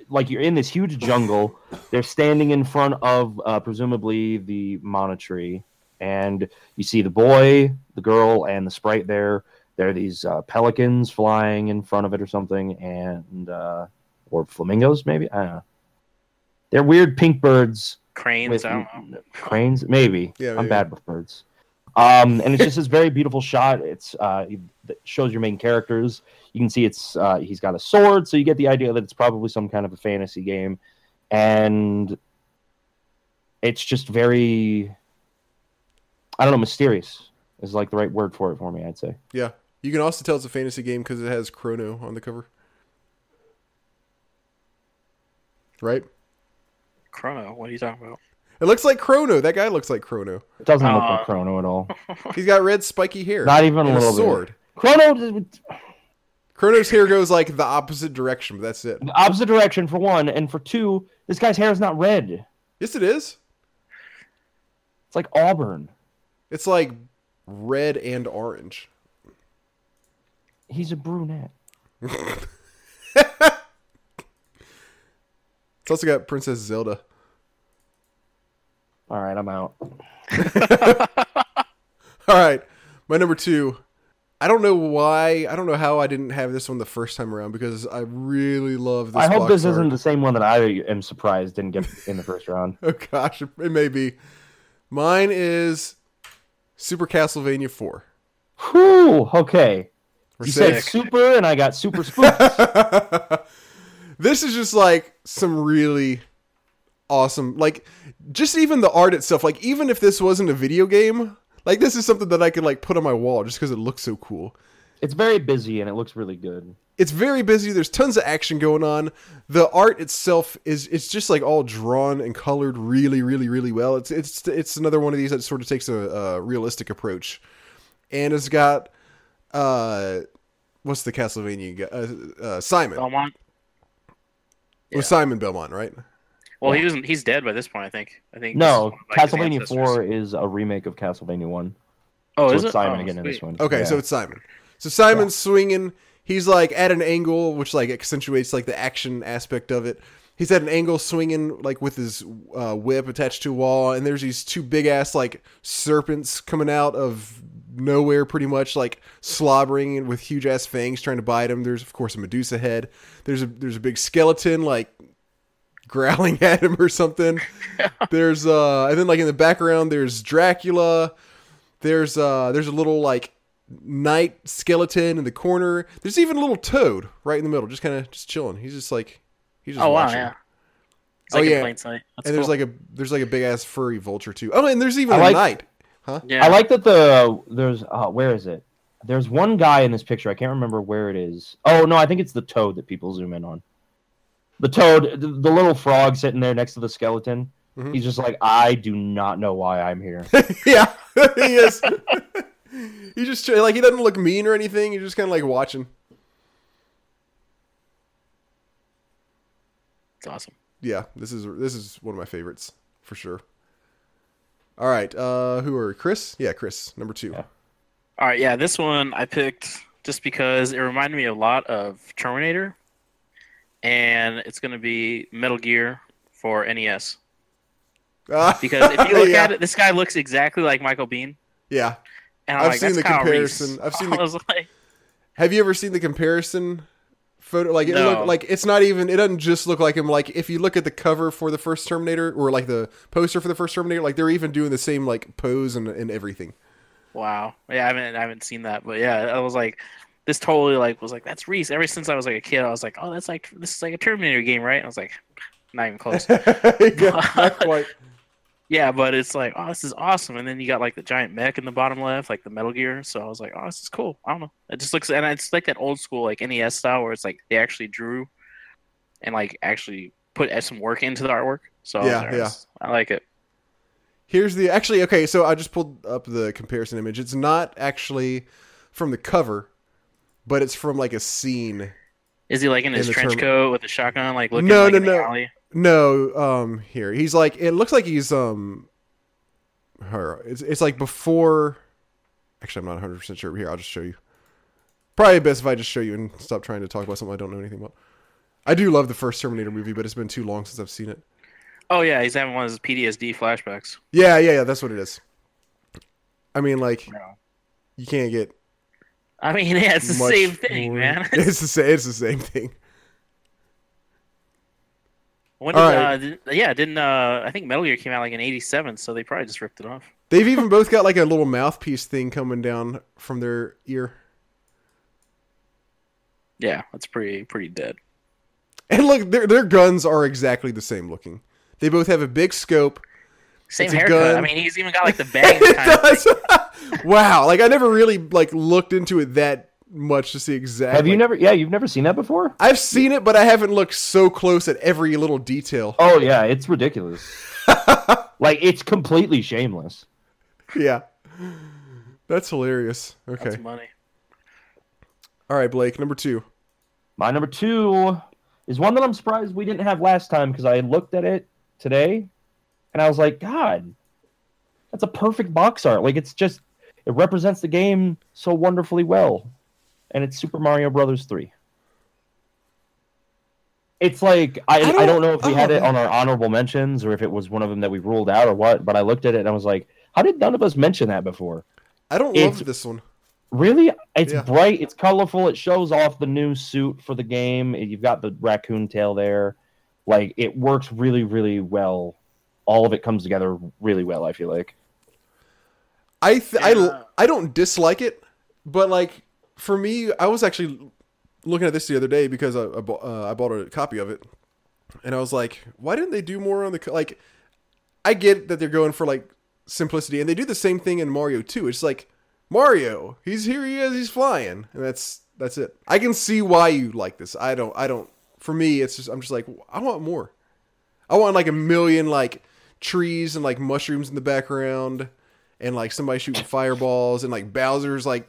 [SPEAKER 2] Like you're in this huge jungle. They're standing in front of uh, presumably the mana tree, and you see the boy, the girl, and the sprite there. There are these uh, pelicans flying in front of it or something, and uh, or flamingos maybe. I don't know. They're weird pink birds
[SPEAKER 3] Cranes,
[SPEAKER 2] with
[SPEAKER 3] I don't know.
[SPEAKER 2] cranes maybe
[SPEAKER 1] Yeah,
[SPEAKER 2] i'm bad with birds um and it's just this very beautiful shot it's uh it shows your main characters you can see it's uh he's got a sword so you get the idea that it's probably some kind of a fantasy game and it's just very i don't know mysterious is like the right word for it for me i'd say
[SPEAKER 1] yeah, you can also tell it's a fantasy game because it has Chrono on the cover. Right?
[SPEAKER 3] Chrono, what are you talking about?
[SPEAKER 1] It looks like Chrono. That guy looks like Chrono.
[SPEAKER 2] it doesn't look
[SPEAKER 3] Uh,
[SPEAKER 2] like chrono at all
[SPEAKER 1] He's got red spiky hair.
[SPEAKER 2] not even a
[SPEAKER 1] and a
[SPEAKER 2] little
[SPEAKER 1] sword.
[SPEAKER 2] bit chrono
[SPEAKER 1] Chrono's hair goes like the opposite direction, but that's it.
[SPEAKER 2] the opposite direction for one and for two this guy's hair is not red
[SPEAKER 1] Yes, it is.
[SPEAKER 2] it's like auburn
[SPEAKER 1] It's like red and orange.
[SPEAKER 2] he's a brunette
[SPEAKER 1] It's also got Princess Zelda.
[SPEAKER 2] All right, I'm out.
[SPEAKER 1] All right, my number two. I don't know why. I don't know how I didn't have this one the first time around because I really love this.
[SPEAKER 2] I hope this
[SPEAKER 1] art.
[SPEAKER 2] isn't the same one that I am surprised didn't get in the first round.
[SPEAKER 1] Oh gosh, it may be. Mine is Super Castlevania Four.
[SPEAKER 2] Whew, okay.
[SPEAKER 1] We're
[SPEAKER 2] You said super, and I got super spooks.
[SPEAKER 1] this is just like some really awesome like just even the art itself like even if this wasn't a video game like this is something that i could like put on my wall just because it looks so cool
[SPEAKER 2] it's very busy and it looks really good.
[SPEAKER 1] It's very busy there's tons of action going on the art itself is it's just like all drawn and colored really really really well it's it's it's another one of these that sort of takes a, a realistic approach and it's got uh what's the castlevania guy uh, uh simon
[SPEAKER 3] Belmont.
[SPEAKER 1] it was simon belmont right
[SPEAKER 3] Well, he doesn't. He's dead by this point. I think. I think.
[SPEAKER 2] No,
[SPEAKER 3] like,
[SPEAKER 2] Castlevania 4 is a remake of Castlevania 1.
[SPEAKER 3] Oh,
[SPEAKER 2] so
[SPEAKER 3] is
[SPEAKER 2] it's
[SPEAKER 3] it?
[SPEAKER 2] Simon
[SPEAKER 3] Oh,
[SPEAKER 2] again in this one.
[SPEAKER 1] Okay,
[SPEAKER 2] Yeah.
[SPEAKER 1] so it's Simon. So Simon's swinging. He's like at an angle, which like accentuates like the action aspect of it. He's at an angle, swinging like with his uh, whip attached to a wall, and there's these two big ass like serpents coming out of nowhere, pretty much like slobbering with huge ass fangs, trying to bite him. There's of course a Medusa head. There's a there's a big skeleton like growling at him or something. there's uh, and then like in the background there's Dracula. There's uh there's a little like knight skeleton in the corner. There's even a little toad right in the middle, just kind of just chilling. He's just like He's just
[SPEAKER 3] Oh wow, yeah. It's
[SPEAKER 1] Oh,
[SPEAKER 3] like
[SPEAKER 1] yeah.
[SPEAKER 3] in plain sight. That's
[SPEAKER 1] and there's like a there's like a big ass furry vulture too. Oh, and there's even
[SPEAKER 2] I
[SPEAKER 1] a
[SPEAKER 2] like-
[SPEAKER 1] knight.
[SPEAKER 3] yeah.
[SPEAKER 2] I like that the there's uh, where is it? There's one guy in this picture. I can't remember where it is. Oh no, I think it's the toad that people zoom in on. The toad, the, the little frog sitting there next to the skeleton.
[SPEAKER 1] Mhm.
[SPEAKER 2] He's just like, I do not know why I'm here.
[SPEAKER 1] yeah, he is. he just like he doesn't look mean or anything. He's just kind of like watching.
[SPEAKER 3] It's awesome.
[SPEAKER 1] Yeah, this is this is one of my favorites for sure. All right, uh, who are Chris? Yeah, Chris, number two.
[SPEAKER 2] Yeah.
[SPEAKER 3] All right, yeah, this one I picked just because it reminded me a lot of Terminator, and it's going to be Metal Gear for NES.
[SPEAKER 1] Ah,
[SPEAKER 3] Because if you look
[SPEAKER 1] yeah,
[SPEAKER 3] at it, this guy looks exactly like Michael Biehn,
[SPEAKER 1] yeah.
[SPEAKER 3] And I'm
[SPEAKER 1] I've
[SPEAKER 3] like,
[SPEAKER 1] seen the
[SPEAKER 3] Kyle
[SPEAKER 1] comparison.
[SPEAKER 3] Reese.
[SPEAKER 1] I've seen
[SPEAKER 3] I
[SPEAKER 1] the-
[SPEAKER 3] was like,
[SPEAKER 1] Have you ever seen the comparison photo? Like it
[SPEAKER 3] No.
[SPEAKER 1] look like it's not even. It doesn't just look like him. Like if you look at the cover for the first Terminator or like the poster for the first Terminator, like they're even doing the same like pose and, and everything.
[SPEAKER 3] wow, yeah, I haven't, I haven't seen that, but yeah, I was like, this totally like was like that's Reese. Ever since I was like a kid, I was like, oh, that's like this is like a Terminator game, right? And I was like, not even close.
[SPEAKER 1] Yeah, not quite.
[SPEAKER 3] Yeah, but it's like, oh, this is awesome. And then you got like the giant mech in the bottom left, like the Metal Gear. So I was like, oh, this is cool. I don't know. It just looks, and it's like that old school like NES style where it's like they actually drew and like actually put some work into the artwork. So
[SPEAKER 1] Yeah,
[SPEAKER 3] like,
[SPEAKER 1] yeah.
[SPEAKER 3] I like it.
[SPEAKER 1] Here's the actually okay. So I just pulled up the comparison image. It's not actually from the cover, but it's from like a scene.
[SPEAKER 3] Is he like in his
[SPEAKER 1] the
[SPEAKER 3] trench
[SPEAKER 1] term-
[SPEAKER 3] coat with a shotgun, like looking
[SPEAKER 1] No,
[SPEAKER 3] like
[SPEAKER 1] no,
[SPEAKER 3] in the
[SPEAKER 1] no.
[SPEAKER 3] alley?
[SPEAKER 1] No, um, here he's like. It looks like he's um. Her. It's it's like before. Actually, I'm not 100 percent sure. Here, I'll just show you. Probably best if I just show you and stop trying to talk about something I don't know anything about. I do love the first Terminator movie, but it's been too long since I've seen it.
[SPEAKER 3] Oh yeah, he's having one of his PTSD flashbacks.
[SPEAKER 1] Yeah, yeah, yeah. That's what it is. I mean, like
[SPEAKER 3] Yeah.
[SPEAKER 1] you can't get
[SPEAKER 3] I mean, yeah, it's the same thing,
[SPEAKER 1] more-
[SPEAKER 3] man.
[SPEAKER 1] It's the same. It's the same thing.
[SPEAKER 3] When did,
[SPEAKER 1] All
[SPEAKER 3] uh, did, yeah, didn't uh, I think Metal Gear came out like in '87, so they probably just ripped it off.
[SPEAKER 1] They've even both got like a little mouthpiece thing coming down from their ear.
[SPEAKER 3] Yeah, that's pretty pretty dead.
[SPEAKER 1] And look, their their guns are exactly the same looking. They both have a big scope.
[SPEAKER 3] Same
[SPEAKER 1] It's
[SPEAKER 3] haircut. I mean, he's even got like the bangs.
[SPEAKER 1] it
[SPEAKER 3] kind of
[SPEAKER 1] does. wow, like I never really like looked into it that much to see exactly.
[SPEAKER 2] Have you never? Yeah, you've never seen that before?
[SPEAKER 1] I've seen it, but I haven't looked so close at every little detail.
[SPEAKER 2] Oh yeah, it's ridiculous. like it's completely shameless.
[SPEAKER 1] yeah, that's hilarious. Okay,
[SPEAKER 3] That's money.
[SPEAKER 1] all right, Blake, number two.
[SPEAKER 2] My number two is one that I'm surprised we didn't have last time because I looked at it today and I was like, God, that's a perfect box art. Like it's just it represents the game so wonderfully well. And it's Super Mario Brothers 3. It's like I,
[SPEAKER 1] I
[SPEAKER 2] I,
[SPEAKER 1] don't-
[SPEAKER 2] don't, know if we
[SPEAKER 1] oh,
[SPEAKER 2] had it
[SPEAKER 1] man.
[SPEAKER 2] on our honorable mentions or if it was one of them that we ruled out or what, but I looked at it and I was like, how did none of us mention that before?
[SPEAKER 1] I don't
[SPEAKER 2] It's-
[SPEAKER 1] love this one.
[SPEAKER 2] Really? It's
[SPEAKER 1] Yeah.
[SPEAKER 2] bright, it's colorful, it shows off the new suit for the game. You've got the raccoon tail there. Like it works really, really well. All of it comes together really well, I feel like.
[SPEAKER 1] I th-
[SPEAKER 3] Yeah.
[SPEAKER 1] I I don't dislike it, but like for me, I was actually looking at this the other day because I I, bought, uh, I bought a copy of it, and I was like, why didn't they do more on the like? I get that they're going for like simplicity, and they do the same thing in Mario too. It's like Mario, he's here, he is, he's flying, and that's that's it. I can see why you like this. I don't. I don't. For me, it's just I'm just like I want more. I want like a million like trees and like mushrooms in the background and like somebody shooting fireballs and like Bowser's like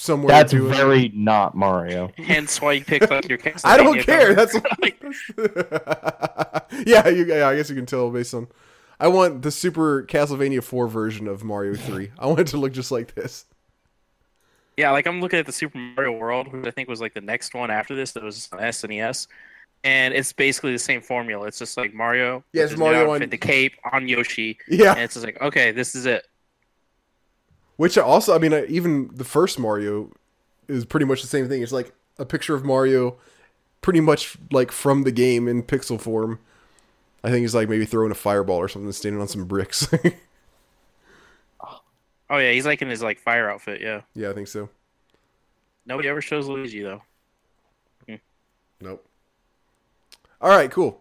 [SPEAKER 1] somewhere.
[SPEAKER 2] That's
[SPEAKER 1] doing-
[SPEAKER 2] very not Mario.
[SPEAKER 3] Hence why you picked like your.
[SPEAKER 1] I don't
[SPEAKER 3] Castlevania
[SPEAKER 1] care.
[SPEAKER 3] cover.
[SPEAKER 1] That's yeah, you, yeah. I guess you can tell based on. I want the Super Castlevania Four version of Mario Three. I want it to look just like this.
[SPEAKER 3] Yeah, like I'm looking at the Super Mario World, which I think was like the next one after this that was on SNES, and it's basically the same formula. It's just like Mario,
[SPEAKER 1] Yeah, it's Mario
[SPEAKER 3] outfit,
[SPEAKER 1] on-
[SPEAKER 3] the cape on Yoshi,
[SPEAKER 1] Yeah,
[SPEAKER 3] and it's just like okay, this is it.
[SPEAKER 1] Which also, I mean, even the first Mario is pretty much the same thing. It's like a picture of Mario, pretty much like from the game in pixel form. I think he's like maybe throwing a fireball or something, standing on some bricks.
[SPEAKER 3] Oh yeah, he's like in his like fire outfit. Yeah,
[SPEAKER 1] yeah, I think so.
[SPEAKER 3] nobody ever shows Luigi though. Hmm.
[SPEAKER 1] Nope. All right, cool.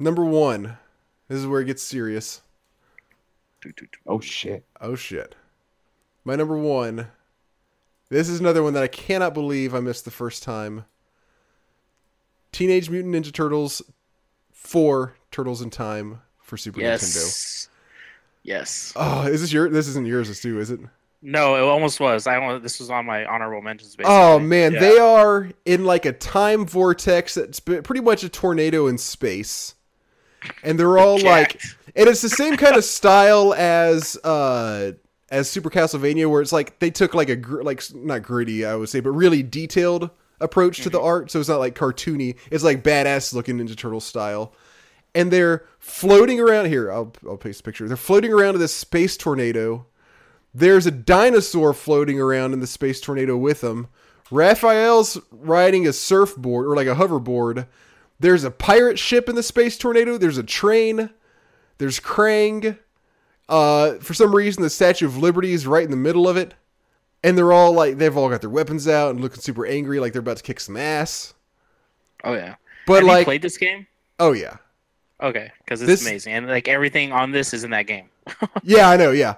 [SPEAKER 1] Number one. This is where it gets serious.
[SPEAKER 2] Oh shit.
[SPEAKER 1] Oh shit. My number one. This is another one that I cannot believe I missed the first time. Teenage Mutant Ninja Turtles 4 Turtles in Time for Super Nintendo.
[SPEAKER 3] Yes. Yes.
[SPEAKER 1] Oh, is this your this isn't yours, it's too, is it?
[SPEAKER 3] No, it almost was. I almost, this was on my honorable mentions. Basically.
[SPEAKER 1] Oh man,
[SPEAKER 3] Yeah.
[SPEAKER 1] they are in like a time vortex that's pretty much a tornado in space. And they're all like and it's the same kind of style as uh as Super Castlevania where it's like they took like a gr- like not gritty I would say but really detailed approach to the mm-hmm. art. So it's not like cartoony. It's like badass looking Ninja Turtle style. And they're floating around here. I'll I'll paste a picture. They're floating around in this space tornado. There's a dinosaur floating around in the space tornado with them. Raphael's riding a surfboard or like a hoverboard. There's a pirate ship in the space tornado. There's a train. There's Krang. Uh, for some reason, the Statue of Liberty is right in the middle of it, and they're all like they've all got their weapons out and looking super angry, like they're about to kick some ass.
[SPEAKER 3] Oh yeah.
[SPEAKER 1] But
[SPEAKER 3] Have you
[SPEAKER 1] like,
[SPEAKER 3] played this game?
[SPEAKER 1] oh yeah,
[SPEAKER 3] Okay, because it's
[SPEAKER 1] This-
[SPEAKER 3] amazing, and like everything on this is in that game.
[SPEAKER 1] yeah, I know, yeah.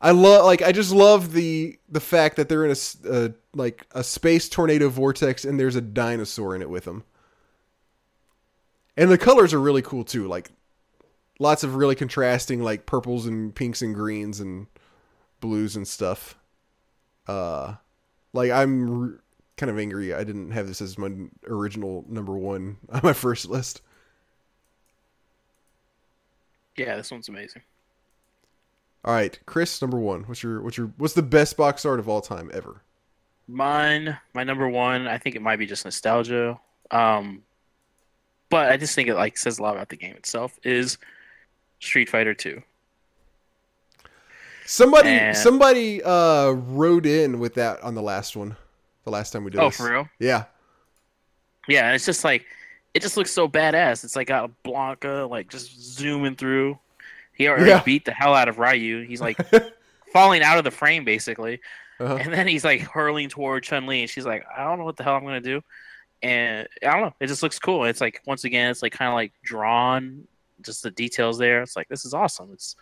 [SPEAKER 1] I love like I just love the the fact that they're in a s- uh, like a space tornado vortex and there's a dinosaur in it with them. And the colors are really cool too, like lots of really contrasting like purples and pinks and greens and blues and stuff. Uh like I'm r- kind of angry I didn't have this as my original number 1 on my first list.
[SPEAKER 3] Yeah, this one's amazing.
[SPEAKER 1] All right, Chris, number 1. What's your what's your what's the best box art of all time ever?
[SPEAKER 3] Mine, my number one, I think it might be just nostalgia. Um, but I just think it like says a lot about the game itself. Is Street Fighter Two?
[SPEAKER 1] Somebody
[SPEAKER 3] And-
[SPEAKER 1] somebody uh wrote in with that on the last one. The last time we did
[SPEAKER 3] Oh,
[SPEAKER 1] this.
[SPEAKER 3] for real?
[SPEAKER 1] Yeah.
[SPEAKER 3] Yeah, and it's just like it just looks so badass. It's like got a Blanka like just zooming through. He already
[SPEAKER 1] Yeah.
[SPEAKER 3] beat the hell out of Ryu. He's like falling out of the frame basically,
[SPEAKER 1] Uh-huh.
[SPEAKER 3] and then he's like hurling toward Chun Li, and she's like, I don't know what the hell I'm gonna do, and I don't know. It just looks cool. It's like once again, it's like kind of like drawn, just the details there. It's like this is awesome. It's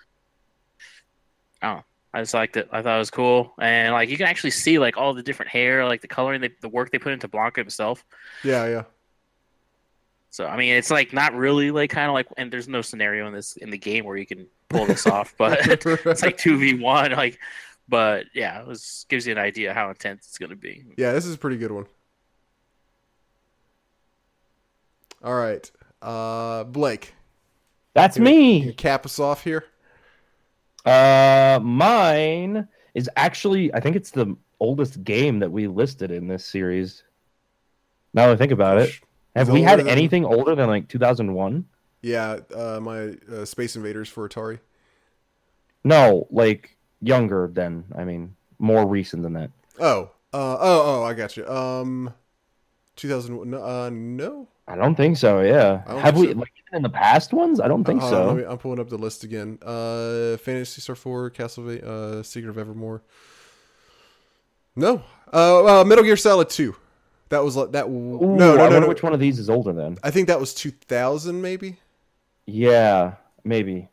[SPEAKER 3] oh. I just liked it. I thought it was cool, and like you can actually see like all the different hair, like the coloring, they, the work they put into Blanka himself.
[SPEAKER 1] Yeah, yeah.
[SPEAKER 3] So I mean, it's like not really like kind of like, and there's no scenario in this in the game where you can pull this off, but it's like two v one, like. But yeah, it was gives you an idea how intense it's gonna be.
[SPEAKER 1] Yeah, this is a pretty good one. All right. Uh Blake,
[SPEAKER 2] That's
[SPEAKER 1] you
[SPEAKER 2] me.
[SPEAKER 1] cap us off here.
[SPEAKER 2] Uh, mine is actually I think it's the oldest game that we listed in this series. Now that I think about it, have we had
[SPEAKER 1] than-
[SPEAKER 2] anything older than like 2001?
[SPEAKER 1] Yeah, uh my uh, Space Invaders for Atari.
[SPEAKER 2] No, like younger than. I mean, more recent than that.
[SPEAKER 1] Oh. Uh oh, oh, I got you. Um 2000 no, uh no.
[SPEAKER 2] I don't think so. Yeah. Have we
[SPEAKER 1] so.
[SPEAKER 2] like in the past ones? I don't think
[SPEAKER 1] on,
[SPEAKER 2] so.
[SPEAKER 1] me- I'm pulling up the list again. Uh, Phantasy Star Four, Castlevania, uh, Secret of Evermore. No. Uh, uh, Metal Gear Solid Two. That was like that.
[SPEAKER 2] Ooh,
[SPEAKER 1] no,
[SPEAKER 2] I
[SPEAKER 1] no, no,
[SPEAKER 2] wonder
[SPEAKER 1] no.
[SPEAKER 2] which one of these is older then.
[SPEAKER 1] I think that was 2000, maybe.
[SPEAKER 2] Yeah, maybe.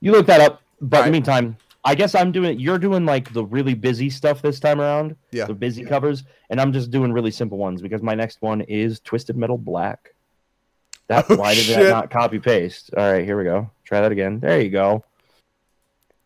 [SPEAKER 2] You look that up. But in the meantime, I guess I'm doing. You're doing like the really busy stuff this time around.
[SPEAKER 1] Yeah.
[SPEAKER 2] The busy covers, and I'm just doing really simple ones because my next one is Twisted Metal Black. That
[SPEAKER 1] Oh,
[SPEAKER 2] why did
[SPEAKER 1] shit.
[SPEAKER 2] that not copy paste? All right, here we go. Try that again. There you go.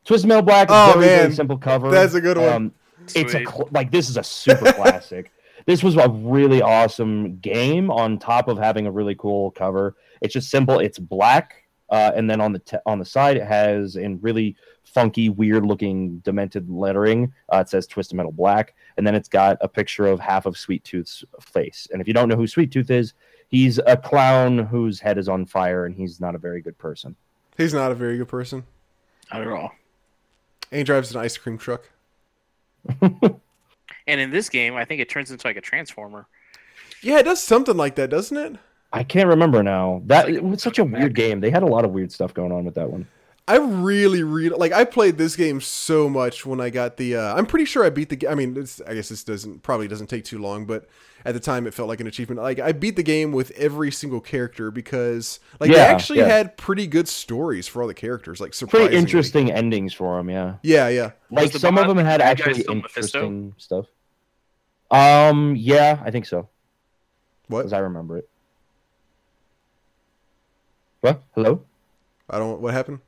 [SPEAKER 2] Twisted Metal Black.
[SPEAKER 1] Oh,
[SPEAKER 2] very,
[SPEAKER 1] man.
[SPEAKER 2] very simple cover.
[SPEAKER 1] That's a good one.
[SPEAKER 2] Um, it's a cl- like this is a super classic. This was a really awesome game on top of having a really cool cover. It's just simple. It's black, uh, and then on the te- on the side it has in really funky, weird looking demented lettering. Uh, it says Twisted Metal Black, and then it's got a picture of half of Sweet Tooth's face. And if you don't know who Sweet Tooth is, he's a clown whose head is on fire, and he's not a very good person.
[SPEAKER 1] He's not a very good person.
[SPEAKER 3] Not at all.
[SPEAKER 1] And he drives an ice cream truck.
[SPEAKER 3] And in this game, I think it turns into like a transformer.
[SPEAKER 1] Yeah, it does something like that, doesn't it?
[SPEAKER 2] I can't remember now. That
[SPEAKER 3] It's like
[SPEAKER 2] it was such a weird
[SPEAKER 3] mech.
[SPEAKER 2] game. They had a lot of weird stuff going on with that one.
[SPEAKER 1] I really, really like. I played this game so much when I got the. Uh, I'm pretty sure I beat the. I mean, it's, I guess this doesn't probably doesn't take too long, but at the time it felt like an achievement. Like I beat the game with every single character because like they actually
[SPEAKER 2] yeah.
[SPEAKER 1] had pretty good stories for all the characters. Like surprisingly.
[SPEAKER 2] Pretty interesting endings for them, yeah.
[SPEAKER 1] Yeah, yeah.
[SPEAKER 2] Like
[SPEAKER 3] the
[SPEAKER 2] some of them had
[SPEAKER 3] bad
[SPEAKER 2] actually
[SPEAKER 3] still Mephisto?
[SPEAKER 2] interesting stuff. Um, yeah, I think so,
[SPEAKER 1] What?
[SPEAKER 2] as I remember it. What? Hello?
[SPEAKER 1] I don't. What happened?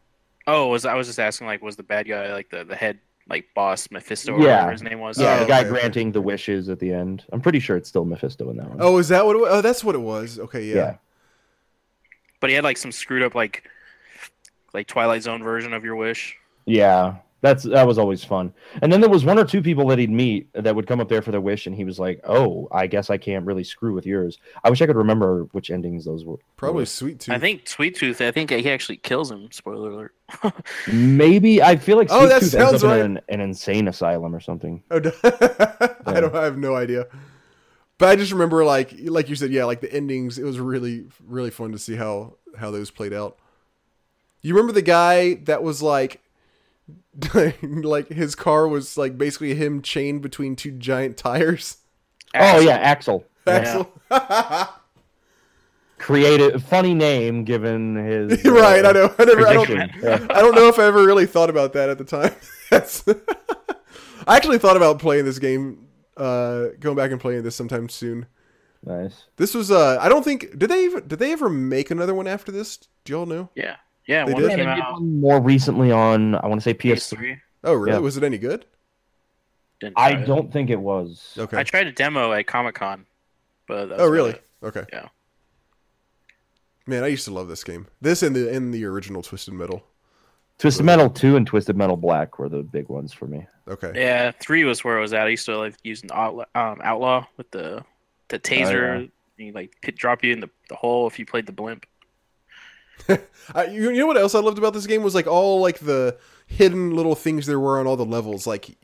[SPEAKER 3] Oh, was I was just asking like was the bad guy like the the head like boss Mephisto or
[SPEAKER 2] Yeah.
[SPEAKER 3] whatever his name was?
[SPEAKER 2] Yeah,
[SPEAKER 1] Oh,
[SPEAKER 2] the guy
[SPEAKER 1] okay, okay.
[SPEAKER 2] granting the wishes at the end. I'm pretty sure it's still Mephisto in that one.
[SPEAKER 1] Oh, is that what? It was? Oh, that's what it was. Okay, yeah.
[SPEAKER 2] yeah.
[SPEAKER 3] But he had like some screwed up like like Twilight Zone version of your wish.
[SPEAKER 2] Yeah, that's that was always fun. And then there was one or two people that he'd meet that would come up there for their wish, and he was like, "Oh, I guess I can't really screw with yours." I wish I could remember which endings those were.
[SPEAKER 1] Probably Sweet Tooth.
[SPEAKER 3] I think Sweet Tooth. I think he actually kills him. Spoiler alert.
[SPEAKER 2] Maybe I feel like
[SPEAKER 1] Oh,
[SPEAKER 2] Sweet
[SPEAKER 1] that
[SPEAKER 2] Tooth
[SPEAKER 1] sounds
[SPEAKER 2] ends up
[SPEAKER 1] right.
[SPEAKER 2] in an, an insane asylum or something.
[SPEAKER 1] Oh, no. I don't. I have no idea. But I just remember, like, like you said, yeah, like the endings. It was really, really fun to see how how those played out. You remember the guy that was like, like his car was like basically him chained between two giant tires.
[SPEAKER 2] Oh yeah, Axel.
[SPEAKER 1] Axel.
[SPEAKER 2] Creative, funny name given his.
[SPEAKER 1] right.
[SPEAKER 2] uh,
[SPEAKER 1] I know. I never. I don't.
[SPEAKER 2] Yeah.
[SPEAKER 1] I don't know if I ever really thought about that at the time. That's. I actually thought about playing this game, uh, going back and playing this sometime soon.
[SPEAKER 2] Nice.
[SPEAKER 1] This was uh I don't think did they even did they ever make another one after this? Do y'all know?
[SPEAKER 3] Yeah. Yeah.
[SPEAKER 1] They
[SPEAKER 3] One
[SPEAKER 1] did?
[SPEAKER 3] came
[SPEAKER 2] Yeah,
[SPEAKER 3] out
[SPEAKER 2] one more recently on I want to say PS3.
[SPEAKER 3] PS3.
[SPEAKER 1] Oh really?
[SPEAKER 2] Yeah.
[SPEAKER 1] Was it any good?
[SPEAKER 3] Didn't
[SPEAKER 2] I
[SPEAKER 3] it.
[SPEAKER 2] don't think it was.
[SPEAKER 1] Okay.
[SPEAKER 3] I tried a demo at Comic Con, but that's
[SPEAKER 1] oh really?
[SPEAKER 3] it.
[SPEAKER 1] Okay.
[SPEAKER 3] Yeah.
[SPEAKER 1] Man, I used to love this game. This and the in the original Twisted Metal.
[SPEAKER 2] Twisted Metal 2 and Twisted Metal Black were the big ones for me.
[SPEAKER 1] Okay.
[SPEAKER 3] Yeah, three was where I was at. I used to like using Outlaw, um, Outlaw with the the taser. Yeah. You like pit drop you in the, the hole if you played the blimp.
[SPEAKER 1] I, you, you know what else I loved about this game was like all like the hidden little things there were on all the levels. Like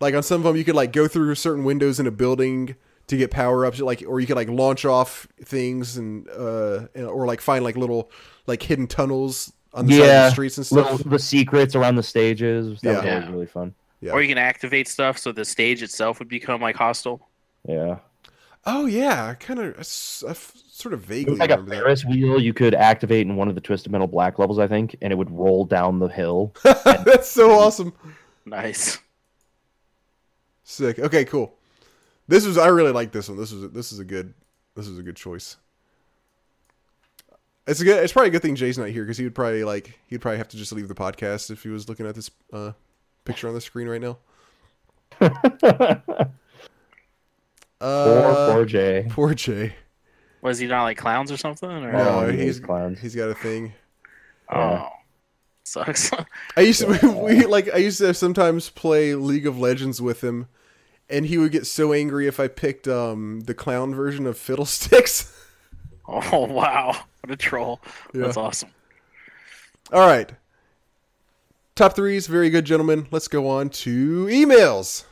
[SPEAKER 1] like on some of them you could like go through certain windows in a building to get power ups like or you could like launch off things and uh or like find like little like hidden tunnels on the side of
[SPEAKER 2] Yeah,
[SPEAKER 1] the streets and stuff.
[SPEAKER 2] Little, the secrets around the stages. That was
[SPEAKER 1] Yeah.
[SPEAKER 2] always
[SPEAKER 3] Yeah.
[SPEAKER 2] really fun.
[SPEAKER 1] Yeah.
[SPEAKER 3] Or you can activate stuff so the stage itself would become like hostile.
[SPEAKER 2] Yeah.
[SPEAKER 1] Oh yeah, I kind of I s- I f- sort of
[SPEAKER 2] It
[SPEAKER 1] vaguely
[SPEAKER 2] was like a
[SPEAKER 1] remember
[SPEAKER 2] Ferris wheel you could activate in one of the Twisted Metal Black levels, I think, and it would roll down the hill.
[SPEAKER 1] that. That's so awesome.
[SPEAKER 3] Nice.
[SPEAKER 1] Sick. Okay, cool. This was I really like this one. This was this is a good this is a good choice. It's a good. It's probably a good thing Jay's not here because he would probably like he'd probably have to just leave the podcast if he was looking at this uh, picture on the screen right now.
[SPEAKER 2] Poor,
[SPEAKER 1] Uh,
[SPEAKER 2] poor Jay.
[SPEAKER 1] poor Jay.
[SPEAKER 3] Was he not like clowns or something? Or
[SPEAKER 1] No,
[SPEAKER 2] Oh,
[SPEAKER 1] he's
[SPEAKER 2] hates clowns.
[SPEAKER 1] he's got a thing.
[SPEAKER 3] oh, sucks.
[SPEAKER 1] I used to we like I used to sometimes play League of Legends with him, and he would get so angry if I picked um the clown version of Fiddlesticks.
[SPEAKER 3] oh wow, what a troll!
[SPEAKER 1] Yeah.
[SPEAKER 3] That's awesome.
[SPEAKER 1] All right, top threes, very good, gentlemen. Let's go on to emails.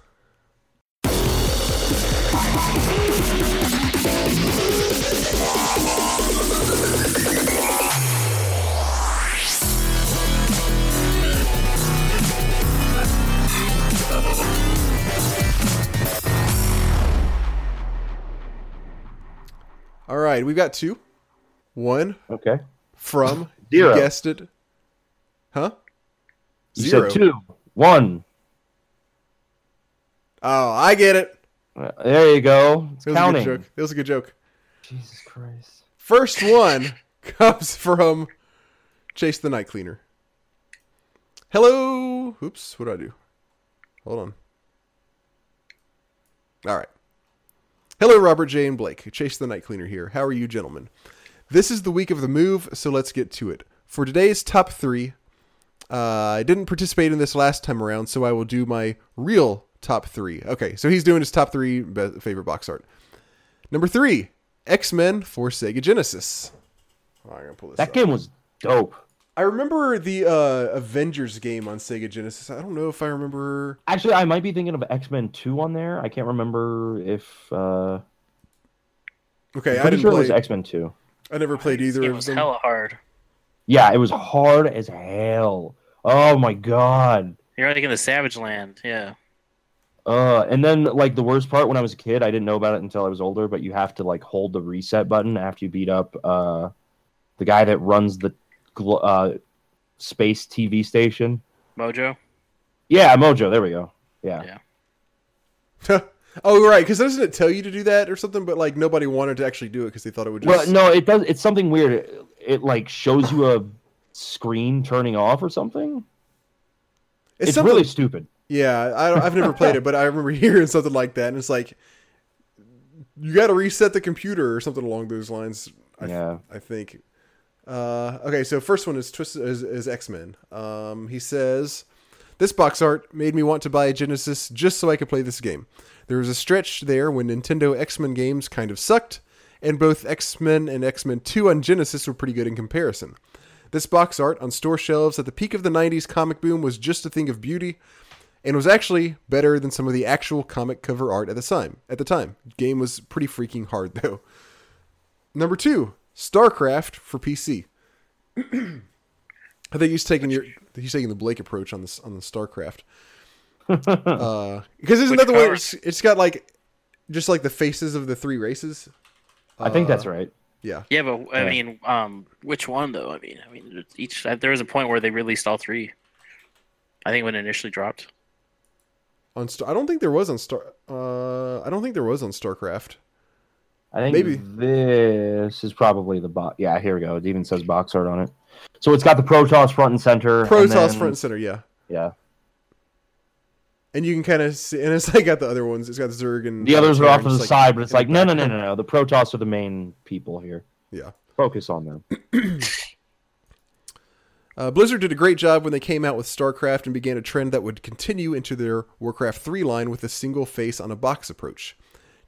[SPEAKER 1] All right, we've got two. One
[SPEAKER 2] Okay.
[SPEAKER 1] from
[SPEAKER 2] Zero.
[SPEAKER 1] You guessed it. Huh?
[SPEAKER 2] You said two. One.
[SPEAKER 1] Oh, I get it.
[SPEAKER 2] Uh, There you go. It's
[SPEAKER 1] It was a
[SPEAKER 2] counting.
[SPEAKER 1] good joke. It was a good joke.
[SPEAKER 2] Jesus Christ.
[SPEAKER 1] First one comes from Chase the Night Cleaner. Hello. Oops. What do I do? Hold on. All right. Hello, Robert J. and Blake. Chase the Night Cleaner here. How are you, gentlemen? This is the week of the move, so let's get to it. For today's top three, uh, I didn't participate in this last time around, so I will do my real top three. Okay, so he's doing his top three favorite box art. Number three, X Men for Sega Genesis. Oh, I'm gonna pull this
[SPEAKER 2] That
[SPEAKER 1] up.
[SPEAKER 2] game was dope.
[SPEAKER 1] I remember the uh, Avengers game on Sega Genesis. I don't know if I remember.
[SPEAKER 2] Actually, I might be thinking of X Men 2 on there. I can't remember if. Uh,
[SPEAKER 1] Okay,
[SPEAKER 2] I'm
[SPEAKER 1] I
[SPEAKER 2] pretty
[SPEAKER 1] didn't
[SPEAKER 2] sure it was X Men 2.
[SPEAKER 1] I never played either
[SPEAKER 3] it
[SPEAKER 1] of
[SPEAKER 3] was
[SPEAKER 1] them.
[SPEAKER 3] hella hard.
[SPEAKER 2] Yeah, it was hard as hell. Oh my god.
[SPEAKER 3] You're like in the Savage Land. Yeah.
[SPEAKER 2] Uh, and then like the worst part when I was a kid, I didn't know about it until I was older. But you have to like hold the reset button after you beat up uh, the guy that runs the gl- uh, space TV station.
[SPEAKER 3] Mojo.
[SPEAKER 2] Yeah, Mojo. There we go. Yeah.
[SPEAKER 3] Yeah.
[SPEAKER 1] oh, right. Because doesn't it tell you to do that or something? But like nobody wanted to actually do it because they thought it would
[SPEAKER 2] Well, no, it does. It's something weird. It, it like shows you a screen turning off or something. It's,
[SPEAKER 1] something-
[SPEAKER 2] really stupid.
[SPEAKER 1] Yeah, I, I've never played it, but I remember hearing something like that, and it's like you got to reset the computer or something along those lines. I,
[SPEAKER 2] Yeah.
[SPEAKER 1] I think. Uh, okay, so first one is is, is X Men. Um, he says this box art made me want to buy a Genesis just so I could play this game. There was a stretch there when Nintendo X Men games kind of sucked, and both X Men and X Men Two on Genesis were pretty good in comparison. This box art on store shelves at the peak of the 90s comic boom was just a thing of beauty and was actually better than some of the actual comic cover art at the time. At the time, game was pretty freaking hard though. Number 2, StarCraft for PC. I think he's taking your he's taking the Blake approach on this on the StarCraft. uh because isn't
[SPEAKER 3] Which
[SPEAKER 1] that the way it's, it's got like just like the faces of the three races?
[SPEAKER 2] I think that's
[SPEAKER 1] Uh,
[SPEAKER 2] right.
[SPEAKER 1] Yeah.
[SPEAKER 3] Yeah, but I
[SPEAKER 2] Yeah.
[SPEAKER 3] mean, um, which one though? I mean, I mean, each there was a point where they released all three. I think when it initially dropped.
[SPEAKER 1] On Star I don't think there was on Star uh I don't think there was on StarCraft.
[SPEAKER 2] I think
[SPEAKER 1] maybe.
[SPEAKER 2] this is probably the box. Yeah, here we go. It even says box art on it. So it's got the Protoss front and center.
[SPEAKER 1] Protoss
[SPEAKER 2] then-
[SPEAKER 1] front and center, yeah.
[SPEAKER 2] Yeah.
[SPEAKER 1] And you can kind of see, and it's like got the other ones. It's got Zerg and
[SPEAKER 2] The others are off to the
[SPEAKER 1] just,
[SPEAKER 2] side, but it's like, no, no, no, no, no. The Protoss are the main people here.
[SPEAKER 1] Yeah.
[SPEAKER 2] Focus on them.
[SPEAKER 1] Uh, Blizzard did a great job when they came out with StarCraft and began a trend that would continue into their Warcraft 3 line with a single face on a box approach.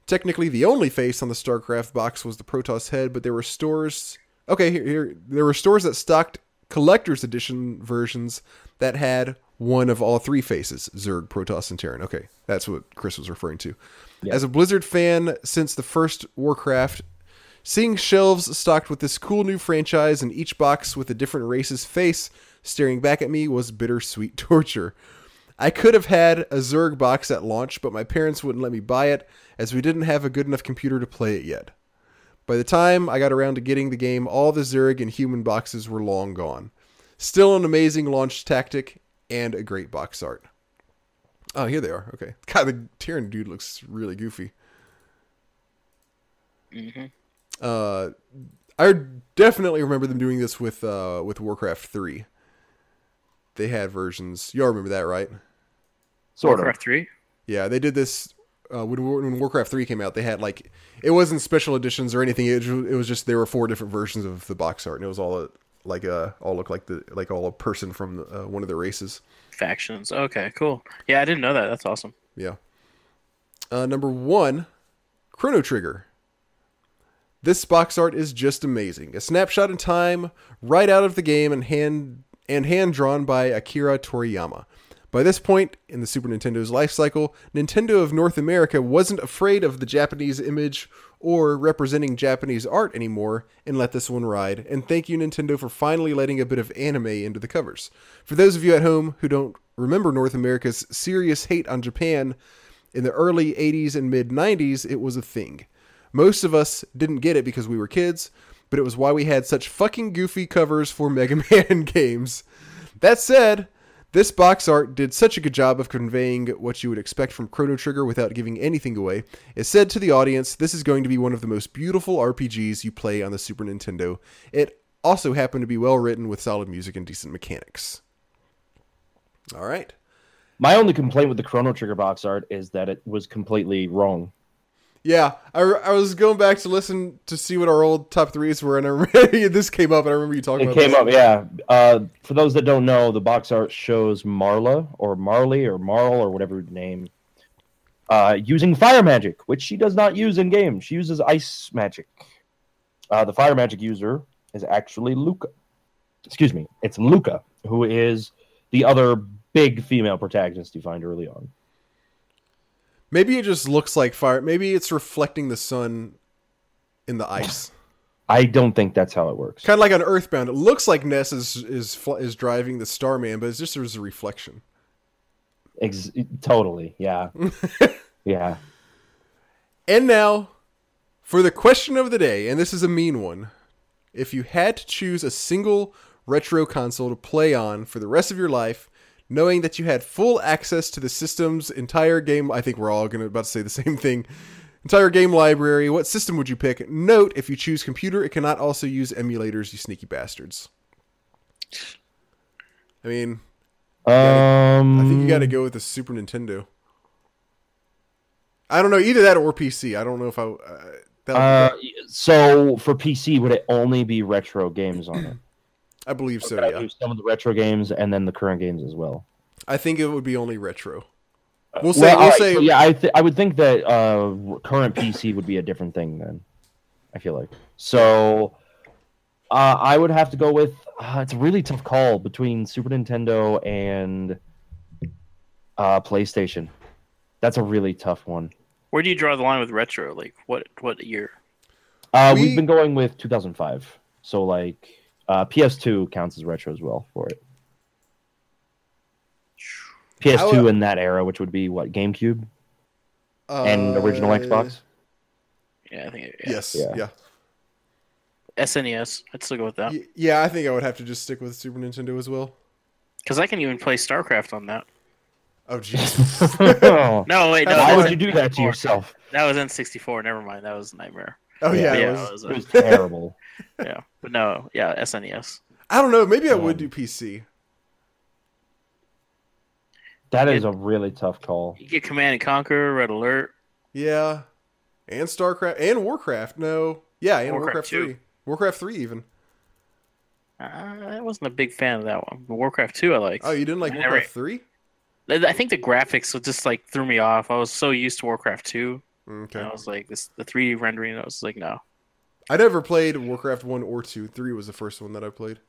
[SPEAKER 1] Technically, the only face on the StarCraft box was the Protoss head, but there were stores. Okay, here, here there were stores that stocked collector's edition versions that had one of all three faces Zerg, Protoss, and Terran. Okay, that's what Chris was referring to.
[SPEAKER 2] Yeah.
[SPEAKER 1] As a Blizzard fan since the first Warcraft, Seeing shelves stocked with this cool new franchise and each box with a different race's face staring back at me was bittersweet torture. I could have had a Zerg box at launch, but my parents wouldn't let me buy it as we didn't have a good enough computer to play it yet. By the time I got around to getting the game, all the Zerg and human boxes were long gone. Still an amazing launch tactic and a great box art. Oh, here they are. Okay. God, the Terran dude looks really goofy.
[SPEAKER 3] hmm
[SPEAKER 1] Uh, I definitely remember them doing this with uh, with Warcraft three. They had versions. Y'all remember that, right?
[SPEAKER 2] Sort
[SPEAKER 3] Warcraft three.
[SPEAKER 1] Yeah, they did this uh, when, when Warcraft three came out. They had like it wasn't special editions or anything. It, it was just there were four different versions of the box art, and it was all a, like uh all looked like the like all a person from uh, one of the races.
[SPEAKER 3] Factions. Okay, cool. Yeah, I didn't know that. That's awesome.
[SPEAKER 1] Yeah. Uh, number one, Chrono Trigger. This box art is just amazing. A snapshot in time, right out of the game, and hand and hand drawn by Akira Toriyama. By this point in the Super Nintendo's life cycle, Nintendo of North America wasn't afraid of the Japanese image or representing Japanese art anymore and let this one ride. And thank you, Nintendo, for finally letting a bit of anime into the covers. For those of you at home who don't remember North America's serious hate on Japan, in the early 80s and mid 90s, it was a thing. Most of us didn't get it because we were kids, but it was why we had such fucking goofy covers for Mega Man games. That said, this box art did such a good job of conveying what you would expect from Chrono Trigger without giving anything away. It said to the audience, this is going to be one of the most beautiful RPGs you play on the Super Nintendo. It also happened to be well written with solid music and decent mechanics. All right.
[SPEAKER 2] My only complaint with the Chrono Trigger box art is that it was completely wrong.
[SPEAKER 1] Yeah, I, I was going back to listen to see what our old top threes were, and I remember this came up, and I remember you talking about
[SPEAKER 2] It
[SPEAKER 1] about
[SPEAKER 2] came
[SPEAKER 1] this.
[SPEAKER 2] up, yeah. Uh, for those that don't know, the box art shows Marla or Marley or Marl or whatever name uh, using fire magic, which she does not use in game. She uses ice magic. Uh, the fire magic user is actually Lucca. Excuse me, it's Lucca, who is the other big female protagonist you find early on.
[SPEAKER 1] Maybe it just looks like fire. Maybe it's reflecting the sun in the ice.
[SPEAKER 2] I don't think that's how it works.
[SPEAKER 1] Kind of like on Earthbound, it looks like Ness is is is driving the Starman, but it's just there's a reflection.
[SPEAKER 2] Ex- totally. Yeah. yeah.
[SPEAKER 1] And now, for the question of the day, and this is a mean one. If you had to choose a single retro console to play on for the rest of your life, knowing that you had full access to the system's entire game, I think we're all going to about to say the same thing. Entire game library. What system would you pick? Note: If you choose computer, it cannot also use emulators. You sneaky bastards. I mean,
[SPEAKER 2] Um.
[SPEAKER 1] I think you got to go with the Super Nintendo. I don't know either that or PC. I don't know if I. Uh,
[SPEAKER 2] Uh, so for PC, would it only be retro games on it?
[SPEAKER 1] I believe so. Yeah,
[SPEAKER 2] some of the retro games and then the current games as well.
[SPEAKER 1] I think it would be only retro. We'll say.
[SPEAKER 2] Well,
[SPEAKER 1] we'll
[SPEAKER 2] alright,
[SPEAKER 1] say.
[SPEAKER 2] so yeah, I th- I would think that uh, current PC would be a different thing then. I feel like so. Uh, I would have to go with. Uh, it's a really tough call between Super Nintendo and uh, PlayStation. That's a really tough one.
[SPEAKER 3] Where do you draw the line with retro? Like what what year?
[SPEAKER 2] Uh,
[SPEAKER 1] We-
[SPEAKER 2] we... have been going with 2005, so like uh, PS2 counts as retro as well for it. PS2
[SPEAKER 1] How-
[SPEAKER 2] in that era, which would be what GameCube and
[SPEAKER 1] uh,
[SPEAKER 2] original Xbox.
[SPEAKER 3] Yeah, I think it, yeah.
[SPEAKER 1] Yes.
[SPEAKER 2] Yeah.
[SPEAKER 1] Yeah.
[SPEAKER 3] SNES. I'd still go with that
[SPEAKER 1] Y- Yeah. I think I would have to just stick with Super Nintendo as well.
[SPEAKER 3] because I can even play StarCraft on that.
[SPEAKER 1] Oh jeez.
[SPEAKER 2] Oh,
[SPEAKER 3] No, wait, no.
[SPEAKER 1] Why
[SPEAKER 2] Why would you do that to yourself?
[SPEAKER 3] That was N64. Never mind. That was a nightmare.
[SPEAKER 1] Oh yeah.
[SPEAKER 2] Yeah,
[SPEAKER 1] it was-
[SPEAKER 3] it was,
[SPEAKER 2] It was terrible.
[SPEAKER 3] Yeah. But no, yeah, E SNES.
[SPEAKER 1] I don't know. Maybe I would do PC.
[SPEAKER 2] That is a really tough call.
[SPEAKER 3] You get Command and Conquer, Red Alert.
[SPEAKER 1] Yeah. And StarCraft and Warcraft. No. Yeah, and
[SPEAKER 3] Warcraft
[SPEAKER 1] Warcraft,
[SPEAKER 3] 2.
[SPEAKER 1] three. Warcraft three even.
[SPEAKER 3] Uh, I wasn't a big fan of that one. But Warcraft 2, I liked.
[SPEAKER 1] Oh, you didn't like
[SPEAKER 3] I
[SPEAKER 1] Warcraft three?
[SPEAKER 3] I I think the graphics just like threw me off. I was so used to Warcraft 2.
[SPEAKER 1] Okay.
[SPEAKER 3] And I was like, this the 3D rendering. I was like, no.
[SPEAKER 1] I never played Warcraft one or two. Three was the first one that I played.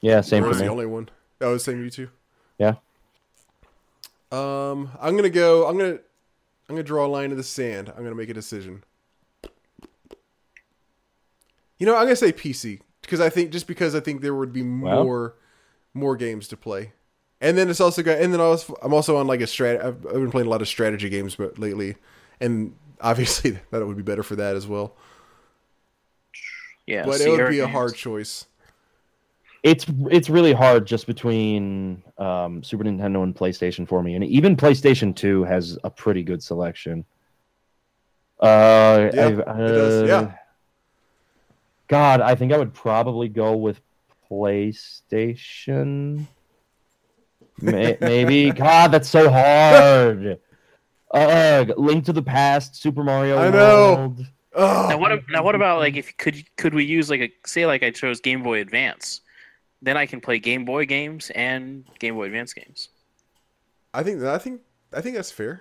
[SPEAKER 2] Yeah, same
[SPEAKER 1] Or was the only one. Oh, the same you two.
[SPEAKER 2] Yeah.
[SPEAKER 1] Um, I'm gonna go. I'm gonna. I'm gonna draw a line in the sand. I'm gonna make a decision. You know, I'm gonna say PC because I think just because I think there would be more, more games to play, and then it's also got. And then I was, I'm also on like a strat. I've, I've been playing a lot of strategy games, but lately, and obviously that it would be better for that as well.
[SPEAKER 3] Yeah.
[SPEAKER 1] but it would be a hard choice.
[SPEAKER 2] It's it's really hard just between um, Super Nintendo and PlayStation for me, and even PlayStation Two has a pretty good selection. Uh,
[SPEAKER 1] Yeah,
[SPEAKER 2] I've-
[SPEAKER 1] it does, yeah.
[SPEAKER 2] uh, God, I think I would probably go with PlayStation. Maybe. God, that's so hard. Ugh, Link to the Past, Super Mario.
[SPEAKER 1] I know.
[SPEAKER 2] World.
[SPEAKER 1] Oh,
[SPEAKER 3] Now what? ab- Now what about like if could could we use like a say like I chose Game Boy Advance, then I can play Game Boy games and Game Boy Advance games.
[SPEAKER 1] I think I think I think that's fair.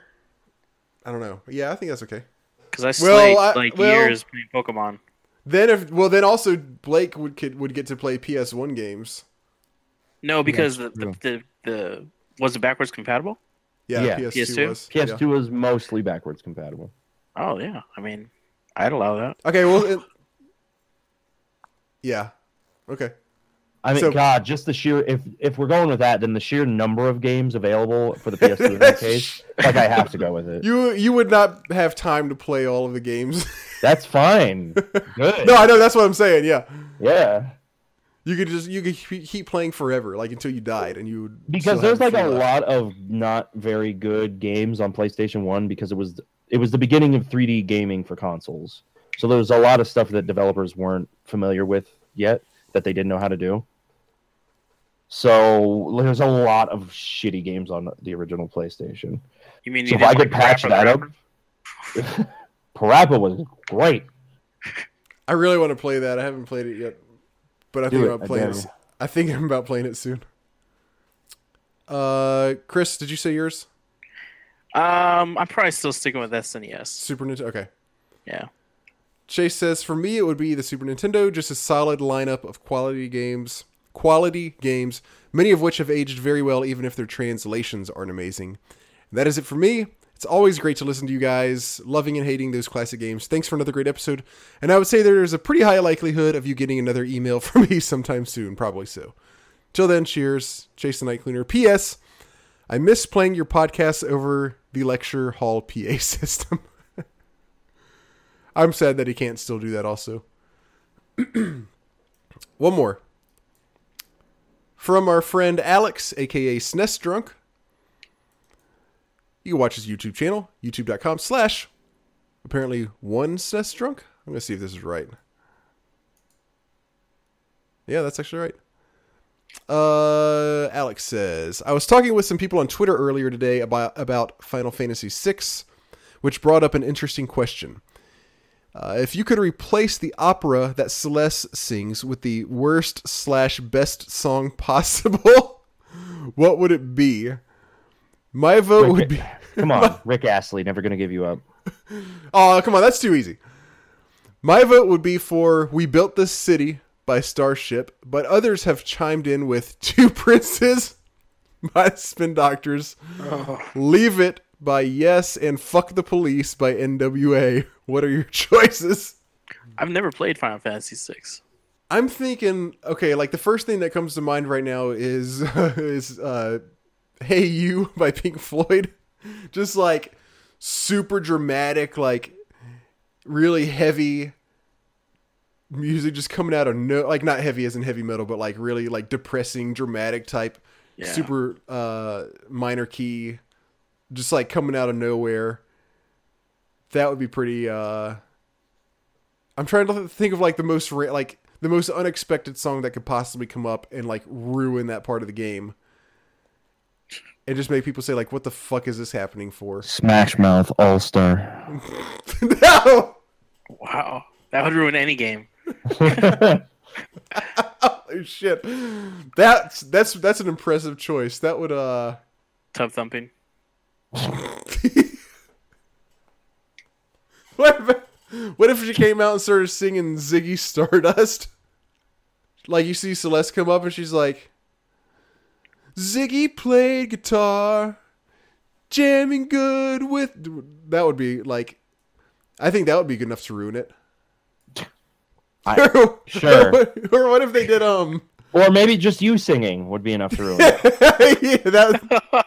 [SPEAKER 1] I don't know. Yeah, I think that's okay.
[SPEAKER 3] Because I
[SPEAKER 1] Well, I-
[SPEAKER 3] like
[SPEAKER 1] well-
[SPEAKER 3] years playing Pokemon.
[SPEAKER 1] Then if well then also Blake would could, would get to play PS1 games.
[SPEAKER 3] No, because the, the, the the was it backwards compatible?
[SPEAKER 1] Yeah,
[SPEAKER 2] Yeah.
[SPEAKER 1] PS2,
[SPEAKER 3] PS2?
[SPEAKER 1] was.
[SPEAKER 2] PS2 is mostly backwards compatible.
[SPEAKER 3] Oh yeah, I mean, I'd allow that.
[SPEAKER 1] Okay, well it, Yeah. Okay.
[SPEAKER 2] I mean,
[SPEAKER 1] So-
[SPEAKER 2] God, just the sheer if if we're going with that, then the sheer number of games available for the PS2 in that case, like I have to go with it.
[SPEAKER 1] You you would not have time to play all of the games.
[SPEAKER 2] That's fine. Good.
[SPEAKER 1] no, I know that's what I'm saying. Yeah.
[SPEAKER 2] Yeah,
[SPEAKER 1] You could just you could keep keep playing forever like until you died and you would
[SPEAKER 2] because there's like a
[SPEAKER 1] free
[SPEAKER 2] lot of not very good games on PlayStation One because it was it was the beginning of 3D gaming for consoles. So there was a lot of stuff that developers weren't familiar with yet that they didn't know how to do. So there's a lot of shitty games on the original PlayStation.
[SPEAKER 3] You mean
[SPEAKER 2] So
[SPEAKER 3] you
[SPEAKER 2] if I could
[SPEAKER 3] like
[SPEAKER 2] patch that up, Parappa was great.
[SPEAKER 1] I really want to play that. I haven't played it yet. But I
[SPEAKER 2] Do
[SPEAKER 1] think
[SPEAKER 2] it,
[SPEAKER 1] about
[SPEAKER 2] I
[SPEAKER 1] playing
[SPEAKER 2] dare
[SPEAKER 1] it. I think I'm about playing it soon. Uh Chris, did you say yours?
[SPEAKER 3] Um, I'm probably still sticking with SNES.
[SPEAKER 1] Super Nintendo. Okay.
[SPEAKER 3] Yeah.
[SPEAKER 1] Chase says, for me, it would be the Super Nintendo, just a solid lineup of quality games, quality games, many of which have aged very well, even if their translations aren't amazing. And that is it for me. It's always great to listen to you guys, loving and hating those classic games. Thanks for another great episode. And I would say there's a pretty high likelihood of you getting another email from me sometime soon, probably so. Till then, cheers. Chase the Night Cleaner. P.S. I miss playing your podcast over the lecture hall PA system. I'm sad that he can't still do that also. One more. From our friend Alex, aka SNES Drunk. You can watch his YouTube channel, youtube.com slash apparently one SNES Drunk. I'm to see if this is right. Yeah, that's actually right. Uh, Alex says, I was talking with some people on Twitter earlier today about, about Final Fantasy VI, which brought up an interesting question. Uh, if you could replace the opera that Celes sings with the worst slash best song possible, what would it be? My vote would be.
[SPEAKER 2] Come on, Rick Astley, never gonna give you up.
[SPEAKER 1] Oh, come on, that's too easy. My vote would be for "We Built This City" by Starship, but others have chimed in with Two Princes by Spin Doctors, Leave It by Yes, and Fuck the Police by NWA. What are your choices?
[SPEAKER 3] I've never played Final Fantasy VI.
[SPEAKER 1] I'm thinking, okay, like the first thing that comes to mind right now is is uh, "Hey You" by Pink Floyd, just like super dramatic, like really heavy music just coming out of no, like not heavy as in heavy metal, but like really like depressing, dramatic type,
[SPEAKER 3] Yeah.
[SPEAKER 1] super uh, minor key, just like coming out of nowhere. That would be pretty. uh I'm trying to think of like the most ra- like the most unexpected song that could possibly come up and like ruin that part of the game. And just make people say like, "What the fuck is this happening for?"
[SPEAKER 2] Smash Mouth All Star.
[SPEAKER 1] no,
[SPEAKER 3] Wow. That would ruin any game.
[SPEAKER 1] oh, shit. That's that's that's an impressive choice. That would uh.
[SPEAKER 3] Tub thumping.
[SPEAKER 1] What if, what if she came out and started singing Ziggy Stardust? Like you see Celes come up and she's like, Ziggy played guitar, jamming good with. That would be like, I think that would be good enough to ruin it.
[SPEAKER 2] I- sure.
[SPEAKER 1] or what if they did um?
[SPEAKER 2] or maybe just you singing would be enough to ruin it.
[SPEAKER 1] yeah, that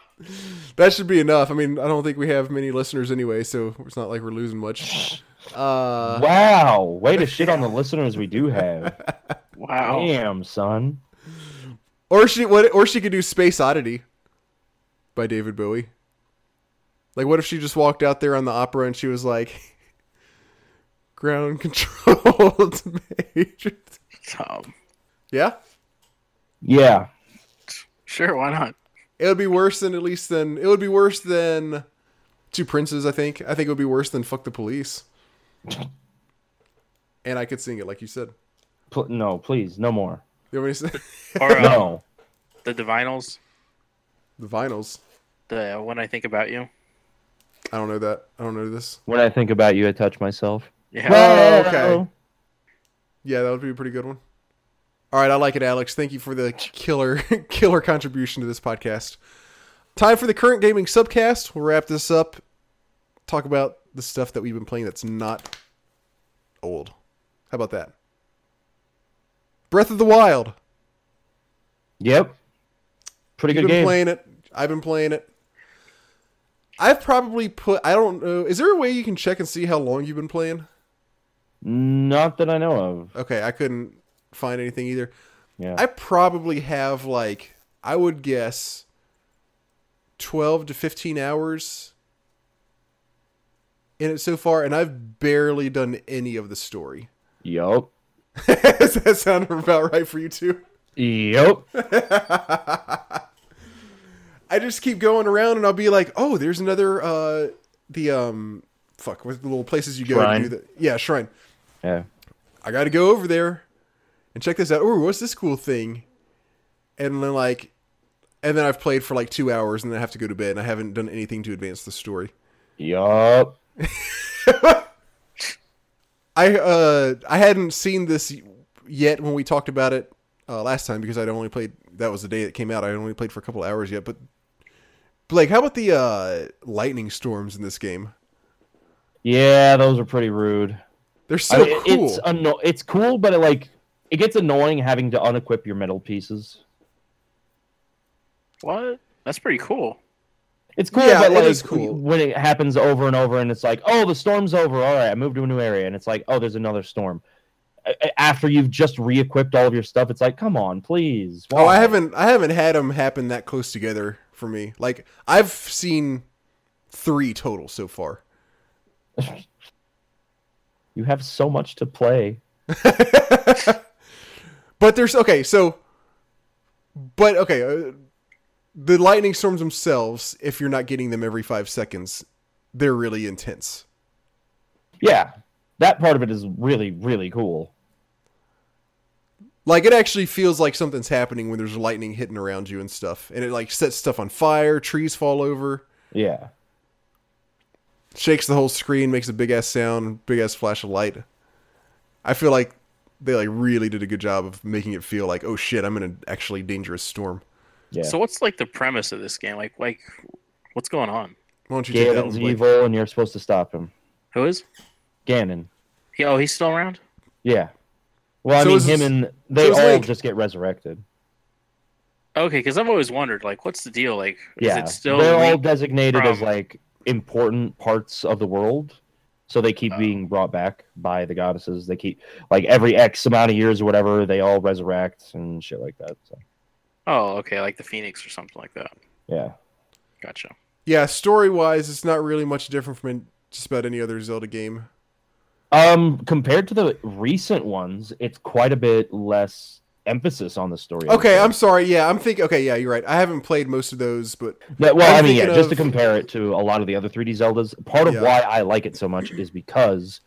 [SPEAKER 1] that should be enough. I mean, I don't think we have many listeners anyway, so it's not like we're losing much. Uh,
[SPEAKER 2] Wow, way to shit on the listeners we do have.
[SPEAKER 3] Wow.
[SPEAKER 2] Damn, son.
[SPEAKER 1] Or she what? Or she could do Space Oddity by David Bowie. Like, what if she just walked out there on the opera and she was like, "Ground control to Major."
[SPEAKER 3] Um,
[SPEAKER 1] Yeah,
[SPEAKER 2] Yeah.
[SPEAKER 3] sure, why not?
[SPEAKER 1] it would be worse than at least than it would be worse than Two Princes. I think. I think it would be worse than Fuck the Police. And I could sing it like you said.
[SPEAKER 2] Pl- no, please, no more.
[SPEAKER 1] You want me to say
[SPEAKER 3] Or uh,
[SPEAKER 2] No.
[SPEAKER 3] the Divinyls.
[SPEAKER 1] the vinyls?
[SPEAKER 3] The When I Think About You.
[SPEAKER 1] I don't know that. I don't know this.
[SPEAKER 2] When I think about you, I touch myself.
[SPEAKER 3] Yeah.
[SPEAKER 1] Oh, okay. Yeah, that would be a pretty good one. All right, I like it, Alex. Thank you for the killer killer contribution to this podcast. Time for the current gaming subcast. We'll wrap this up. Talk about the stuff that we've been playing that's not old. How about that? Breath of the Wild.
[SPEAKER 2] Yep. Pretty
[SPEAKER 1] You've
[SPEAKER 2] good
[SPEAKER 1] been
[SPEAKER 2] game.
[SPEAKER 1] playing it. I've been playing it. I've probably put. I don't know. Is there a way you can check and see how long you've been playing?
[SPEAKER 2] Not that I know of.
[SPEAKER 1] Okay, I couldn't find anything either.
[SPEAKER 2] Yeah.
[SPEAKER 1] I probably have like I would guess twelve to fifteen hours in it so far, and I've barely done any of the story.
[SPEAKER 2] Yup.
[SPEAKER 1] Does that sound about right for you too?
[SPEAKER 2] Yup.
[SPEAKER 1] I just keep going around, and I'll be like, "Oh, there's another uh the um fuck what the little places you go
[SPEAKER 2] Shrine.
[SPEAKER 1] to do that? Yeah, shrine.
[SPEAKER 2] Yeah.
[SPEAKER 1] I got to go over there and check this out. Oh, what's this cool thing? And then like, and then I've played for like two hours, and then I have to go to bed, and I haven't done anything to advance the story.
[SPEAKER 2] Yup.
[SPEAKER 1] I uh I hadn't seen this yet when we talked about it uh, last time because I'd only played that was the day it came out. I only played for a couple hours yet, but Blake, how about the uh, lightning storms in this game?
[SPEAKER 2] Yeah, those are pretty rude.
[SPEAKER 1] They're
[SPEAKER 2] I
[SPEAKER 1] so
[SPEAKER 2] mean,
[SPEAKER 1] cool.
[SPEAKER 2] It's anno- It's cool, but it, like it gets annoying having to unequip your metal pieces.
[SPEAKER 3] What? That's pretty cool.
[SPEAKER 2] It's cool,
[SPEAKER 1] Yeah,
[SPEAKER 2] but like
[SPEAKER 1] is cool.
[SPEAKER 2] when it happens over and over, and it's like, oh, the storm's over. All right, I moved to a new area, and it's like, oh, there's another storm. A- a- After you've just re-equipped all of your stuff, it's like, come on, please.
[SPEAKER 1] Oh, I haven't I haven't had them happen that close together for me. Like I've seen three total so far.
[SPEAKER 2] You have so much to play.
[SPEAKER 1] but there's okay, so but okay, uh, the lightning storms themselves, if you're not getting them every 5 seconds, they're really intense.
[SPEAKER 2] Yeah, that part of it is really, really cool.
[SPEAKER 1] Like it actually feels like something's happening when there's lightning hitting around you and stuff. And it like sets stuff on fire, trees fall over,
[SPEAKER 2] Yeah,
[SPEAKER 1] shakes the whole screen, makes a big ass sound, big ass flash of light. I feel like they like really did a good job of making it feel like, oh shit, I'm in an actually dangerous storm.
[SPEAKER 2] yeah.
[SPEAKER 3] So what's like the premise of this game? Like, like, what's going on?
[SPEAKER 1] Why don't you take that one?
[SPEAKER 2] Ganon's
[SPEAKER 1] Blake?
[SPEAKER 2] evil, and you're supposed to stop him.
[SPEAKER 3] Who is?
[SPEAKER 2] Ganon.
[SPEAKER 3] He, oh, he's still around.
[SPEAKER 2] Yeah. Well, I
[SPEAKER 1] So
[SPEAKER 2] mean,
[SPEAKER 1] is-
[SPEAKER 2] him and they all
[SPEAKER 1] Link.
[SPEAKER 2] just get resurrected.
[SPEAKER 3] Okay, because I've always wondered, like, what's the deal? Like,
[SPEAKER 2] Yeah,
[SPEAKER 3] is it still
[SPEAKER 2] they're all
[SPEAKER 3] Link
[SPEAKER 2] designated as like important parts of the world, so they keep
[SPEAKER 3] Oh.
[SPEAKER 2] being brought back by the goddesses. They keep like every X amount of years or whatever, they all resurrect and shit like that. So
[SPEAKER 3] Oh, okay, like the Phoenix or something like that.
[SPEAKER 2] yeah,
[SPEAKER 3] Gotcha.
[SPEAKER 1] Yeah, story wise, it's not really much different from just about any other Zelda game.
[SPEAKER 2] um, compared to the recent ones, it's quite a bit less emphasis on the story.
[SPEAKER 1] Okay. I'm sorry. Yeah, I'm thinking. Okay, yeah, you're right. I haven't played most of those, but
[SPEAKER 2] No, well,
[SPEAKER 1] I'm
[SPEAKER 2] I mean, yeah,
[SPEAKER 1] thinking
[SPEAKER 2] just to compare it to a lot of the other 3D Zeldas, part of
[SPEAKER 1] Yeah.
[SPEAKER 2] why I like it so much is because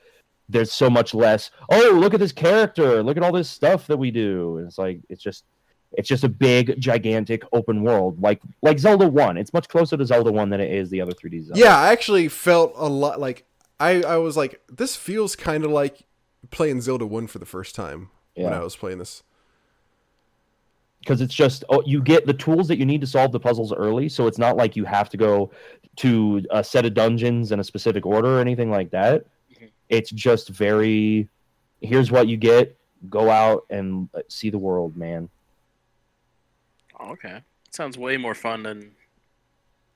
[SPEAKER 2] there's so much less. Oh, look at this character! Look at all this stuff that we do. And it's like it's just it's just a big, gigantic open world, like like Zelda One. It's much closer to Zelda One than it is the other 3D Zelda.
[SPEAKER 1] yeah, I actually felt a lot like I. I was like, this feels kind of like playing Zelda One for the first time when I was playing this.
[SPEAKER 2] Because it's just oh, you get the tools that you need to solve the puzzles early so it's not like you have to go to a set of dungeons in a specific order or anything like that
[SPEAKER 3] Mhm.
[SPEAKER 2] it's just very here's what you get go out and uh, see the world man
[SPEAKER 3] Oh, okay. Sounds way more fun than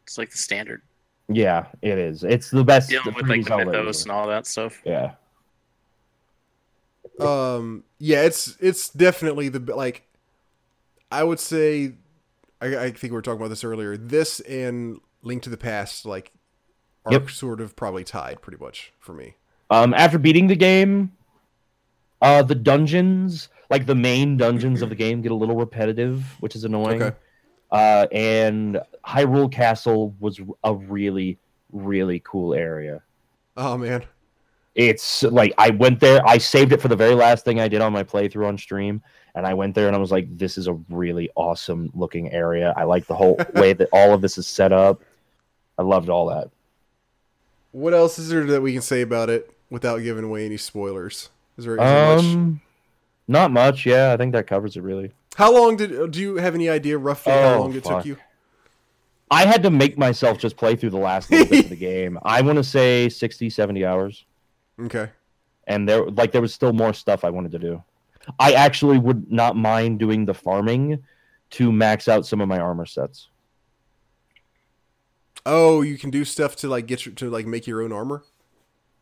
[SPEAKER 3] it's like the standard
[SPEAKER 2] yeah it is it's the best
[SPEAKER 3] dealing with like the mythos and all that stuff.
[SPEAKER 2] yeah
[SPEAKER 1] Um, yeah, it's it's definitely the like. I would say, I, I think we were talking about this earlier. This and Link to the Past, like, are
[SPEAKER 2] Yep.
[SPEAKER 1] sort of probably tied, pretty much for me.
[SPEAKER 2] um after beating the game uh the dungeons like the main dungeons of the game get a little repetitive which is annoying
[SPEAKER 1] Okay.
[SPEAKER 2] uh and hyrule castle was a really really cool area
[SPEAKER 1] Oh man,
[SPEAKER 2] it's like i went there i saved it for the very last thing i did on my playthrough on stream and i went there and i was like this is a really awesome looking area i like the whole way that all of this is set up i loved all that
[SPEAKER 1] what else is there that we can say about it without giving away any spoilers? Is there, is there much?
[SPEAKER 2] um not much yeah i think that covers it really
[SPEAKER 1] How long did? Do you have any idea roughly how
[SPEAKER 2] Oh,
[SPEAKER 1] long it took you?
[SPEAKER 2] I had to make myself just play through the last little bit of the game. I want to say 60, 70 hours.
[SPEAKER 1] Okay.
[SPEAKER 2] And there like there was still more stuff I wanted to do. I actually would not mind doing the farming to max out some of my armor sets.
[SPEAKER 1] Oh, you can do stuff to like get your, to like make your own armor.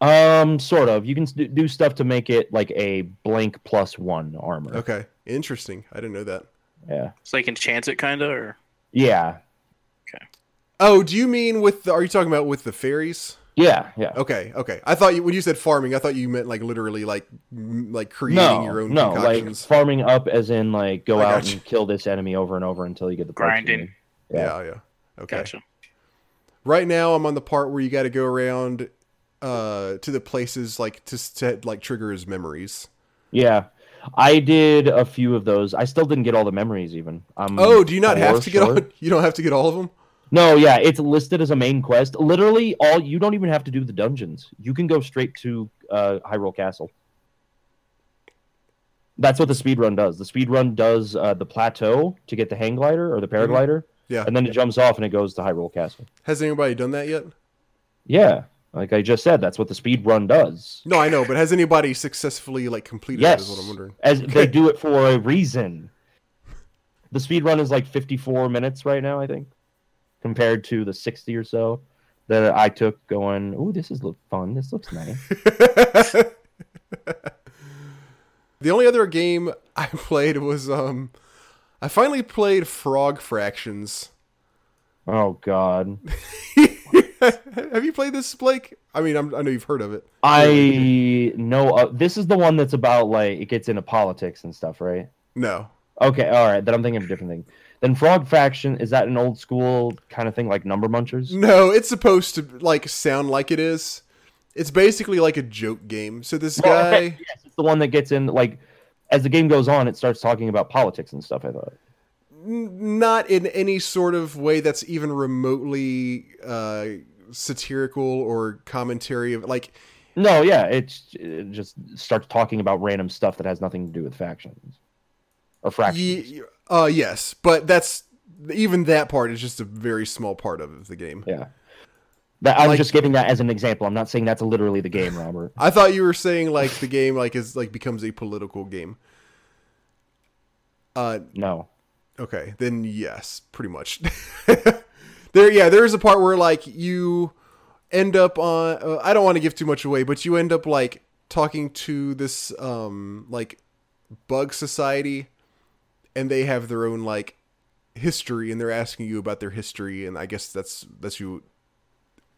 [SPEAKER 2] Um sort of. You can do stuff to make it like a blank plus 1 armor.
[SPEAKER 1] Okay, interesting. I didn't know that.
[SPEAKER 2] Yeah.
[SPEAKER 3] So you can enchant it kind of or
[SPEAKER 2] Yeah. Okay.
[SPEAKER 1] Oh, do you mean with the? Are you talking about with the fairies?
[SPEAKER 2] Yeah, yeah.
[SPEAKER 1] Okay, okay. I thought you when you said farming, I thought you meant like literally like m- like creating
[SPEAKER 2] No,
[SPEAKER 1] your own
[SPEAKER 2] no, like farming up as in like go
[SPEAKER 1] I
[SPEAKER 2] out
[SPEAKER 1] gotcha.
[SPEAKER 2] and kill this enemy over and over until you get the
[SPEAKER 3] Grinding.
[SPEAKER 2] need.
[SPEAKER 1] yeah. yeah, Okay.
[SPEAKER 3] gotcha.
[SPEAKER 1] Right now, I'm on the part where you got to go around uh to the places like to, to like trigger his memories.
[SPEAKER 2] Yeah. I did a few of those. I still didn't get all the memories even. Um,
[SPEAKER 1] Oh, do you not have
[SPEAKER 2] four
[SPEAKER 1] to get all? You don't have to get all of them.
[SPEAKER 2] No, yeah, it's listed as a main quest. Literally, all you don't even have to do the dungeons. You can go straight to uh, Hyrule Castle. That's what the speed run does. The speed run does uh, the plateau to get the hang glider or the paraglider,
[SPEAKER 1] Yeah.
[SPEAKER 2] and then it jumps off and it goes to Hyrule Castle.
[SPEAKER 1] Has anybody done that yet?
[SPEAKER 2] Yeah, like I just said, that's what the speed run does.
[SPEAKER 1] No, I know, but has anybody successfully like completed that? Is
[SPEAKER 2] Yes,
[SPEAKER 1] what I'm wondering.
[SPEAKER 2] as
[SPEAKER 1] Okay.
[SPEAKER 2] they do it for a reason. The speed run is like 54 minutes right now, I think, compared to the 60 or so that I took. Going, oh, this is look fun. This looks nice.
[SPEAKER 1] the only other game I played was um, I finally played Frog Fractions.
[SPEAKER 2] oh God,
[SPEAKER 1] Have you played this, Blake? I mean, I'm, I know you've heard of it.
[SPEAKER 2] I know uh, this is the one that's about like it gets into politics and stuff, right?
[SPEAKER 1] No,
[SPEAKER 2] Okay, all right. Then I'm thinking of a different thing. Then Frog Faction is that an old school kind of thing like Number Munchers?
[SPEAKER 1] no, it's supposed to like sound like it is. It's basically like a joke game. So this
[SPEAKER 2] Well,
[SPEAKER 1] guy,
[SPEAKER 2] yes, it's the one that gets in like as the game goes on, it starts talking about politics and stuff. I thought.
[SPEAKER 1] not in any sort of way that's even remotely uh, satirical or commentary of like
[SPEAKER 2] No, yeah, it's it just starts talking about random stuff that has nothing to do with factions or fractions.
[SPEAKER 1] Uh yes, but that's even that part is just a very small part of the game.
[SPEAKER 2] Yeah. That, I'm
[SPEAKER 1] Like-
[SPEAKER 2] just giving that as an example. I'm not saying that's literally the game, Robert.
[SPEAKER 1] I thought you were saying like the game like is like becomes a political game. Uh
[SPEAKER 2] No.
[SPEAKER 1] okay, then yes, pretty much. there yeah, there is a part where like you end up on uh, I don't want to give too much away, but you end up like talking to this um like bug society and they have their own like history and they're asking you about their history and I guess that's that's you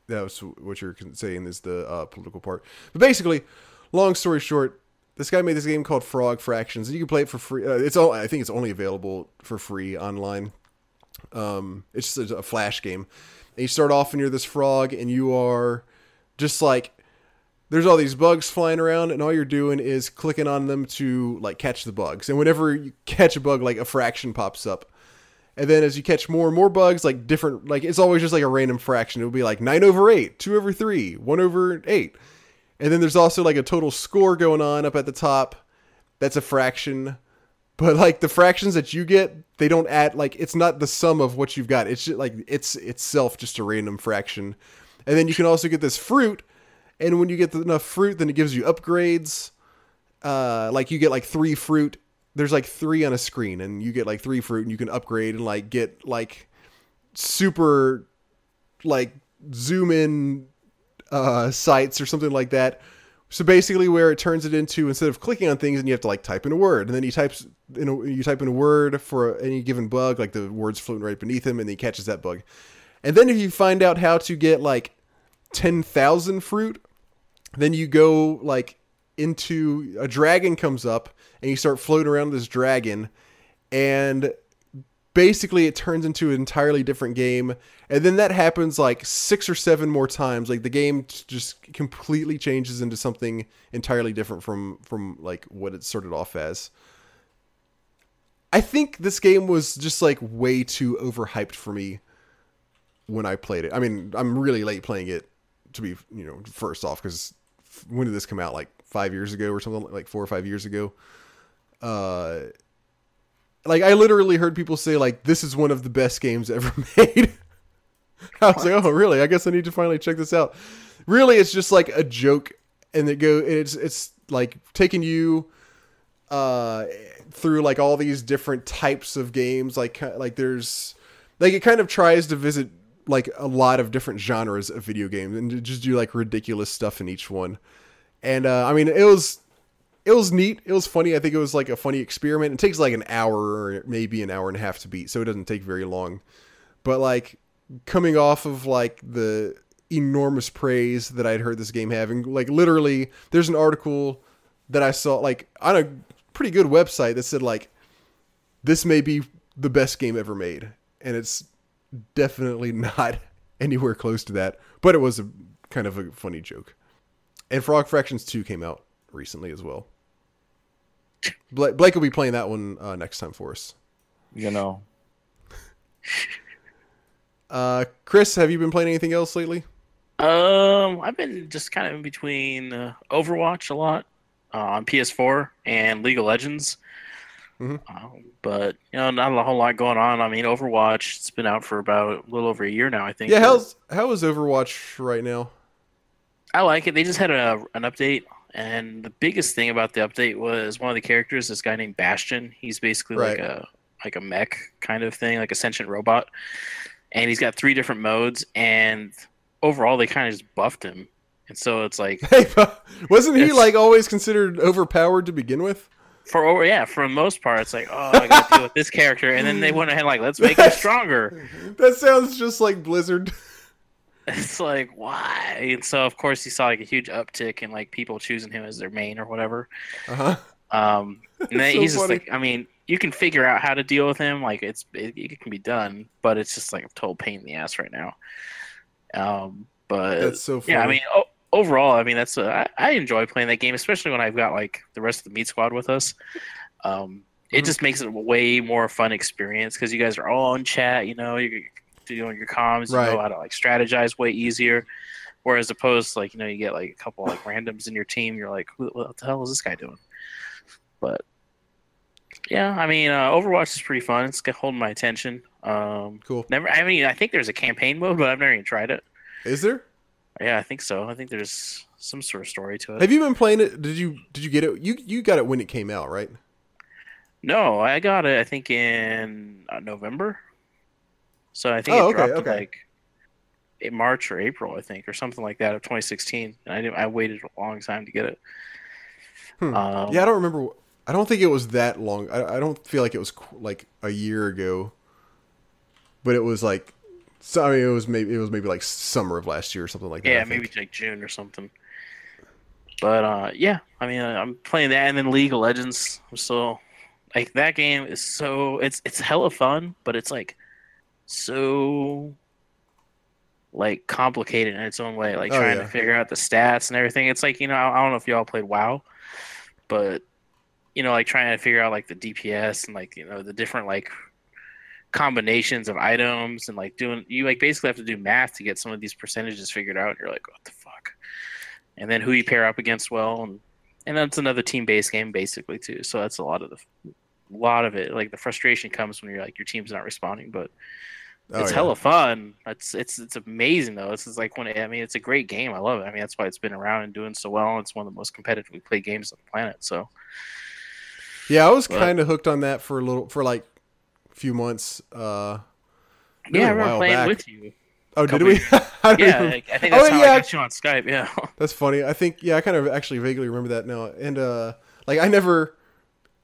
[SPEAKER 1] that's what you're saying is the uh, political part. But basically, long story short, this guy made this game called Frog Fractions. And you can play it for free. Uh, it's all I think it's only available for free online. Um, it's just a, flash game. And you start off and you're this frog and you are just like there's all these bugs flying around and all you're doing is clicking on them to like catch the bugs. And whenever you catch a bug, like a fraction pops up. And then as you catch more and more bugs, like different, like it's always just like a random fraction. It'll be like nine over eight, two over three, one over eight. And then there's also like a total score going on up at the top. That's a fraction. But like the fractions that you get, they don't add like it's not the sum of what you've got. It's just like it's itself just a random fraction. And then you can also get this fruit, and when you get enough fruit, then it gives you upgrades. Uh, like you get like three fruit. There's like three on a screen, and you get like three fruit, and you can upgrade and like get like super like zoom in uh, sites or something like that. So basically, where it turns it into instead of clicking on things and you have to like type in a word, and then he types in a, you type in a word for any given bug, like the word's floating right beneath him, and he catches that bug. And then if you find out how to get like ten thousand fruit, then you go like into a dragon comes up and you start floating around this dragon, and basically it turns into an entirely different game and then that happens like six or seven more times like the game just completely changes into something entirely different from from like what it started off as. I think this game was just like way too overhyped for me when i played it. I mean i'm really late playing it to be you know first off because when did this come out like five years ago or something like four or five years ago uh like I literally heard people say like this is one of the best games ever made. I was like, oh really? I guess I need to finally check this out. Really, it's just like a joke, and it go it's it's like taking you uh through like all these different types of games. Like like there's like it kind of tries to visit like a lot of different genres of video games and just do like ridiculous stuff in each one. And uh, I mean, it was it was neat. It was funny. I think it was like a funny experiment. It takes like an hour or maybe an hour and a half to beat, so it doesn't take very long. But like coming off of like the enormous praise that I'd heard this game having, like literally, there's an article that I saw like on a pretty good website that said like this may be the best game ever made, and it's definitely not anywhere close to that. But it was a kind of a funny joke. And Frog Fractions 2 came out recently as well. Blake, Blake will be playing that one uh, next time for us.
[SPEAKER 2] You know.
[SPEAKER 1] Uh, Chris, have you been playing anything else lately?
[SPEAKER 3] Um, I've been just kind of in between uh, Overwatch a lot uh, on PS4 and League of Legends.
[SPEAKER 1] Mhm.
[SPEAKER 3] Um, but you know, not a whole lot going on. I mean, Overwatch. It's been out for about a little over a year now. I think.
[SPEAKER 1] Yeah, how's how is Overwatch right now?
[SPEAKER 3] I like it. They just had a, an update, and the biggest thing about the update was one of the characters, this guy named Bastion. He's basically like a like a mech kind of thing, like a sentient robot, and he's got three different modes. And overall, they kind of just buffed him, and so it's like
[SPEAKER 1] Hey, wasn't he like always considered overpowered to begin with?
[SPEAKER 3] For over yeah, for the most part, it's like oh, I got to deal with this character, and then they went ahead like let's make him stronger.
[SPEAKER 1] That sounds just like Blizzard.
[SPEAKER 3] It's like why? And so of course you saw like a huge uptick in like people choosing him as their main or whatever.
[SPEAKER 1] Uh huh.
[SPEAKER 3] Um, and then
[SPEAKER 1] So
[SPEAKER 3] he's just
[SPEAKER 1] funny.
[SPEAKER 3] like, I mean, you can figure out how to deal with him. Like it's it, it can be done, but it's just like a total pain in the ass right now. Um, but
[SPEAKER 1] That's so funny.
[SPEAKER 3] yeah, I mean, o- overall, I mean, that's uh, I, I enjoy playing that game, especially when I've got like the rest of the meat squad with us. Um, it
[SPEAKER 1] Mhm.
[SPEAKER 3] just makes it a way more fun experience because you guys are all in chat. You know, you're doing your comms. You know how to like strategize way easier. Whereas opposed to like you know you get like a couple like randoms in your team, you're like, what the hell is this guy doing? But yeah, I mean, uh, Overwatch is pretty fun. It's got- holding my attention. Um,
[SPEAKER 1] cool.
[SPEAKER 3] never, I mean, I think there's a campaign mode, but I've never even tried it.
[SPEAKER 1] Is there?
[SPEAKER 3] Yeah, I think so. I think there's some sort of story to it.
[SPEAKER 1] Have you been playing it? Did you did you get it? You you got it when it came out, right?
[SPEAKER 3] No, I got it. I think in uh, November. So I think
[SPEAKER 1] Oh,
[SPEAKER 3] it dropped
[SPEAKER 1] okay.
[SPEAKER 3] like in March or April, I think, or something like that of 2016. And I didn't, I waited a long time to get it.
[SPEAKER 1] Hmm.
[SPEAKER 3] Um,
[SPEAKER 1] yeah, I don't remember. I don't think it was that long. I, I don't feel like it was qu- like a year ago, but it was like. So I mean, it was maybe it was maybe like summer of last year or something like that.
[SPEAKER 3] Yeah, maybe like June or something. But uh, yeah, I mean, uh, I'm playing that, and then League of Legends. I'm still like that game is so it's it's hella fun, but it's like so like complicated in its own way. Like
[SPEAKER 1] Oh,
[SPEAKER 3] trying
[SPEAKER 1] yeah.
[SPEAKER 3] to figure out the stats and everything. It's like you know, I don't know if y'all played WoW, but you know, like trying to figure out like the DPS and like you know the different like combinations of items and like doing you like basically have to do math to get some of these percentages figured out. And you're like, what the fuck? And then who you pair up against well, and and that's another team based game basically too. So that's a lot of the a lot of it. Like the frustration comes when you're like your team's not responding, but
[SPEAKER 1] Oh,
[SPEAKER 3] it's
[SPEAKER 1] yeah.
[SPEAKER 3] hella fun. It's it's it's amazing though. This is like when I mean it's a great game. I love it. I mean that's why it's been around and doing so well. It's one of the most competitively played games on the planet. So
[SPEAKER 1] Yeah, I was kind of hooked on that for a little for like few months. Uh,
[SPEAKER 3] yeah, I remember
[SPEAKER 1] while
[SPEAKER 3] playing
[SPEAKER 1] back.
[SPEAKER 3] with you.
[SPEAKER 1] Oh, did we?
[SPEAKER 3] Yeah,
[SPEAKER 1] even-
[SPEAKER 3] like, I think
[SPEAKER 1] Oh,
[SPEAKER 3] that's how
[SPEAKER 1] yeah.
[SPEAKER 3] I got you on Skype. Yeah.
[SPEAKER 1] That's funny. I think yeah, I kind of actually vaguely remember that now. And uh like I never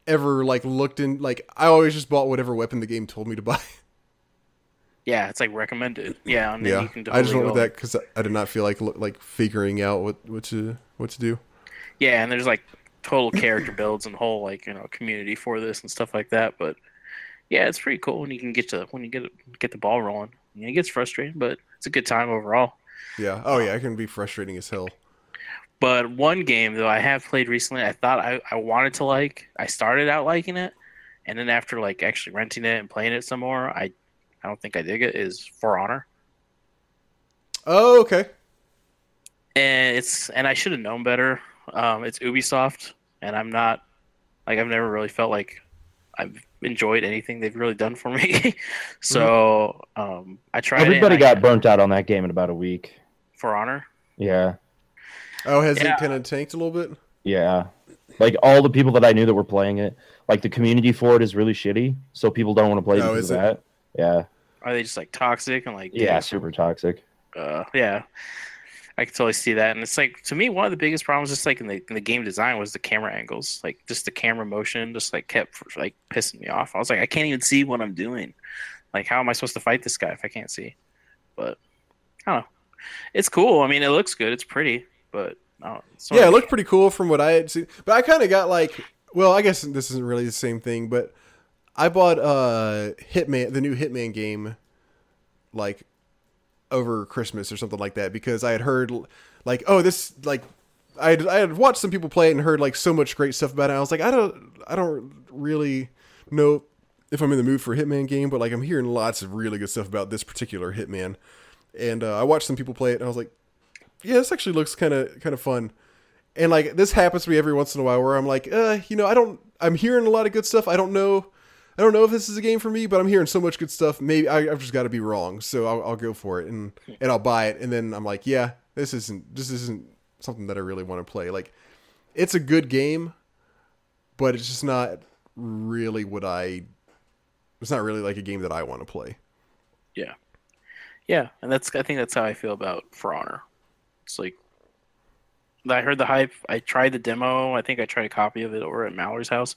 [SPEAKER 1] ever like looked in like I always just bought whatever weapon the game told me to buy.
[SPEAKER 3] Yeah, it's like recommended. Yeah, and
[SPEAKER 1] yeah.
[SPEAKER 3] you can
[SPEAKER 1] I just went with that cuz I did not feel like like figuring out what what to what to do.
[SPEAKER 3] Yeah, and there's like total character builds and whole like you know community for this and stuff like that. But yeah, it's pretty cool when you can get to when you get get the ball rolling. It gets frustrating, but it's a good time overall.
[SPEAKER 1] Yeah. Oh yeah, it can be frustrating as hell.
[SPEAKER 3] But one game though I have played recently, I thought I, I wanted to like. I started out liking it, and then after like actually renting it and playing it some more, I I don't think I dig it. Is For Honor,
[SPEAKER 1] Oh, okay.
[SPEAKER 3] and it's and I should have known better. Um, it's Ubisoft, and I'm not like I've never really felt like I've enjoyed anything they've really done for me. so um, I tried.
[SPEAKER 2] Everybody
[SPEAKER 3] it and I-
[SPEAKER 2] got burnt out on that game in about a week.
[SPEAKER 3] For Honor.
[SPEAKER 2] Yeah,
[SPEAKER 1] Oh, has
[SPEAKER 3] Yeah.
[SPEAKER 1] it kind of tanked a little bit?
[SPEAKER 2] yeah. Like all the people that I knew that were playing it, like the community for it is really shitty, so people don't want to play
[SPEAKER 1] Oh,
[SPEAKER 2] because
[SPEAKER 1] is
[SPEAKER 2] of
[SPEAKER 1] it?
[SPEAKER 2] that. Yeah,
[SPEAKER 3] Are they just like toxic and like
[SPEAKER 2] yeah, super toxic.
[SPEAKER 3] uh, yeah, I can totally see that. And it's like to me, one of the biggest problems, just like in the in the game design, was the camera angles. Like just the camera motion, just like kept like pissing me off. I was like, I can't even see what I'm doing. Like, how am I supposed to fight this guy if I can't see? But I don't know. It's cool. I mean, it looks good. It's pretty, but
[SPEAKER 1] Yeah, it looked pretty cool from what I had seen. But I kind of got like, well, I guess this isn't really the same thing, but I bought uh Hitman, the new Hitman game, like over Christmas or something like that because I had heard like, oh, this like I had, I had watched some people play it and heard like so much great stuff about it. I was like, I don't I don't really know if I'm in the mood for a Hitman game, but like I'm hearing lots of really good stuff about this particular Hitman. And uh, I watched some people play it and I was like, yeah, this actually looks kind of kind of fun. And like this happens to me every once in a while where I'm like, uh, you know, I don't I'm hearing a lot of good stuff. I don't know. I don't know if this is a game for me, but I'm hearing so much good stuff. Maybe I, I've just got to be wrong, so I'll, I'll go for it and and I'll buy it. And then I'm like, yeah, this isn't this isn't something that I really want to play. Like, it's a good game, but it's just not really what I. It's not really like a game that I want to play.
[SPEAKER 3] Yeah, yeah, and that's I think that's how I feel about For Honor. It's like I heard the hype. I tried the demo. I think I tried a copy of it over at Mallory's house,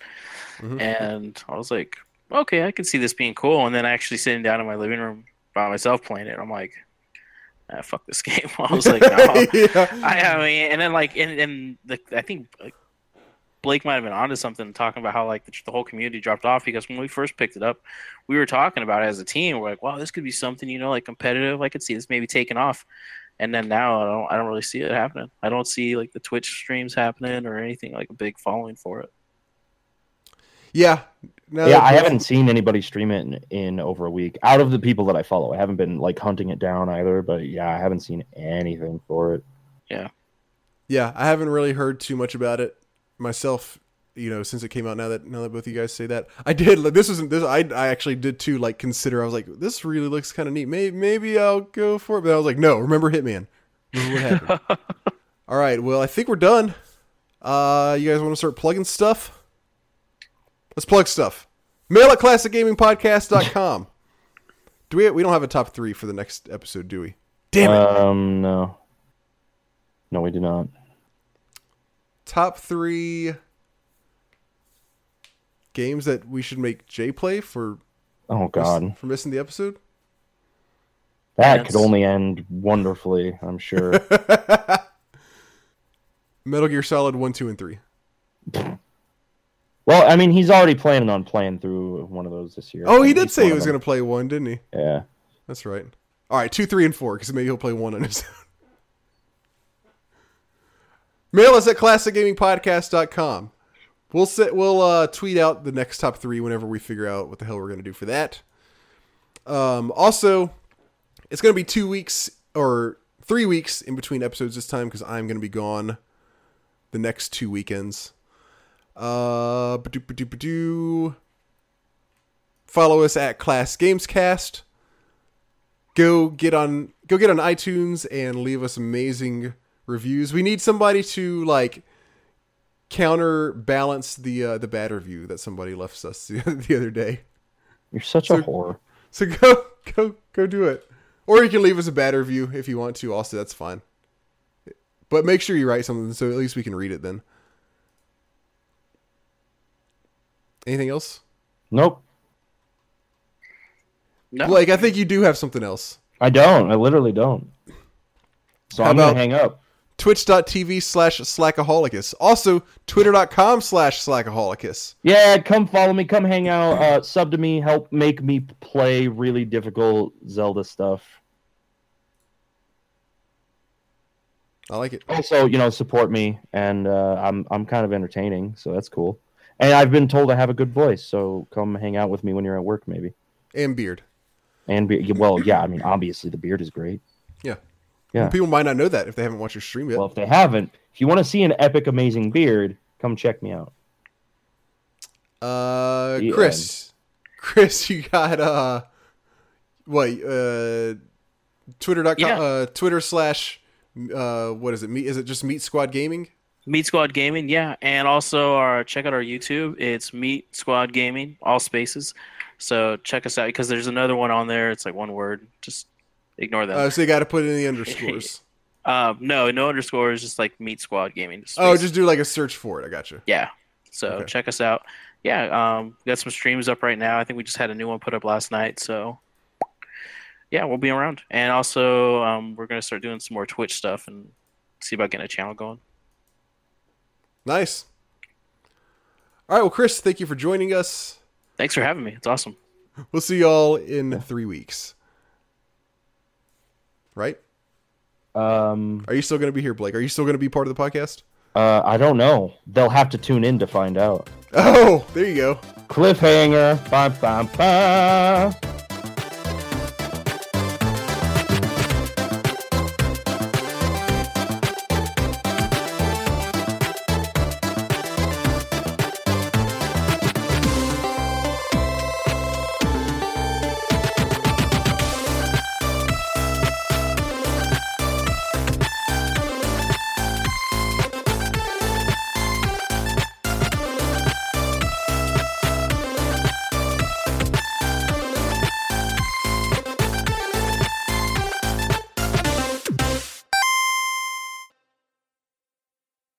[SPEAKER 1] Mhm.
[SPEAKER 3] and I was like, okay, I can see this being cool. And then actually sitting down in my living room by myself playing it, I'm like, ah, fuck this game. I was like, no.
[SPEAKER 1] yeah.
[SPEAKER 3] I, I mean, and then like, and, and the, I think like, Blake might have been onto something talking about how like the, the whole community dropped off because when we first picked it up, we were talking about it as a team. We're like, wow, this could be something, you know, like competitive. I could see this maybe taking off. And then now I don't, I don't really see it happening. I don't see like the Twitch streams happening or anything like a big following for it.
[SPEAKER 1] Yeah. Now
[SPEAKER 2] yeah, I
[SPEAKER 1] both-
[SPEAKER 2] haven't seen anybody stream it in, in over a week. Out of the people that I follow, I haven't been like hunting it down either. But yeah, I haven't seen anything for it.
[SPEAKER 1] Yeah, yeah, I haven't really heard too much about it myself. You know, since it came out. Now that now that both of you guys say that, I did. Like, this wasn't this. I I actually did too. Like consider. I was like, this really looks kind of neat. Maybe maybe I'll go for it. But I was like, no. Remember Hitman. Remember what happened. All right. Well, I think we're done. Uh, you guys want to start plugging stuff? Let's plug stuff. Mail at classicgamingpodcast.com. do we? We don't have a top three for the next episode, do we? Damn it.
[SPEAKER 2] Um, no, no, we do not.
[SPEAKER 1] top three games that we should make Jay play for
[SPEAKER 2] Oh God,
[SPEAKER 1] for missing the episode.
[SPEAKER 2] that
[SPEAKER 3] Yes.
[SPEAKER 2] could only end wonderfully. I'm sure.
[SPEAKER 1] Metal Gear Solid one, two, and three.
[SPEAKER 2] well, I mean, he's already planning on playing through one of those this year.
[SPEAKER 1] Oh, he did say he was going to play one, didn't he?
[SPEAKER 2] Yeah.
[SPEAKER 1] That's right. All right, two, three, and four, because maybe he'll play one on his own. Mail us at classicgamingpodcast.com. We'll set, we'll uh, tweet out the next top three whenever we figure out what the hell we're going to do for that. Um, also, it's going to be two weeks or three weeks in between episodes this time because I'm going to be gone the next two weekends. Uh. Follow us at Class Gamescast go get on go get on iTunes and leave us amazing reviews. We need somebody to like counterbalance the uh, the bad review that somebody left us the, the other day.
[SPEAKER 2] You're such
[SPEAKER 1] So-
[SPEAKER 2] a whore.
[SPEAKER 1] So go go go do it. Or you can leave us a bad review if you want to. Also, that's fine. But make sure you write something so at least we can read it then. Anything else?
[SPEAKER 2] Nope.
[SPEAKER 3] No,
[SPEAKER 1] Blake, I think you do have something else.
[SPEAKER 2] I don't. I literally don't. So
[SPEAKER 1] How
[SPEAKER 2] I'm
[SPEAKER 1] about-
[SPEAKER 2] gonna hang up.
[SPEAKER 1] Twitch.tv slash slackaholicus. Also, twitter.com slash slackaholicus.
[SPEAKER 2] Yeah, come follow me. Come hang out. Uh, sub to me. Help make me play really difficult Zelda stuff.
[SPEAKER 1] I like it.
[SPEAKER 2] Also, you know, support me, and uh, I'm I'm kind of entertaining, so that's cool. And I've been told I have a good voice, so come hang out with me when you're at work, maybe.
[SPEAKER 1] And beard.
[SPEAKER 2] And be, well, yeah, I mean, obviously the beard is great.
[SPEAKER 1] Yeah.
[SPEAKER 2] Yeah.
[SPEAKER 1] People might not know that if they haven't watched your stream yet.
[SPEAKER 2] Well, if they haven't, if you want to see an epic, amazing beard, come check me out.
[SPEAKER 1] uh,
[SPEAKER 2] The
[SPEAKER 1] Chris, Chris, you got uh, what? Uh, Twitter.com,
[SPEAKER 3] Yeah.
[SPEAKER 1] uh, Twitter slash, uh, what is it? Meet? Is it just Meat Squad Gaming?
[SPEAKER 3] Meat Squad Gaming, yeah, and also our check out our YouTube. It's Meat Squad Gaming, all spaces. So check us out because there's another one on there. It's like one word. Just ignore that.
[SPEAKER 1] Uh, so you got to put in the underscores.
[SPEAKER 3] um, no, no underscores. Just like Meat Squad Gaming.
[SPEAKER 1] Oh, just do like a search for it. I got you.
[SPEAKER 3] yeah. So
[SPEAKER 1] Okay.
[SPEAKER 3] check us out. Yeah, um, got some streams up right now. I think we just had a new one put up last night. So yeah, we'll be around. And also, um, we're gonna start doing some more Twitch stuff and see about getting a channel going.
[SPEAKER 1] Nice. All right. Well, Chris, thank you for joining us.
[SPEAKER 3] Thanks for having me. It's awesome.
[SPEAKER 1] We'll see y'all in three weeks. Right?
[SPEAKER 2] Um,
[SPEAKER 1] Are you still going to be here, Blake? Are you still going to be part of the podcast?
[SPEAKER 2] uh, I don't know. They'll have to tune in to find out.
[SPEAKER 1] Oh, there you go.
[SPEAKER 2] Cliffhanger.